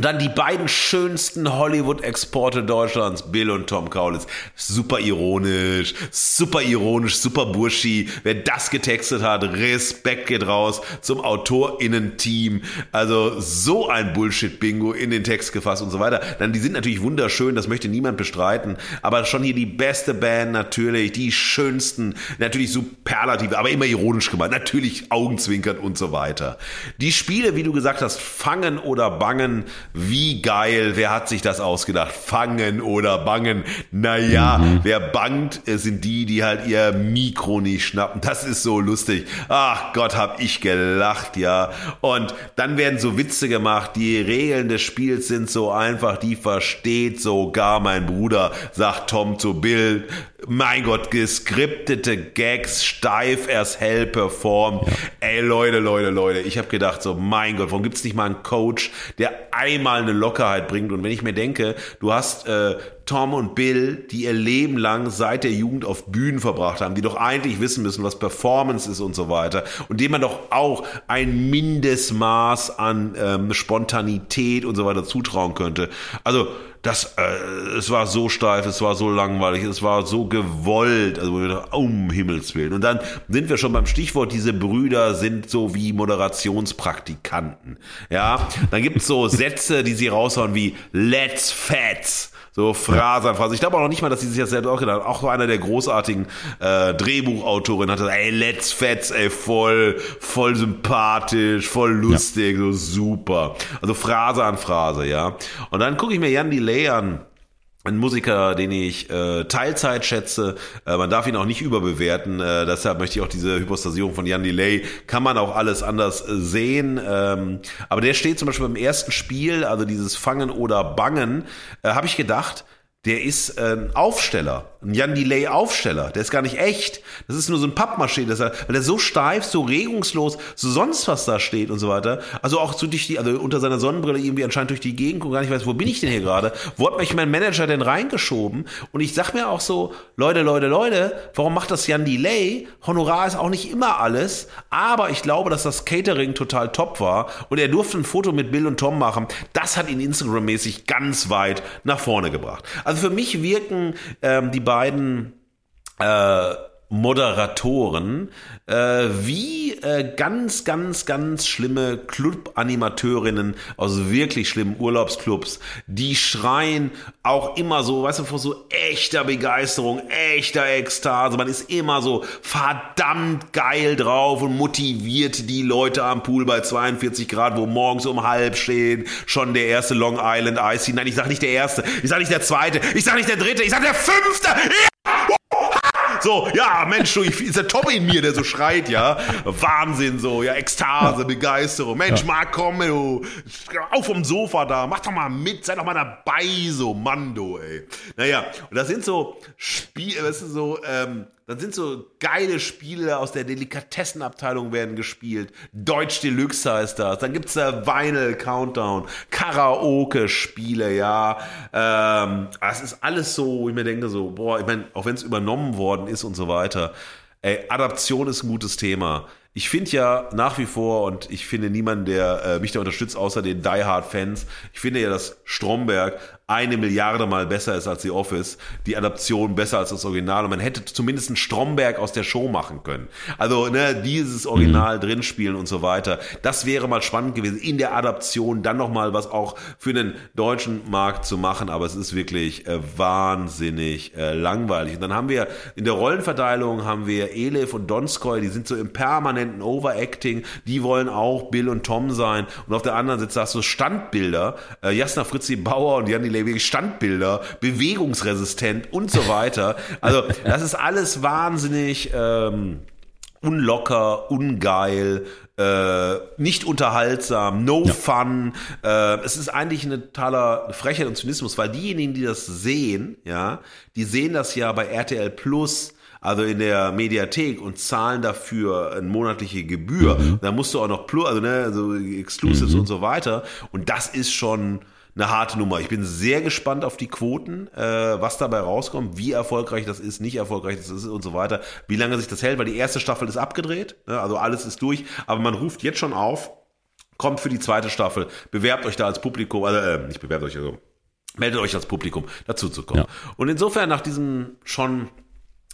[SPEAKER 1] und dann die beiden schönsten Hollywood-Exporte Deutschlands, Bill und Tom Kaulitz. Super ironisch, super ironisch, super burschi. Wer das getextet hat, Respekt geht raus zum AutorInnen-Team. Also so ein Bullshit-Bingo in den Text gefasst und so weiter. Dann, die sind natürlich wunderschön, das möchte niemand bestreiten. Aber schon hier die beste Band natürlich, die schönsten, natürlich superlative, aber immer ironisch gemeint. Natürlich Augenzwinkern und so weiter. Die Spiele, wie du gesagt hast, fangen oder bangen, wie geil, wer hat sich das ausgedacht? Fangen oder bangen? Naja, mhm. wer bangt, sind die, die halt ihr Mikro nicht schnappen. Das ist so lustig. Ach Gott, hab ich gelacht, ja. Und dann werden so Witze gemacht. Die Regeln des Spiels sind so einfach, die versteht sogar mein Bruder, sagt Tom zu Bill mein Gott, geskriptete Gags, steif erst hell performt. Ja. Ey, Leute, Leute, Leute, ich habe gedacht so, mein Gott, warum gibt's nicht mal einen Coach, der einmal eine Lockerheit bringt? Und wenn ich mir denke, du hast äh, Tom und Bill, die ihr Leben lang seit der Jugend auf Bühnen verbracht haben, die doch eigentlich wissen müssen, was Performance ist und so weiter und dem man doch auch ein Mindestmaß an ähm, Spontanität und so weiter zutrauen könnte. Also das, äh, es war so steif, es war so langweilig, es war so gewollt, also um Himmels Willen. Und dann sind wir schon beim Stichwort, diese Brüder sind so wie Moderationspraktikanten. Ja, dann gibt's so Sätze, die sie raushauen wie Let's Fats. So Phrasen, Phrasen. Ich glaube auch noch nicht mal, dass sie sich das selbst auch gedacht Auch einer der großartigen äh, Drehbuchautorinnen hat gesagt, ey, Let's Fats, ey, voll, voll sympathisch, voll lustig, ja. so super. Also Phrase an Phrase, ja. Und dann gucke ich mir Jan Delay an ein Musiker, den ich äh, Teilzeit schätze. Äh, man darf ihn auch nicht überbewerten. Äh, deshalb möchte ich auch diese Hypostasierung von Jan Delay, kann man auch alles anders äh, sehen. Ähm, aber der steht zum Beispiel beim ersten Spiel, also dieses Fangen oder Bangen, äh, habe ich gedacht, der ist äh, ein Aufsteller, ein Jan Delay Aufsteller. Der ist gar nicht echt. Das ist nur so ein Pappmaschine, das er, weil er so steif, so regungslos, so sonst was da steht und so weiter. Also auch so durch die, also unter seiner Sonnenbrille irgendwie anscheinend durch die Gegend und gar nicht weiß, wo bin ich denn hier gerade? Wo hat mich mein Manager denn reingeschoben? Und ich sag mir auch so, Leute, Leute, Leute, warum macht das Jan Delay? Honorar ist auch nicht immer alles, aber ich glaube, dass das Catering total top war und er durfte ein Foto mit Bill und Tom machen. Das hat ihn Instagram-mäßig ganz weit nach vorne gebracht. Also für mich wirken ähm, die beiden äh, Moderatoren äh, wie äh, ganz, ganz, ganz schlimme Club-Animateurinnen aus wirklich schlimmen Urlaubsclubs. Die schreien auch immer so, weißt du, vor so echter Begeisterung, echter Ekstase. Man ist immer so verdammt geil drauf und motiviert die Leute am Pool bei 42 Grad, wo morgens um halb stehen, schon der erste Long Island Ice. Nein, ich sag nicht der erste, ich sag nicht der zweite, ich sag nicht der dritte, ich sag der fünfte. Ja! So, ja, Mensch, du, ist der Tom in mir, der so schreit, ja. Wahnsinn, so, ja, Ekstase, Begeisterung. Mensch, ja. Marc, komm, du, auf vom Sofa da, mach doch mal mit, sei doch mal dabei, so, Mando, ey. Naja, und das sind so Spiele, das ist so, ähm, dann sind so geile Spiele aus der Delikatessenabteilung werden gespielt. Deutsch Deluxe heißt das. Dann gibt's da Vinyl Countdown, Karaoke-Spiele, ja. Ähm, es ist alles so, ich mir denke so, boah, ich meine, auch wenn es übernommen worden ist und so weiter. Ey, Adaption ist ein gutes Thema. Ich finde ja nach wie vor, und ich finde niemanden, der äh, mich da unterstützt, außer den Die Hard Fans, ich finde ja, dass Stromberg eine Milliarde mal besser ist als The Office, die Adaption besser als das Original und man hätte zumindest einen Stromberg aus der Show machen können. Also ne, dieses Original mhm. drin spielen und so weiter. Das wäre mal spannend gewesen, in der Adaption dann nochmal was auch für den deutschen Markt zu machen, aber es ist wirklich äh, wahnsinnig äh, langweilig. Und dann haben wir in der Rollenverteilung haben wir Elif und Donskoy, die sind so im permanenten Overacting, die wollen auch Bill und Tom sein und auf der anderen Seite hast du Standbilder, äh, Jasna Fritzi Bauer und Jan wirklich Standbilder, bewegungsresistent und so weiter. Also das ist alles wahnsinnig ähm, unlocker, ungeil, äh, nicht unterhaltsam, no ja. fun. Äh, es ist eigentlich eine totaler Frechheit und Zynismus, weil diejenigen, die das sehen, ja, die sehen das ja bei RTL Plus also in der Mediathek und zahlen dafür eine monatliche Gebühr. Mhm. Da musst du auch noch Plus, also ne, so Exclusives mhm. und so weiter. Und das ist schon eine harte Nummer. Ich bin sehr gespannt auf die Quoten, äh, was dabei rauskommt, wie erfolgreich das ist, nicht erfolgreich das ist und so weiter, wie lange sich das hält, weil die erste Staffel ist abgedreht, ne? also alles ist durch, aber man ruft jetzt schon auf, kommt für die zweite Staffel, bewerbt euch da als Publikum, also äh, nicht bewerbt euch, also meldet euch als Publikum dazu zu kommen. Ja. Und insofern nach diesem schon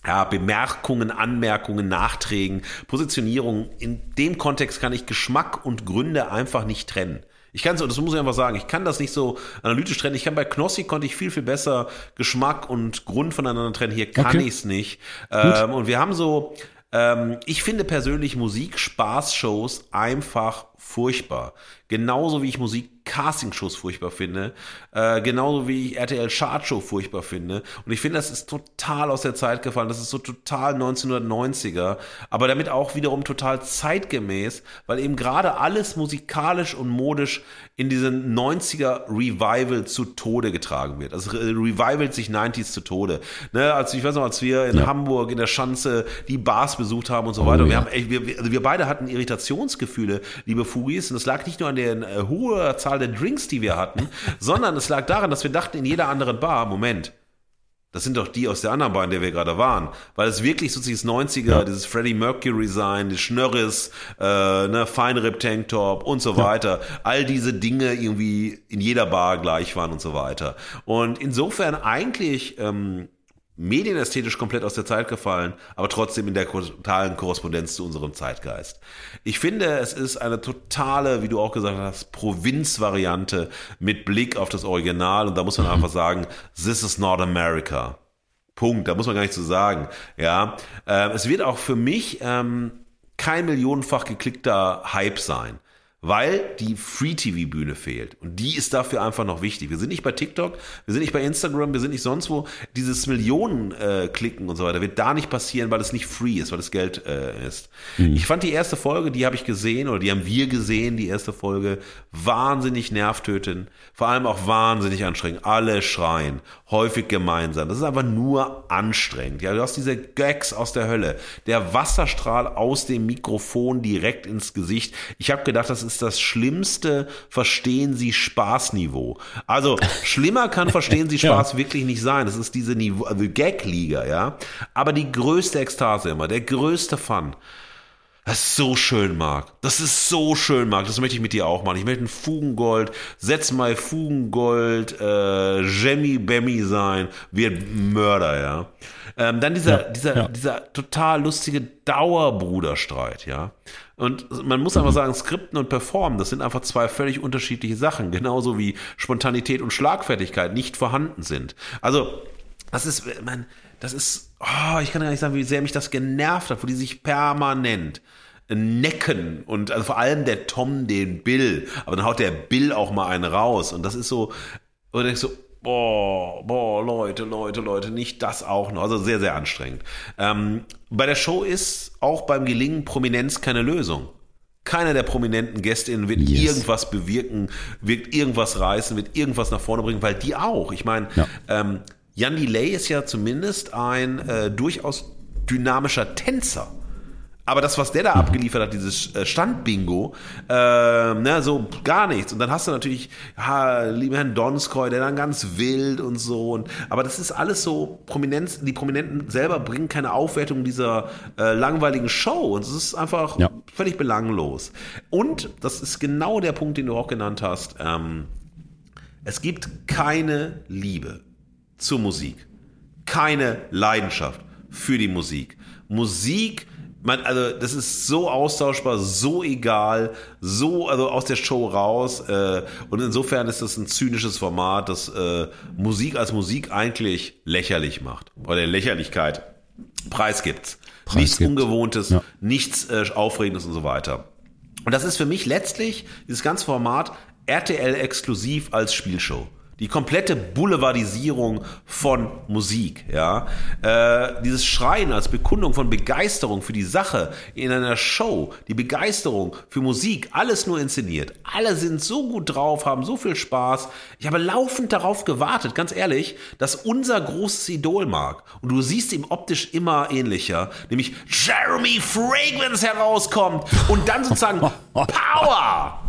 [SPEAKER 1] ja, Bemerkungen, Anmerkungen, Nachträgen, Positionierungen. In dem Kontext kann ich Geschmack und Gründe einfach nicht trennen. Ich kann so, das muss ich einfach sagen, ich kann das nicht so analytisch trennen. Ich kann bei Knossi konnte ich viel, viel besser Geschmack und Grund voneinander trennen. Hier kann okay. ich es nicht. Ähm, und wir haben so, ähm, ich finde persönlich Musik, Spaßshows einfach furchtbar. Genauso wie ich Musik Castingshows furchtbar finde, äh, genauso wie ich RTL Chartshow furchtbar finde. Und ich finde, das ist total aus der Zeit gefallen. Das ist so total 1990er, aber damit auch wiederum total zeitgemäß, weil eben gerade alles musikalisch und modisch in diesen 90er Revival zu Tode getragen wird. Also Revival sich 90s zu Tode. Ne, also ich weiß noch, als wir in ja. Hamburg in der Schanze die Bars besucht haben und so oh, weiter. Ja. Wir haben, wir, also wir beide hatten Irritationsgefühle, liebe Fugis, und das lag nicht nur an der äh, hohen Zahl der Drinks, die wir hatten, sondern es lag daran, dass wir dachten in jeder anderen Bar, Moment, Das sind doch die aus der anderen Bahn, der wir gerade waren. Weil es wirklich so dieses 90er, ja. dieses Freddie Mercury sein, die Schnörres, äh, ne, Feinrip Tanktop und so weiter. All diese Dinge irgendwie in jeder Bar gleich waren und so weiter. Und insofern eigentlich ähm, medienästhetisch komplett aus der Zeit gefallen, aber trotzdem in der totalen Korrespondenz zu unserem Zeitgeist. Ich finde, es ist eine totale, wie du auch gesagt hast, Provinzvariante mit Blick auf das Original und da muss man mhm. einfach sagen, this is not America. Punkt, da muss man gar nicht zu so sagen. Ja, ähm, es wird auch für mich ähm, kein millionenfach geklickter Hype sein weil die Free-TV-Bühne fehlt. Und die ist dafür einfach noch wichtig. Wir sind nicht bei TikTok, wir sind nicht bei Instagram, wir sind nicht sonst wo. Dieses Millionen-Klicken äh, und so weiter wird da nicht passieren, weil es nicht free ist, weil es Geld äh, ist. Mhm. Ich fand die erste Folge, die habe ich gesehen oder die haben wir gesehen, die erste Folge, wahnsinnig nervtötend, vor allem auch wahnsinnig anstrengend. Alle schreien, häufig gemeinsam. Das ist einfach nur anstrengend. Ja, du hast diese Gags aus der Hölle, der Wasserstrahl aus dem Mikrofon direkt ins Gesicht. Ich habe gedacht, das ist das schlimmste Verstehen Sie Spaßniveau. Also schlimmer kann Verstehen Sie Spaß ja. wirklich nicht sein. Das ist diese Niveau, also Gag-Liga, ja. Aber die größte Ekstase immer, der größte Fun. Das ist so schön, Marc. Das ist so schön, Marc. Das möchte ich mit dir auch machen. Ich möchte ein Fugengold, setz mal Fugengold, äh, Jemmy Bemmy sein, wird Mörder, ja. Ähm, dann dieser, ja, dieser, ja. dieser total lustige Dauerbruderstreit, ja. Und man muss einfach sagen, Skripten und Performen, das sind einfach zwei völlig unterschiedliche Sachen. Genauso wie Spontanität und Schlagfertigkeit nicht vorhanden sind. Also, das ist, man, das ist, oh, ich kann gar nicht sagen, wie sehr mich das genervt hat, wo die sich permanent necken und also vor allem der Tom den Bill, aber dann haut der Bill auch mal einen raus und das ist so, und ich so, boah, boah, Leute, Leute, Leute, nicht das auch noch. Also sehr, sehr anstrengend. Ähm, bei der Show ist auch beim Gelingen Prominenz keine Lösung. Keiner der prominenten GästInnen wird yes. irgendwas bewirken, wird irgendwas reißen, wird irgendwas nach vorne bringen, weil die auch. Ich meine, ja. ähm, Jan Delay ist ja zumindest ein äh, durchaus dynamischer Tänzer. Aber das, was der da mhm. abgeliefert hat, dieses äh, Standbingo, äh, ne, so gar nichts. Und dann hast du natürlich, ja, lieber Herrn Donskoy, der dann ganz wild und so. Und, aber das ist alles so Prominenz, die Prominenten selber bringen keine Aufwertung dieser äh, langweiligen Show. Und es ist einfach ja. völlig belanglos. Und das ist genau der Punkt, den du auch genannt hast. Ähm, es gibt keine Liebe zur Musik. Keine Leidenschaft für die Musik. Musik man, also das ist so austauschbar, so egal, so also aus der Show raus. Äh, und insofern ist das ein zynisches Format, das äh, Musik als Musik eigentlich lächerlich macht oder Lächerlichkeit preisgibt. Preis nichts gibt. Ungewohntes, ja. nichts äh, Aufregendes und so weiter. Und das ist für mich letztlich dieses ganze Format RTL exklusiv als Spielshow. Die komplette Boulevardisierung von Musik, ja. Äh, dieses Schreien als Bekundung von Begeisterung für die Sache in einer Show, die Begeisterung für Musik, alles nur inszeniert. Alle sind so gut drauf, haben so viel Spaß. Ich habe laufend darauf gewartet, ganz ehrlich, dass unser großes Idol mag. Und du siehst ihm optisch immer ähnlicher, nämlich Jeremy Fragrance herauskommt und dann sozusagen Power!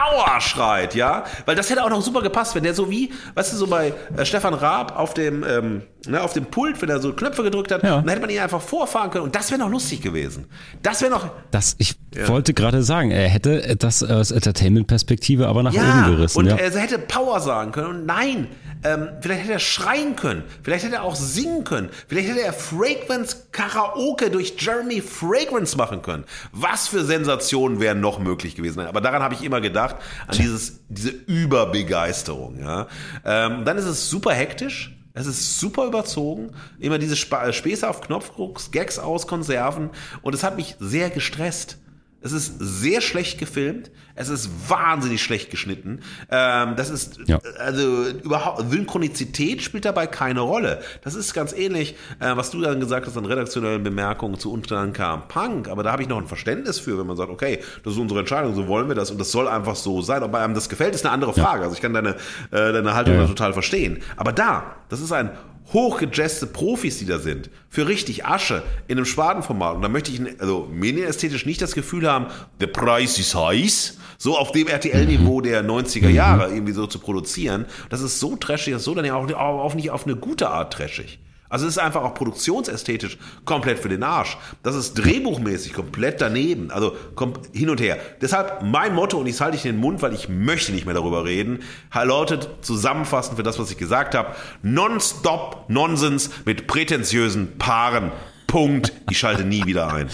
[SPEAKER 1] Power schreit, ja, weil das hätte auch noch super gepasst, wenn der so wie, weißt du, so bei äh, Stefan Raab auf dem, ähm, ne, auf dem Pult, wenn er so Knöpfe gedrückt hat, ja. dann hätte man ihn einfach vorfahren können und das wäre noch lustig gewesen. Das wäre noch.
[SPEAKER 2] Das, ich ja. wollte gerade sagen, er hätte das aus Entertainment-Perspektive aber nach
[SPEAKER 1] ja,
[SPEAKER 2] oben gerissen.
[SPEAKER 1] Und
[SPEAKER 2] ja.
[SPEAKER 1] er hätte Power sagen können und nein, ähm, vielleicht hätte er schreien können, vielleicht hätte er auch singen können, vielleicht hätte er Fragrance Karaoke durch Jeremy Fragrance machen können. Was für Sensationen wären noch möglich gewesen. Aber daran habe ich immer gedacht, an dieses, diese Überbegeisterung. Ja. Ähm, dann ist es super hektisch. Es ist super überzogen. Immer diese Späße auf Knopfdrucks, Gags aus Konserven. Und es hat mich sehr gestresst. Es ist sehr schlecht gefilmt. Es ist wahnsinnig schlecht geschnitten. Ähm, das ist, ja. also überhaupt, Synchronizität spielt dabei keine Rolle. Das ist ganz ähnlich, äh, was du dann gesagt hast an redaktionellen Bemerkungen zu Untergang Punk. Aber da habe ich noch ein Verständnis für, wenn man sagt, okay, das ist unsere Entscheidung, so wollen wir das und das soll einfach so sein. Ob einem das gefällt, ist eine andere Frage. Ja. Also ich kann deine, äh, deine Haltung ja. total verstehen. Aber da, das ist ein hochgejazzte Profis, die da sind, für richtig Asche in einem Spatenformat. Und da möchte ich, also medienästhetisch nicht das Gefühl haben, der Preis ist heiß, so auf dem RTL-Niveau der 90er Jahre irgendwie so zu produzieren. Das ist so trashig, das ist so dann ja auch, auch nicht auf eine gute Art trashig. Also es ist einfach auch produktionsästhetisch komplett für den Arsch. Das ist drehbuchmäßig komplett daneben. Also kommt hin und her. Deshalb mein Motto, und ich halte ich in den Mund, weil ich möchte nicht mehr darüber reden, lautet zusammenfassend für das, was ich gesagt habe, Non-Stop Nonsens mit prätentiösen Paaren. Punkt. Ich schalte nie wieder ein.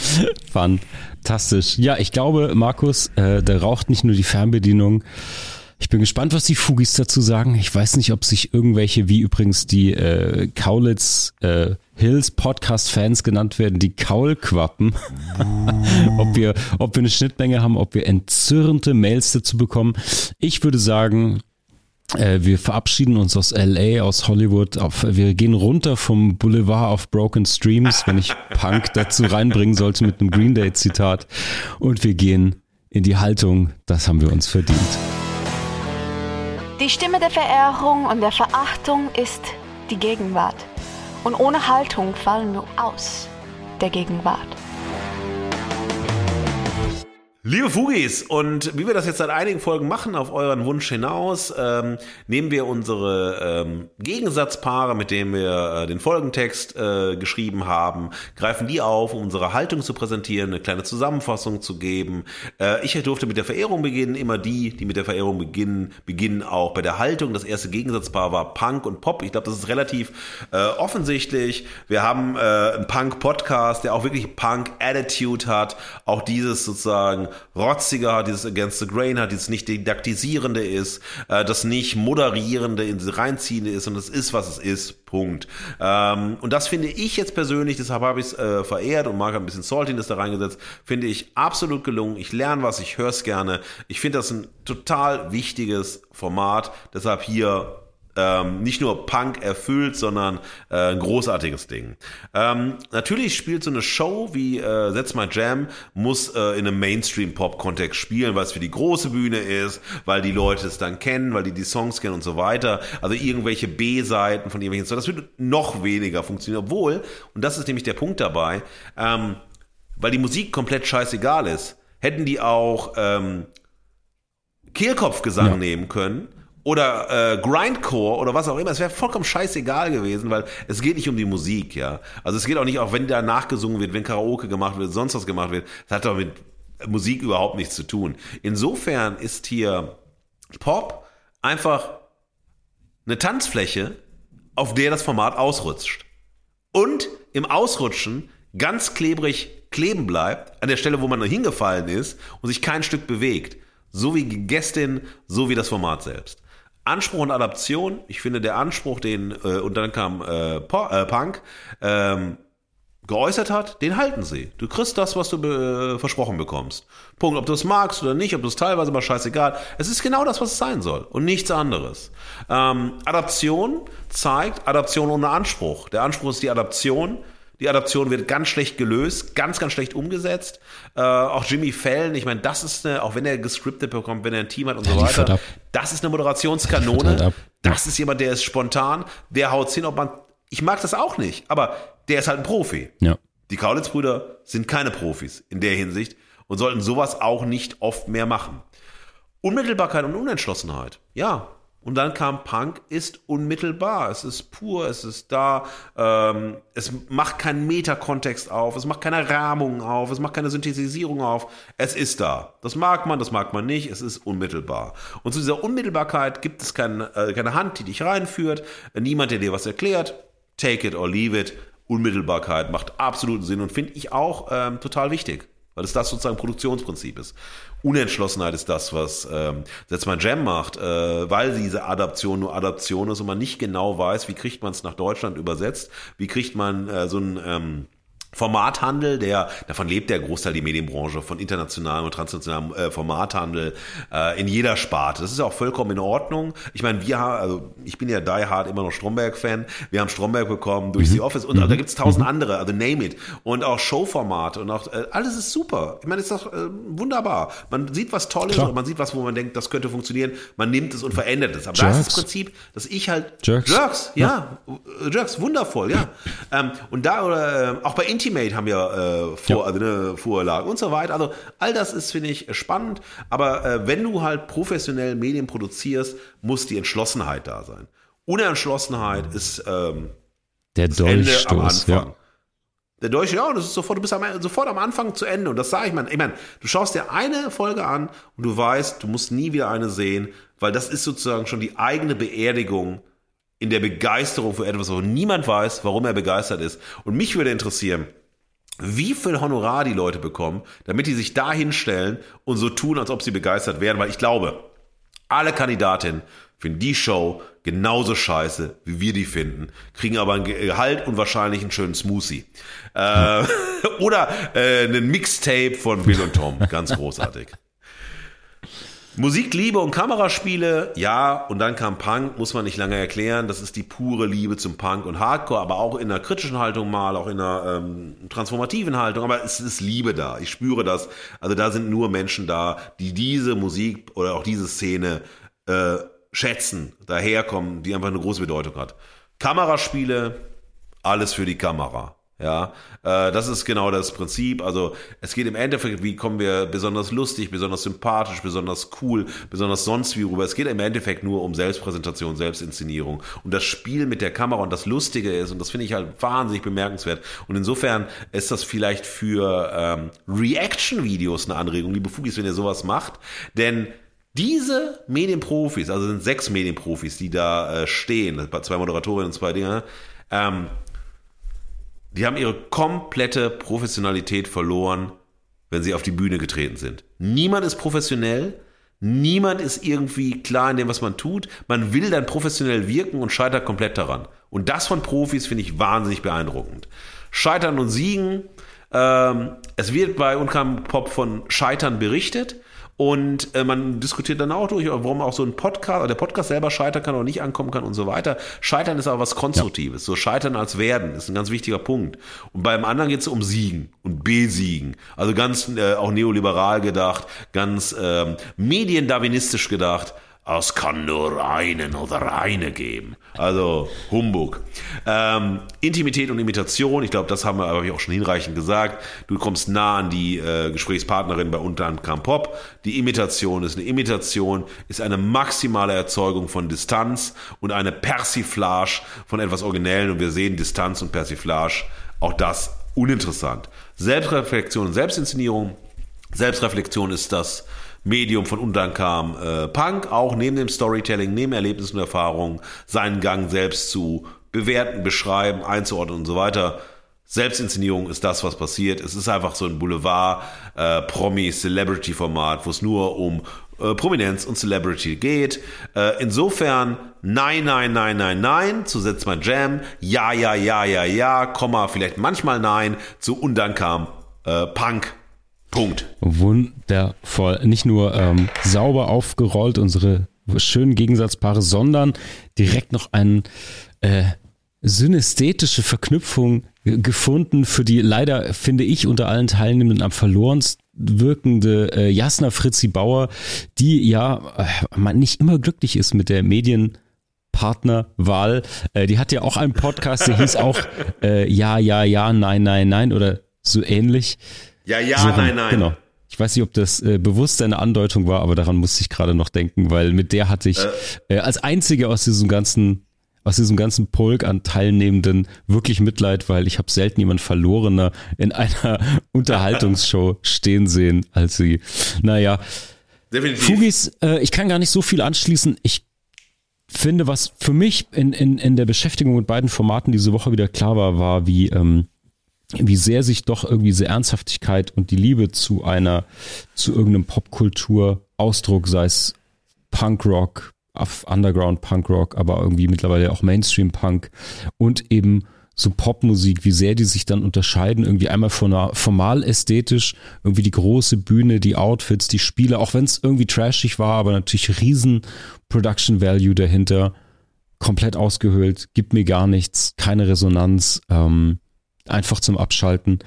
[SPEAKER 2] Fantastisch. Ja, ich glaube, Markus, äh, der raucht nicht nur die Fernbedienung, ich bin gespannt, was die Fugis dazu sagen. Ich weiß nicht, ob sich irgendwelche, wie übrigens die äh, Kaulitz äh, Hills Podcast-Fans genannt werden, die Kaulquappen, ob, wir, ob wir eine Schnittmenge haben, ob wir entzürnte Mails dazu bekommen. Ich würde sagen, äh, wir verabschieden uns aus LA, aus Hollywood. Auf, wir gehen runter vom Boulevard auf Broken Streams, wenn ich Punk dazu reinbringen sollte mit einem Green Day-Zitat. Und wir gehen in die Haltung, das haben wir uns verdient.
[SPEAKER 3] Die Stimme der Verehrung und der Verachtung ist die Gegenwart. Und ohne Haltung fallen wir aus der Gegenwart.
[SPEAKER 1] Liebe Fugis, und wie wir das jetzt seit einigen Folgen machen, auf euren Wunsch hinaus, ähm, nehmen wir unsere ähm, Gegensatzpaare, mit denen wir äh, den Folgentext äh, geschrieben haben, greifen die auf, um unsere Haltung zu präsentieren, eine kleine Zusammenfassung zu geben. Äh, ich durfte mit der Verehrung beginnen, immer die, die mit der Verehrung beginnen, beginnen auch bei der Haltung. Das erste Gegensatzpaar war Punk und Pop. Ich glaube, das ist relativ äh, offensichtlich. Wir haben äh, einen Punk-Podcast, der auch wirklich Punk-Attitude hat. Auch dieses sozusagen rotziger hat, dieses Against the Grain hat, dieses nicht didaktisierende ist, äh, das nicht moderierende, in reinziehende ist und es ist, was es ist. Punkt. Ähm, und das finde ich jetzt persönlich, deshalb habe ich es äh, verehrt und Marc hat ein bisschen Saltiness da reingesetzt, finde ich absolut gelungen. Ich lerne was, ich höre es gerne. Ich finde das ein total wichtiges Format. Deshalb hier ähm, nicht nur Punk erfüllt, sondern äh, ein großartiges Ding. Ähm, natürlich spielt so eine Show wie äh, Setz mal Jam, muss äh, in einem Mainstream-Pop-Kontext spielen, weil es für die große Bühne ist, weil die Leute es dann kennen, weil die die Songs kennen und so weiter. Also irgendwelche B-Seiten von irgendwelchen Songs, das würde noch weniger funktionieren, obwohl, und das ist nämlich der Punkt dabei, ähm, weil die Musik komplett scheißegal ist, hätten die auch ähm, Kehlkopfgesang ja. nehmen können oder äh, Grindcore oder was auch immer, es wäre vollkommen scheißegal gewesen, weil es geht nicht um die Musik, ja. Also es geht auch nicht, auch wenn da nachgesungen wird, wenn Karaoke gemacht wird, sonst was gemacht wird, das hat doch mit Musik überhaupt nichts zu tun. Insofern ist hier Pop einfach eine Tanzfläche, auf der das Format ausrutscht. Und im Ausrutschen ganz klebrig kleben bleibt, an der Stelle, wo man hingefallen ist und sich kein Stück bewegt. So wie Gästin, so wie das Format selbst. Anspruch und Adaption, ich finde der Anspruch, den, äh, und dann kam äh, äh, Punk, ähm, geäußert hat, den halten sie. Du kriegst das, was du äh, versprochen bekommst. Punkt. Ob du es magst oder nicht, ob du es teilweise mal scheißegal. Es ist genau das, was es sein soll und nichts anderes. Ähm, Adaption zeigt Adaption ohne Anspruch. Der Anspruch ist die Adaption. Die Adaption wird ganz schlecht gelöst, ganz, ganz schlecht umgesetzt. Äh, auch Jimmy Fallon, ich meine, das ist eine, auch wenn er gescriptet bekommt, wenn er ein Team hat und ja, so weiter, das ist eine Moderationskanone. Das ist jemand, der ist spontan, der haut hin, ob man. Ich mag das auch nicht, aber der ist halt ein Profi.
[SPEAKER 2] Ja.
[SPEAKER 1] Die Kaulitz-Brüder sind keine Profis in der Hinsicht und sollten sowas auch nicht oft mehr machen. Unmittelbarkeit und Unentschlossenheit. Ja, und dann kam Punk, ist unmittelbar. Es ist pur, es ist da. Ähm, es macht keinen Metakontext auf, es macht keine Rahmung auf, es macht keine Synthetisierung auf. Es ist da. Das mag man, das mag man nicht. Es ist unmittelbar. Und zu dieser Unmittelbarkeit gibt es keine, äh, keine Hand, die dich reinführt. Niemand, der dir was erklärt. Take it or leave it. Unmittelbarkeit macht absoluten Sinn und finde ich auch ähm, total wichtig weil es das sozusagen Produktionsprinzip ist. Unentschlossenheit ist das, was ähm, jetzt mein Jam macht, äh, weil diese Adaption nur Adaption ist und man nicht genau weiß, wie kriegt man es nach Deutschland übersetzt, wie kriegt man äh, so ein ähm, Formathandel, der davon lebt der Großteil die Medienbranche von internationalem und transnationalem äh, Formathandel äh, in jeder Sparte. Das ist auch vollkommen in Ordnung. Ich meine, wir haben, also ich bin ja die hard immer noch Stromberg-Fan. Wir haben Stromberg bekommen durch mhm. The Office und mhm. da gibt's tausend mhm. andere, also name it und auch Showformate und auch äh, alles ist super. Ich meine, ist doch äh, wunderbar. Man sieht was Tolles, und man sieht was, wo man denkt, das könnte funktionieren. Man nimmt es und verändert es. Aber Jerks. das ist das Prinzip, dass ich halt
[SPEAKER 2] Jerks,
[SPEAKER 1] Jerks ja, ja. Jerks, wundervoll, ja. ähm, und da oder äh, auch bei Inti Ultimate haben ja, äh, vor, ja. Also, ne, Vorlagen und so weiter. Also all das ist, finde ich, spannend. Aber äh, wenn du halt professionell Medien produzierst, muss die Entschlossenheit da sein. Unentschlossenheit ist ähm,
[SPEAKER 2] der Dolchstoß, am Anfang. Ja.
[SPEAKER 1] Der Deutsche, ja, und das ist sofort, du bist am, sofort am Anfang zu Ende. Und das sage ich mal. Ich meine, du schaust dir eine Folge an und du weißt, du musst nie wieder eine sehen, weil das ist sozusagen schon die eigene Beerdigung in der Begeisterung für etwas, wo niemand weiß, warum er begeistert ist. Und mich würde interessieren, wie viel Honorar die Leute bekommen, damit die sich da hinstellen und so tun, als ob sie begeistert wären, weil ich glaube, alle Kandidatinnen finden die Show genauso scheiße, wie wir die finden, kriegen aber ein Gehalt und wahrscheinlich einen schönen Smoothie. Äh, oder äh, einen Mixtape von Bill und Tom, ganz großartig. Musik, Liebe und Kameraspiele, ja, und dann kam Punk, muss man nicht lange erklären. Das ist die pure Liebe zum Punk und Hardcore, aber auch in einer kritischen Haltung mal, auch in einer ähm, transformativen Haltung. Aber es ist Liebe da. Ich spüre das. Also da sind nur Menschen da, die diese Musik oder auch diese Szene äh, schätzen, daherkommen, die einfach eine große Bedeutung hat. Kameraspiele, alles für die Kamera. Ja, äh, das ist genau das Prinzip. Also es geht im Endeffekt, wie kommen wir besonders lustig, besonders sympathisch, besonders cool, besonders sonst wie rüber. Es geht im Endeffekt nur um Selbstpräsentation, Selbstinszenierung. Und das Spiel mit der Kamera und das Lustige ist, und das finde ich halt wahnsinnig bemerkenswert. Und insofern ist das vielleicht für ähm, Reaction-Videos eine Anregung, liebe Fugis, wenn ihr sowas macht. Denn diese Medienprofis, also sind sechs Medienprofis, die da äh, stehen, zwei Moderatorinnen und zwei Dinge, ähm, die haben ihre komplette Professionalität verloren, wenn sie auf die Bühne getreten sind. Niemand ist professionell, niemand ist irgendwie klar in dem, was man tut. Man will dann professionell wirken und scheitert komplett daran. Und das von Profis finde ich wahnsinnig beeindruckend. Scheitern und Siegen. Ähm, es wird bei Unkam Pop von Scheitern berichtet. Und äh, man diskutiert dann auch durch, warum auch so ein Podcast, der Podcast selber scheitern kann oder nicht ankommen kann und so weiter. Scheitern ist aber was Konstruktives. Ja. So Scheitern als Werden ist ein ganz wichtiger Punkt. Und beim anderen geht es um Siegen und Besiegen. Also ganz äh, auch neoliberal gedacht, ganz ähm, mediendarwinistisch gedacht. Es kann nur einen oder eine geben. Also Humbug. Ähm, Intimität und Imitation, ich glaube, das haben wir aber auch schon hinreichend gesagt. Du kommst nah an die äh, Gesprächspartnerin bei Unterkam Pop. Die Imitation ist eine Imitation, ist eine maximale Erzeugung von Distanz und eine Persiflage von etwas Originellen. Und wir sehen Distanz und Persiflage, auch das uninteressant. Selbstreflexion und Selbstinszenierung. Selbstreflexion ist das Medium von unten kam äh, Punk, auch neben dem Storytelling, neben Erlebnissen und Erfahrungen, seinen Gang selbst zu bewerten, beschreiben, einzuordnen und so weiter. Selbstinszenierung ist das, was passiert. Es ist einfach so ein Boulevard, äh, wo es nur um äh, Prominenz und Celebrity geht. Äh, insofern, nein, nein, nein, nein, nein, zu Setz mein Jam, ja, ja, ja, ja, ja, Komma, vielleicht manchmal nein, zu Undankam, äh, Punk, Punkt.
[SPEAKER 2] Wundervoll. Nicht nur ähm, sauber aufgerollt, unsere schönen Gegensatzpaare, sondern direkt noch eine äh, synästhetische Verknüpfung gefunden für die leider, finde ich, unter allen Teilnehmenden am verlorensten wirkende äh, Jasna Fritzi Bauer, die ja äh, nicht immer glücklich ist mit der Medienpartnerwahl. Äh, die hat ja auch einen Podcast, der hieß auch äh, Ja, Ja, Ja, Nein, Nein, Nein oder so ähnlich.
[SPEAKER 1] Ja, ja, so, nein, nein.
[SPEAKER 2] Genau. Ich weiß nicht, ob das äh, bewusst eine Andeutung war, aber daran musste ich gerade noch denken, weil mit der hatte ich äh. Äh, als einzige aus diesem ganzen aus diesem ganzen Pulk an Teilnehmenden wirklich Mitleid, weil ich habe selten jemand Verlorener in einer Unterhaltungsshow stehen sehen als sie. Naja. Definitiv. Fugis, äh, ich kann gar nicht so viel anschließen. Ich finde, was für mich in, in, in der Beschäftigung mit beiden Formaten diese Woche wieder klar war, war, wie ähm, wie sehr sich doch irgendwie diese Ernsthaftigkeit und die Liebe zu einer, zu irgendeinem Popkultur-Ausdruck, sei es Punkrock, Underground Punkrock, aber irgendwie mittlerweile auch Mainstream Punk und eben so Popmusik, wie sehr die sich dann unterscheiden. Irgendwie einmal formal ästhetisch, irgendwie die große Bühne, die Outfits, die Spiele, auch wenn es irgendwie trashig war, aber natürlich riesen Production Value dahinter. Komplett ausgehöhlt, gibt mir gar nichts, keine Resonanz, ähm, einfach zum Abschalten.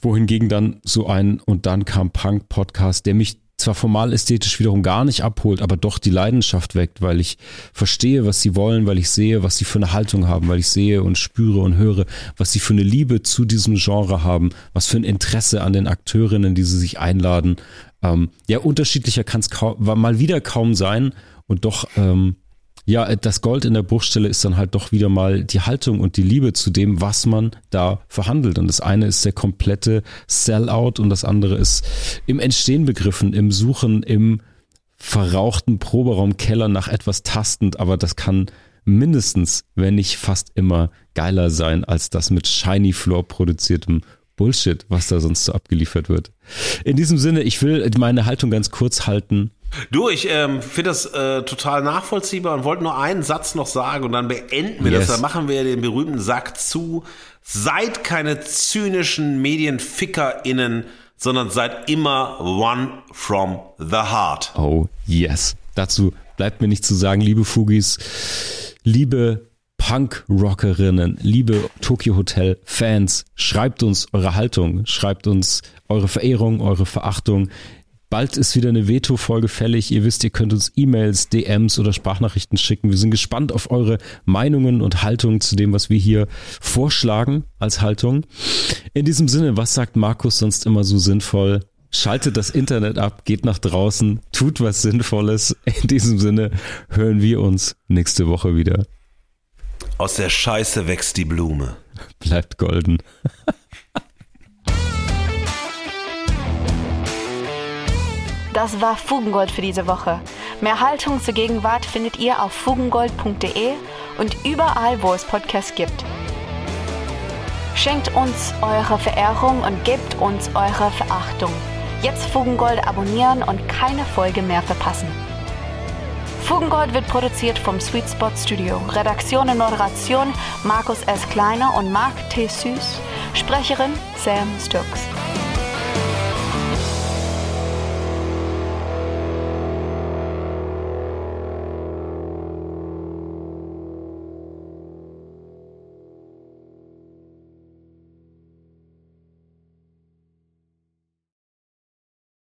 [SPEAKER 2] Wohingegen dann so ein und dann kam Punk Podcast, der mich zwar formal ästhetisch wiederum gar nicht abholt, aber doch die Leidenschaft weckt, weil ich verstehe, was sie wollen, weil ich sehe, was sie für eine Haltung haben, weil ich sehe und spüre und höre, was sie für eine Liebe zu diesem Genre haben, was für ein Interesse an den Akteurinnen, die sie sich einladen. Ähm, ja, unterschiedlicher kann es mal wieder kaum sein und doch ähm, ja, das Gold in der Bruchstelle ist dann halt doch wieder mal die Haltung und die Liebe zu dem, was man da verhandelt. Und das eine ist der komplette Sellout und das andere ist im Entstehen begriffen, im Suchen, im verrauchten Proberaumkeller nach etwas tastend, aber das kann mindestens, wenn nicht fast immer geiler sein als das mit Shiny Floor produziertem Bullshit, was da sonst so abgeliefert wird. In diesem Sinne, ich will meine Haltung ganz kurz halten.
[SPEAKER 1] Du, ich ähm, finde das äh, total nachvollziehbar und wollte nur einen Satz noch sagen und dann beenden wir yes. das. Dann machen wir den berühmten Sack zu. Seid keine zynischen MedienfickerInnen, sondern seid immer one from the heart.
[SPEAKER 2] Oh, yes. Dazu bleibt mir nicht zu sagen, liebe Fugis, liebe Punk-Rockerinnen, liebe Tokyo Hotel Fans, schreibt uns eure Haltung, schreibt uns eure Verehrung, eure Verachtung. Bald ist wieder eine Veto-Folge fällig. Ihr wisst, ihr könnt uns E-Mails, DMs oder Sprachnachrichten schicken. Wir sind gespannt auf eure Meinungen und Haltungen zu dem, was wir hier vorschlagen als Haltung. In diesem Sinne, was sagt Markus sonst immer so sinnvoll? Schaltet das Internet ab, geht nach draußen, tut was Sinnvolles. In diesem Sinne hören wir uns nächste Woche wieder.
[SPEAKER 1] Aus der Scheiße wächst die Blume.
[SPEAKER 2] Bleibt golden.
[SPEAKER 3] Das war Fugengold für diese Woche. Mehr Haltung zur Gegenwart findet ihr auf fugengold.de und überall, wo es Podcasts gibt. Schenkt uns eure Verehrung und gebt uns eure Verachtung. Jetzt Fugengold abonnieren und keine Folge mehr verpassen. Fugengold wird produziert vom Sweet Spot Studio. Redaktion und Moderation Markus S. Kleiner und Marc T. Süß. Sprecherin Sam Stokes.